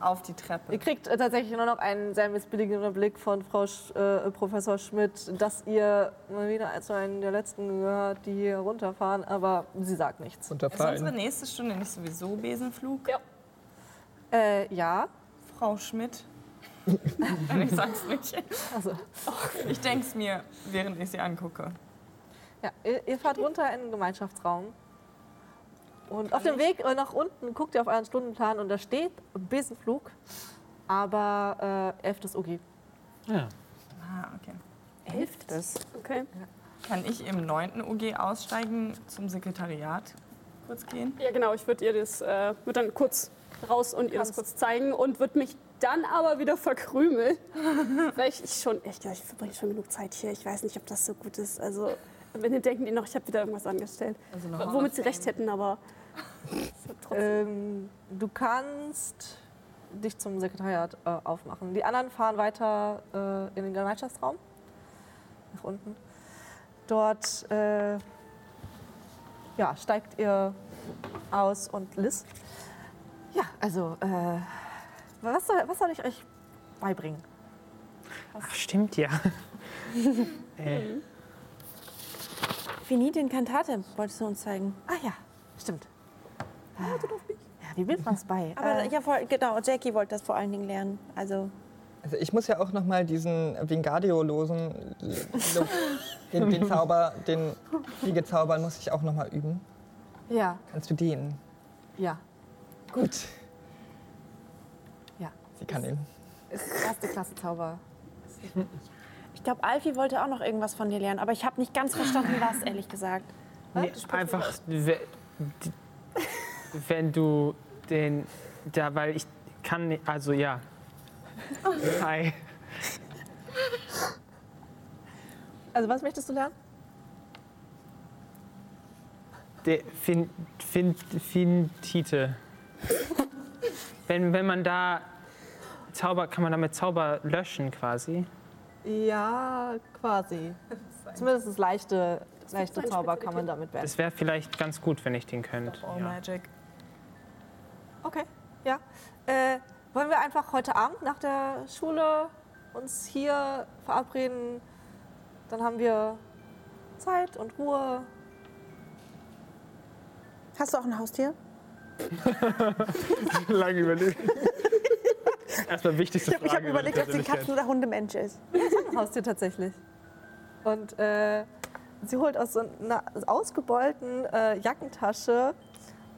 auf die Treppe. Ihr kriegt äh, tatsächlich nur noch einen sehr missbilligenden Blick von Frau Sch äh, Professor Schmidt, dass ihr mal wieder als einen der letzten gehört, die hier runterfahren, aber sie sagt nichts. Ist unsere nächste Stunde nicht sowieso Besenflug? Ja. Äh, ja. Frau Schmidt? ich sag's nicht. Also, Ich denk's mir, während ich sie angucke. ja, ihr, ihr fahrt runter in den Gemeinschaftsraum. Und auf dem Weg nach unten guckt ihr auf euren Stundenplan und da steht Besenflug, aber äh, 11. OG. ja. Ah, okay. Elftes. Okay. Kann ich im 9. UG aussteigen zum Sekretariat kurz gehen? Ja, genau. Ich würde ihr das, äh, würde dann kurz raus und ihr das kurz zeigen und würde mich dann aber wieder verkrümeln. Weil ich, ich schon, ich, ich verbringe schon genug Zeit hier. Ich weiß nicht, ob das so gut ist. Also, wenn denken die noch, ich habe wieder irgendwas angestellt. Also Womit sie recht hätten, aber. trotzdem. Ähm, du kannst dich zum Sekretariat äh, aufmachen. Die anderen fahren weiter äh, in den Gemeinschaftsraum. Nach unten. Dort äh, ja, steigt ihr aus und Liz. Ja, also, äh, was, soll, was soll ich euch beibringen? Ach, stimmt ja. äh, Finite Incantate wolltest du uns zeigen. Ah ja, stimmt. Äh, ja, wie bringt man es bei? Aber äh, ja, voll, genau, Jackie wollte das vor allen Dingen lernen. Also, Also ich muss ja auch noch mal diesen Wingardio-losen, den, den Zauber, den Fliegezauber muss ich auch noch mal üben. ja, Kannst du den? ja, Gut. Sie kann ihn. Ist erste Klasse Zauber. ich glaube, Alfie wollte auch noch irgendwas von dir lernen, aber ich habe nicht ganz verstanden, was, ehrlich gesagt. nee, einfach, we- die- wenn du den, da, weil ich kann, nicht- also ja. Hi. Also was möchtest du lernen? De, fin, fin, Fintite. Wenn, wenn man da Zauber, kann man damit Zauber löschen quasi. Ja, quasi. Zumindest das leichte, leichte sein Zauber kann man damit werden. Das wäre vielleicht ganz gut, wenn ich den könnte. All Ja. Magic. Okay, ja. Äh, wollen wir einfach heute Abend nach der Schule uns hier verabreden, dann haben wir Zeit und Ruhe. Hast du auch ein Haustier? Lange überlegt. Erstmal wichtigste Ich habe Frage. hab über überlegt, ob sie ein. Katzen- oder Hundemensch ist. ein Haustier tatsächlich. Und äh, sie holt aus so einer ausgebeulten äh, Jackentasche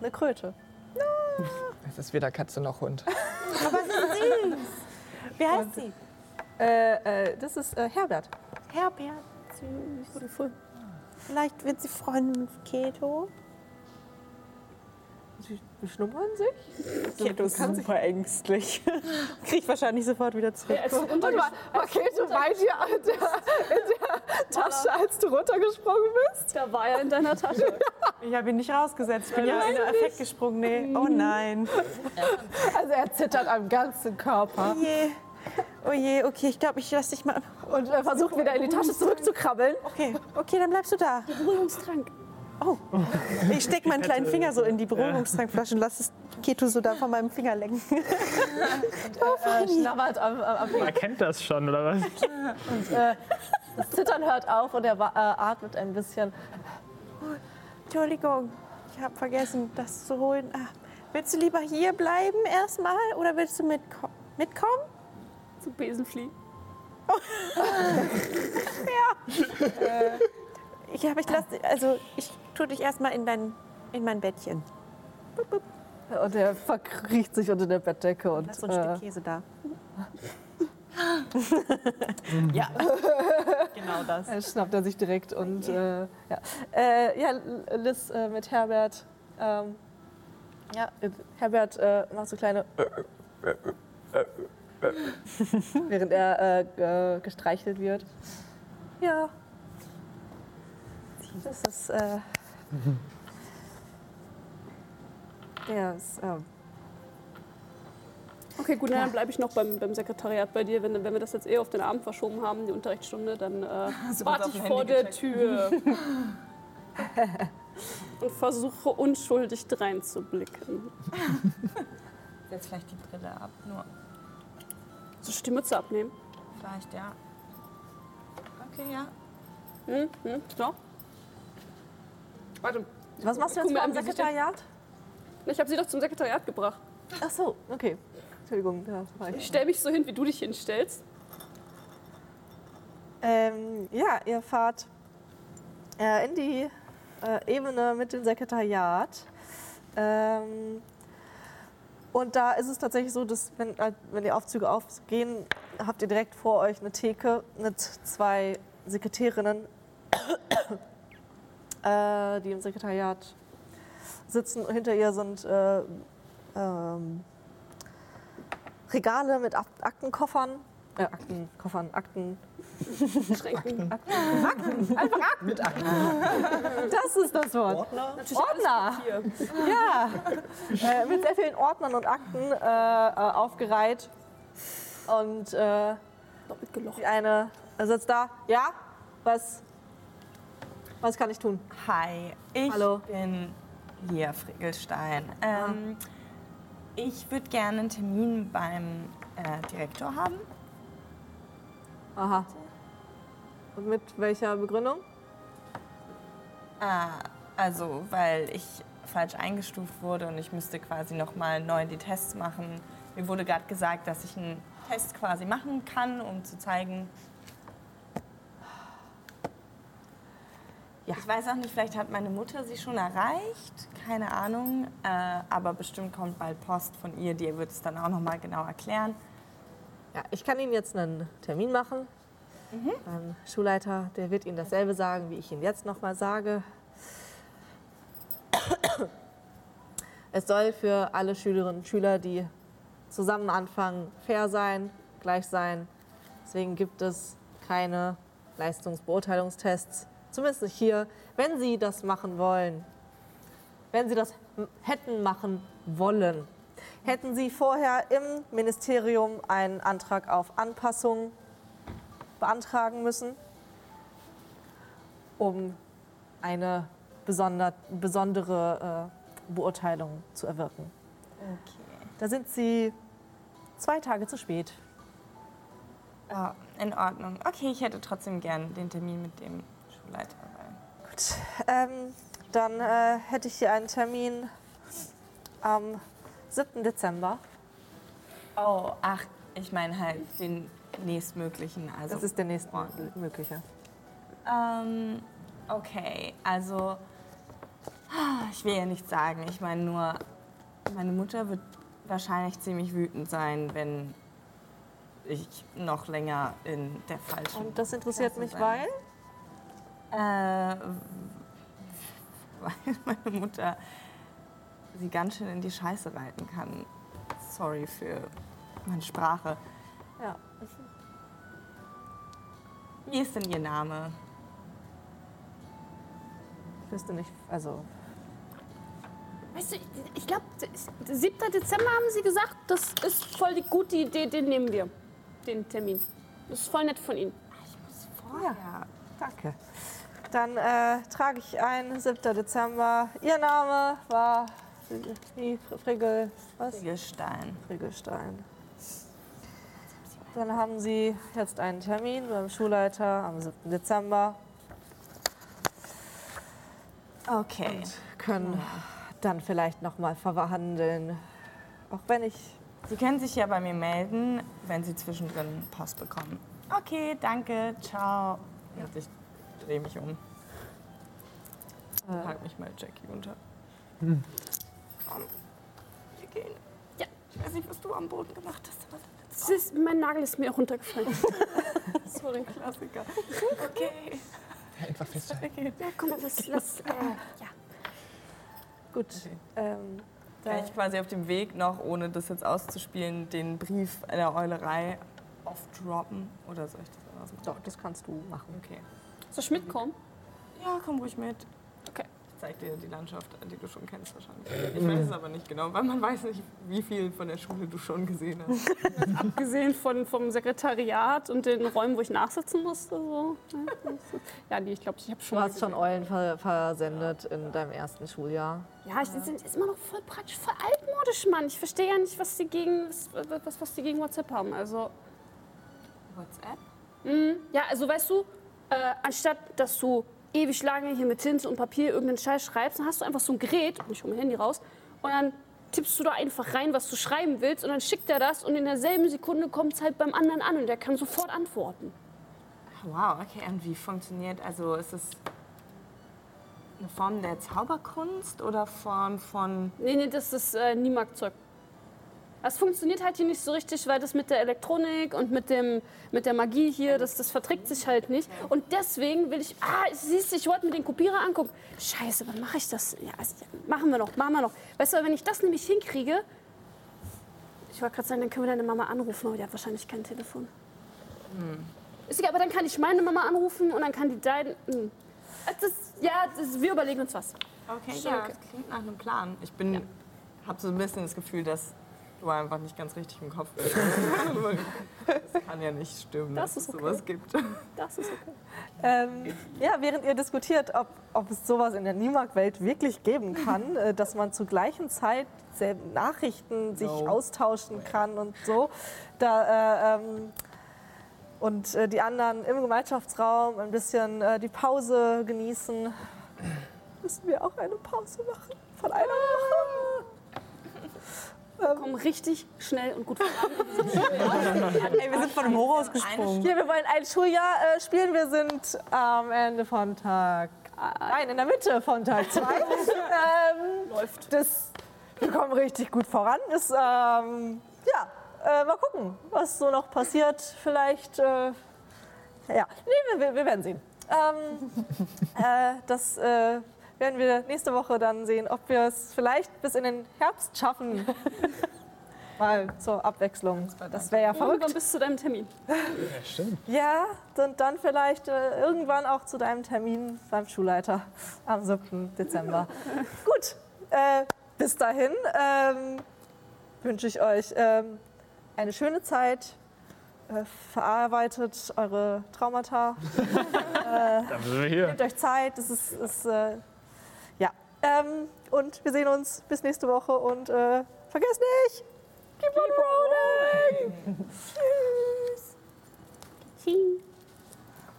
eine Kröte. Es ist weder Katze noch Hund. Aber sie ist süß. Wie heißt sie? Äh, äh, das ist äh, Herbert. Herbert. Süß. Vielleicht wird sie Freundin mit Keto. Sie beschnuppern sich. Keto ist super ängstlich. Krieg wahrscheinlich sofort wieder zurück. Als du runtergesch- Pakete bei dir in der, in der Tasche, als du runtergesprungen bist? Da war er in deiner Tasche. Ich habe ihn nicht rausgesetzt. Ich bin ja in den Effekt gesprungen. Nee. Oh nein. Also er zittert am ganzen Körper Oh je. Oh je, okay, ich glaube, ich lasse dich mal. und äh, versucht wieder in die Tasche zurückzukrabbeln. Okay, okay, dann bleibst du da. Beruhigungstrank. Ich stecke meinen kleinen Finger so in die Beruhigungstrankflasche und lasse das Keto so da von meinem Finger lenken. Äh, schnabbert am, am, am Man kennt das schon, oder was? Das Zittern hört auf und er äh, atmet ein bisschen. Entschuldigung, ich habe vergessen, das zu holen. Ah, willst du lieber hier bleiben erstmal oder willst du mitko mitkommen? Zu Besenflieh. Ich habe, ich lasse, also ich tue dich erstmal in dein, in mein Bettchen. Und er verkriecht sich unter der Bettdecke und Lass so ein äh, Stück Käse da. ja, Genau das. äh, schnappt er sich direkt und äh, ja. Äh, ja, Liz äh, mit Herbert. Ähm, ja, äh, Herbert äh, macht so kleine. während er äh, ge- gestreichelt wird. Ja. Das ist. Der ist. Ähm, Okay, gut, na, dann bleibe ich noch beim, beim Sekretariat bei dir. Wenn, wenn wir das jetzt eh auf den Abend verschoben haben, die Unterrichtsstunde, dann äh, warte auf ich vor der. Tür. und versuche unschuldig dreinzublicken. Jetzt vielleicht die Brille ab, nur Soll ich die Mütze abnehmen? vielleicht, ja. Okay, ja. Hm? Hm? Ja? Warte, was machst du jetzt beim Sekretariat? ich habe sie doch zum Sekretariat gebracht. Ach so, okay. Entschuldigung, da war Ich ich. stelle mich so hin, wie du dich hinstellst. Ähm, ja, ihr fahrt äh, in die äh, Ebene mit dem Sekretariat. Ähm, und da ist es tatsächlich so, dass wenn, äh, wenn die Aufzüge aufgehen, habt ihr direkt vor euch eine Theke mit zwei Sekretärinnen, äh, die im Sekretariat sitzen. Hinter ihr sind äh, ähm, Regale mit Ak Aktenkoffern. Äh, Aktenkoffern, Akten, Schränken. Das ist das Wort. Ordner? Ordner. Hier. Ja. äh, mit sehr vielen Ordnern und Akten äh, äh, aufgereiht. Und äh, Doppelt gelocht. die eine sitzt da. Ja? Was? Was kann ich tun? Hi, ich Hallo. bin Lia Frickelstein. Ähm, ich würde gerne einen Termin beim äh, Direktor haben. Aha. Und mit welcher Begründung? Ah, also, weil ich falsch eingestuft wurde und ich müsste quasi nochmal neu die Tests machen. Mir wurde gerade gesagt, dass ich einen Test quasi machen kann, um zu zeigen. Ja. Ich weiß auch nicht, vielleicht hat meine Mutter sie schon erreicht, keine Ahnung. Äh, aber bestimmt kommt bald Post von ihr, die wird es dann auch nochmal genau erklären. Ja, ich kann Ihnen jetzt einen Termin machen. Mein Schulleiter, der wird Ihnen dasselbe sagen, wie ich Ihnen jetzt nochmal sage. Es soll für alle Schülerinnen und Schüler, die zusammen anfangen, fair sein, gleich sein. Deswegen gibt es keine Leistungsbeurteilungstests. Zumindest nicht hier. Wenn Sie das machen wollen, wenn Sie das hätten machen wollen, hätten Sie vorher im Ministerium einen Antrag auf Anpassung beantragen müssen, um eine besonder, besondere äh, Beurteilung zu erwirken. Okay. Da sind Sie zwei Tage zu spät. Oh, in Ordnung. Okay, ich hätte trotzdem gern den Termin mit dem Schulleiter. Weil Gut, ähm, dann äh, hätte ich hier einen Termin am 7. Dezember. oh, ach, ich meine halt den nächstmöglichen. Also, Das ist der nächstmögliche. Ähm, okay, also ah, ich will ja nichts sagen. Ich meine nur, meine Mutter wird wahrscheinlich ziemlich wütend sein, wenn ich noch länger in der falschen. Und das interessiert Klasse mich, sein. weil? Äh, weil meine Mutter sie ganz schön in die Scheiße reiten kann. Sorry für meine Sprache. Ja. Wie ist denn Ihr Name? Ich wüsste nicht, also Weißt du, ich- ich glaube, 7. Dezember haben sie gesagt, das ist voll die gute Idee, den nehmen wir, den Termin. Das ist voll nett von Ihnen. Vorher. danke. Dann äh, trage ich ein, 7. Dezember. Ihr Name war wie Frigel, was? Ziegelstein. Friegelstein. Dann haben Sie jetzt einen Termin beim Schulleiter am 7. Dezember. Okay. Können dann vielleicht noch mal verhandeln. Auch wenn ich Sie können sich ja bei mir melden, wenn Sie zwischendrin Post bekommen. Okay, danke. Ciao. Und ich drehe mich um. Äh. Halt mich mal Jackie unter. Komm, wir gehen. Ja. Ich weiß nicht, was du am Boden gemacht hast, aber Das ist, mein Nagel ist mir runtergefallen. sorry, Klassiker. Okay. Einfach festhalten. Ja, komm, lass, lass äh, ja. gut. Ähm, Kann ich quasi auf dem Weg noch, ohne das jetzt auszuspielen, den Brief der Eulerei aufdroppen? Oder soll ich das anders machen? doch, das kannst du machen. Okay. Soll ich mitkommen? Ja, komm ruhig mit. Okay. Ich zeig dir die Landschaft, die du schon kennst wahrscheinlich. Ich weiß es aber nicht genau, weil man weiß nicht, wie viel von der Schule du schon gesehen hast. Abgesehen von, vom Sekretariat und den Räumen, wo ich nachsitzen musste. So. Ja, nee, ich glaube, ich habe schon. Du hast schon Eulen ver versendet in deinem ersten Schuljahr. Ja, ich das ist immer noch voll praktisch, voll altmodisch, Mann. Ich verstehe ja nicht, was die gegen, was, was, die gegen WhatsApp haben. Also, WhatsApp? mh, ja, also weißt du, äh, anstatt dass du ewig lange hier mit Tinte und Papier irgendeinen Scheiß schreibst, dann hast du einfach so ein Gerät, und ich hole mein Handy raus, und dann tippst du da einfach rein, was du schreiben willst, und dann schickt er das, und in derselben Sekunde kommt es halt beim anderen an, und der kann sofort antworten. Wow, okay. Und wie funktioniert, also ist es eine Form der Zauberkunst oder Form von... Nee, nee, das ist äh, Niemark-Zeug. Das funktioniert halt hier nicht so richtig, weil das mit der Elektronik und mit, dem, mit der Magie hier, das, das verträgt sich halt nicht. Und deswegen will ich, ah, siehst du, ich wollte mir den Kopierer angucken. Scheiße, wann mache ich das? Ja, also, ja, machen wir noch, machen wir noch. Weißt du, wenn ich das nämlich hinkriege, ich wollte gerade sagen, dann können wir deine Mama anrufen, aber die hat wahrscheinlich kein Telefon. Ist egal, aber dann kann ich meine Mama anrufen und dann kann die deine. hm. Das, ja, das, wir überlegen uns was. Okay, Schon ja, okay. das klingt nach einem Plan. Ich bin, habe so ein bisschen das Gefühl, dass du einfach nicht ganz richtig im Kopf das kann ja nicht stimmen, Das dass es okay. sowas gibt. Das ist okay. Ähm, ja, während ihr diskutiert, ob, ob es sowas in der Niemark-Welt wirklich geben kann, äh, dass man zur gleichen Zeit Nachrichten sich No. austauschen kann und so, da, äh, ähm, und äh, die anderen im Gemeinschaftsraum ein bisschen äh, die Pause genießen, müssen wir auch eine Pause machen von einer Woche. Kommen richtig schnell und gut voran. Ey, wir sind von dem Hochhaus gesprungen. Hier, wir wollen ein Schuljahr äh, spielen. Wir sind am Ende von Tag. Nein, in der Mitte von Tag 2. ähm, Läuft. das, wir kommen richtig gut voran. Das, ähm, ja, äh, mal gucken, was so noch passiert. Vielleicht, äh, ja, nee, wir, wir werden sehen. Ähm, äh, das äh, werden wir nächste Woche dann sehen, ob wir es vielleicht bis in den Herbst schaffen. Mal zur Abwechslung. Das wäre ja verrückt. Irgendwann bis zu deinem Termin. Ja, stimmt. Ja, und dann vielleicht äh, irgendwann auch zu deinem Termin beim Schulleiter am 7. Dezember. Gut, äh, bis dahin ähm, wünsche ich euch ähm, eine schöne Zeit. Äh, verarbeitet eure Traumata. Dann sind wir hier. Nehmt euch Zeit. Das ist, ist äh. Ähm, und wir sehen uns bis nächste Woche und äh, vergesst nicht, keep on rolling. Tschüss. Ting.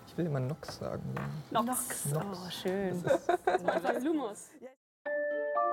Ich will immer Nox sagen. Nox. Oh, schön. Einfach Lumos.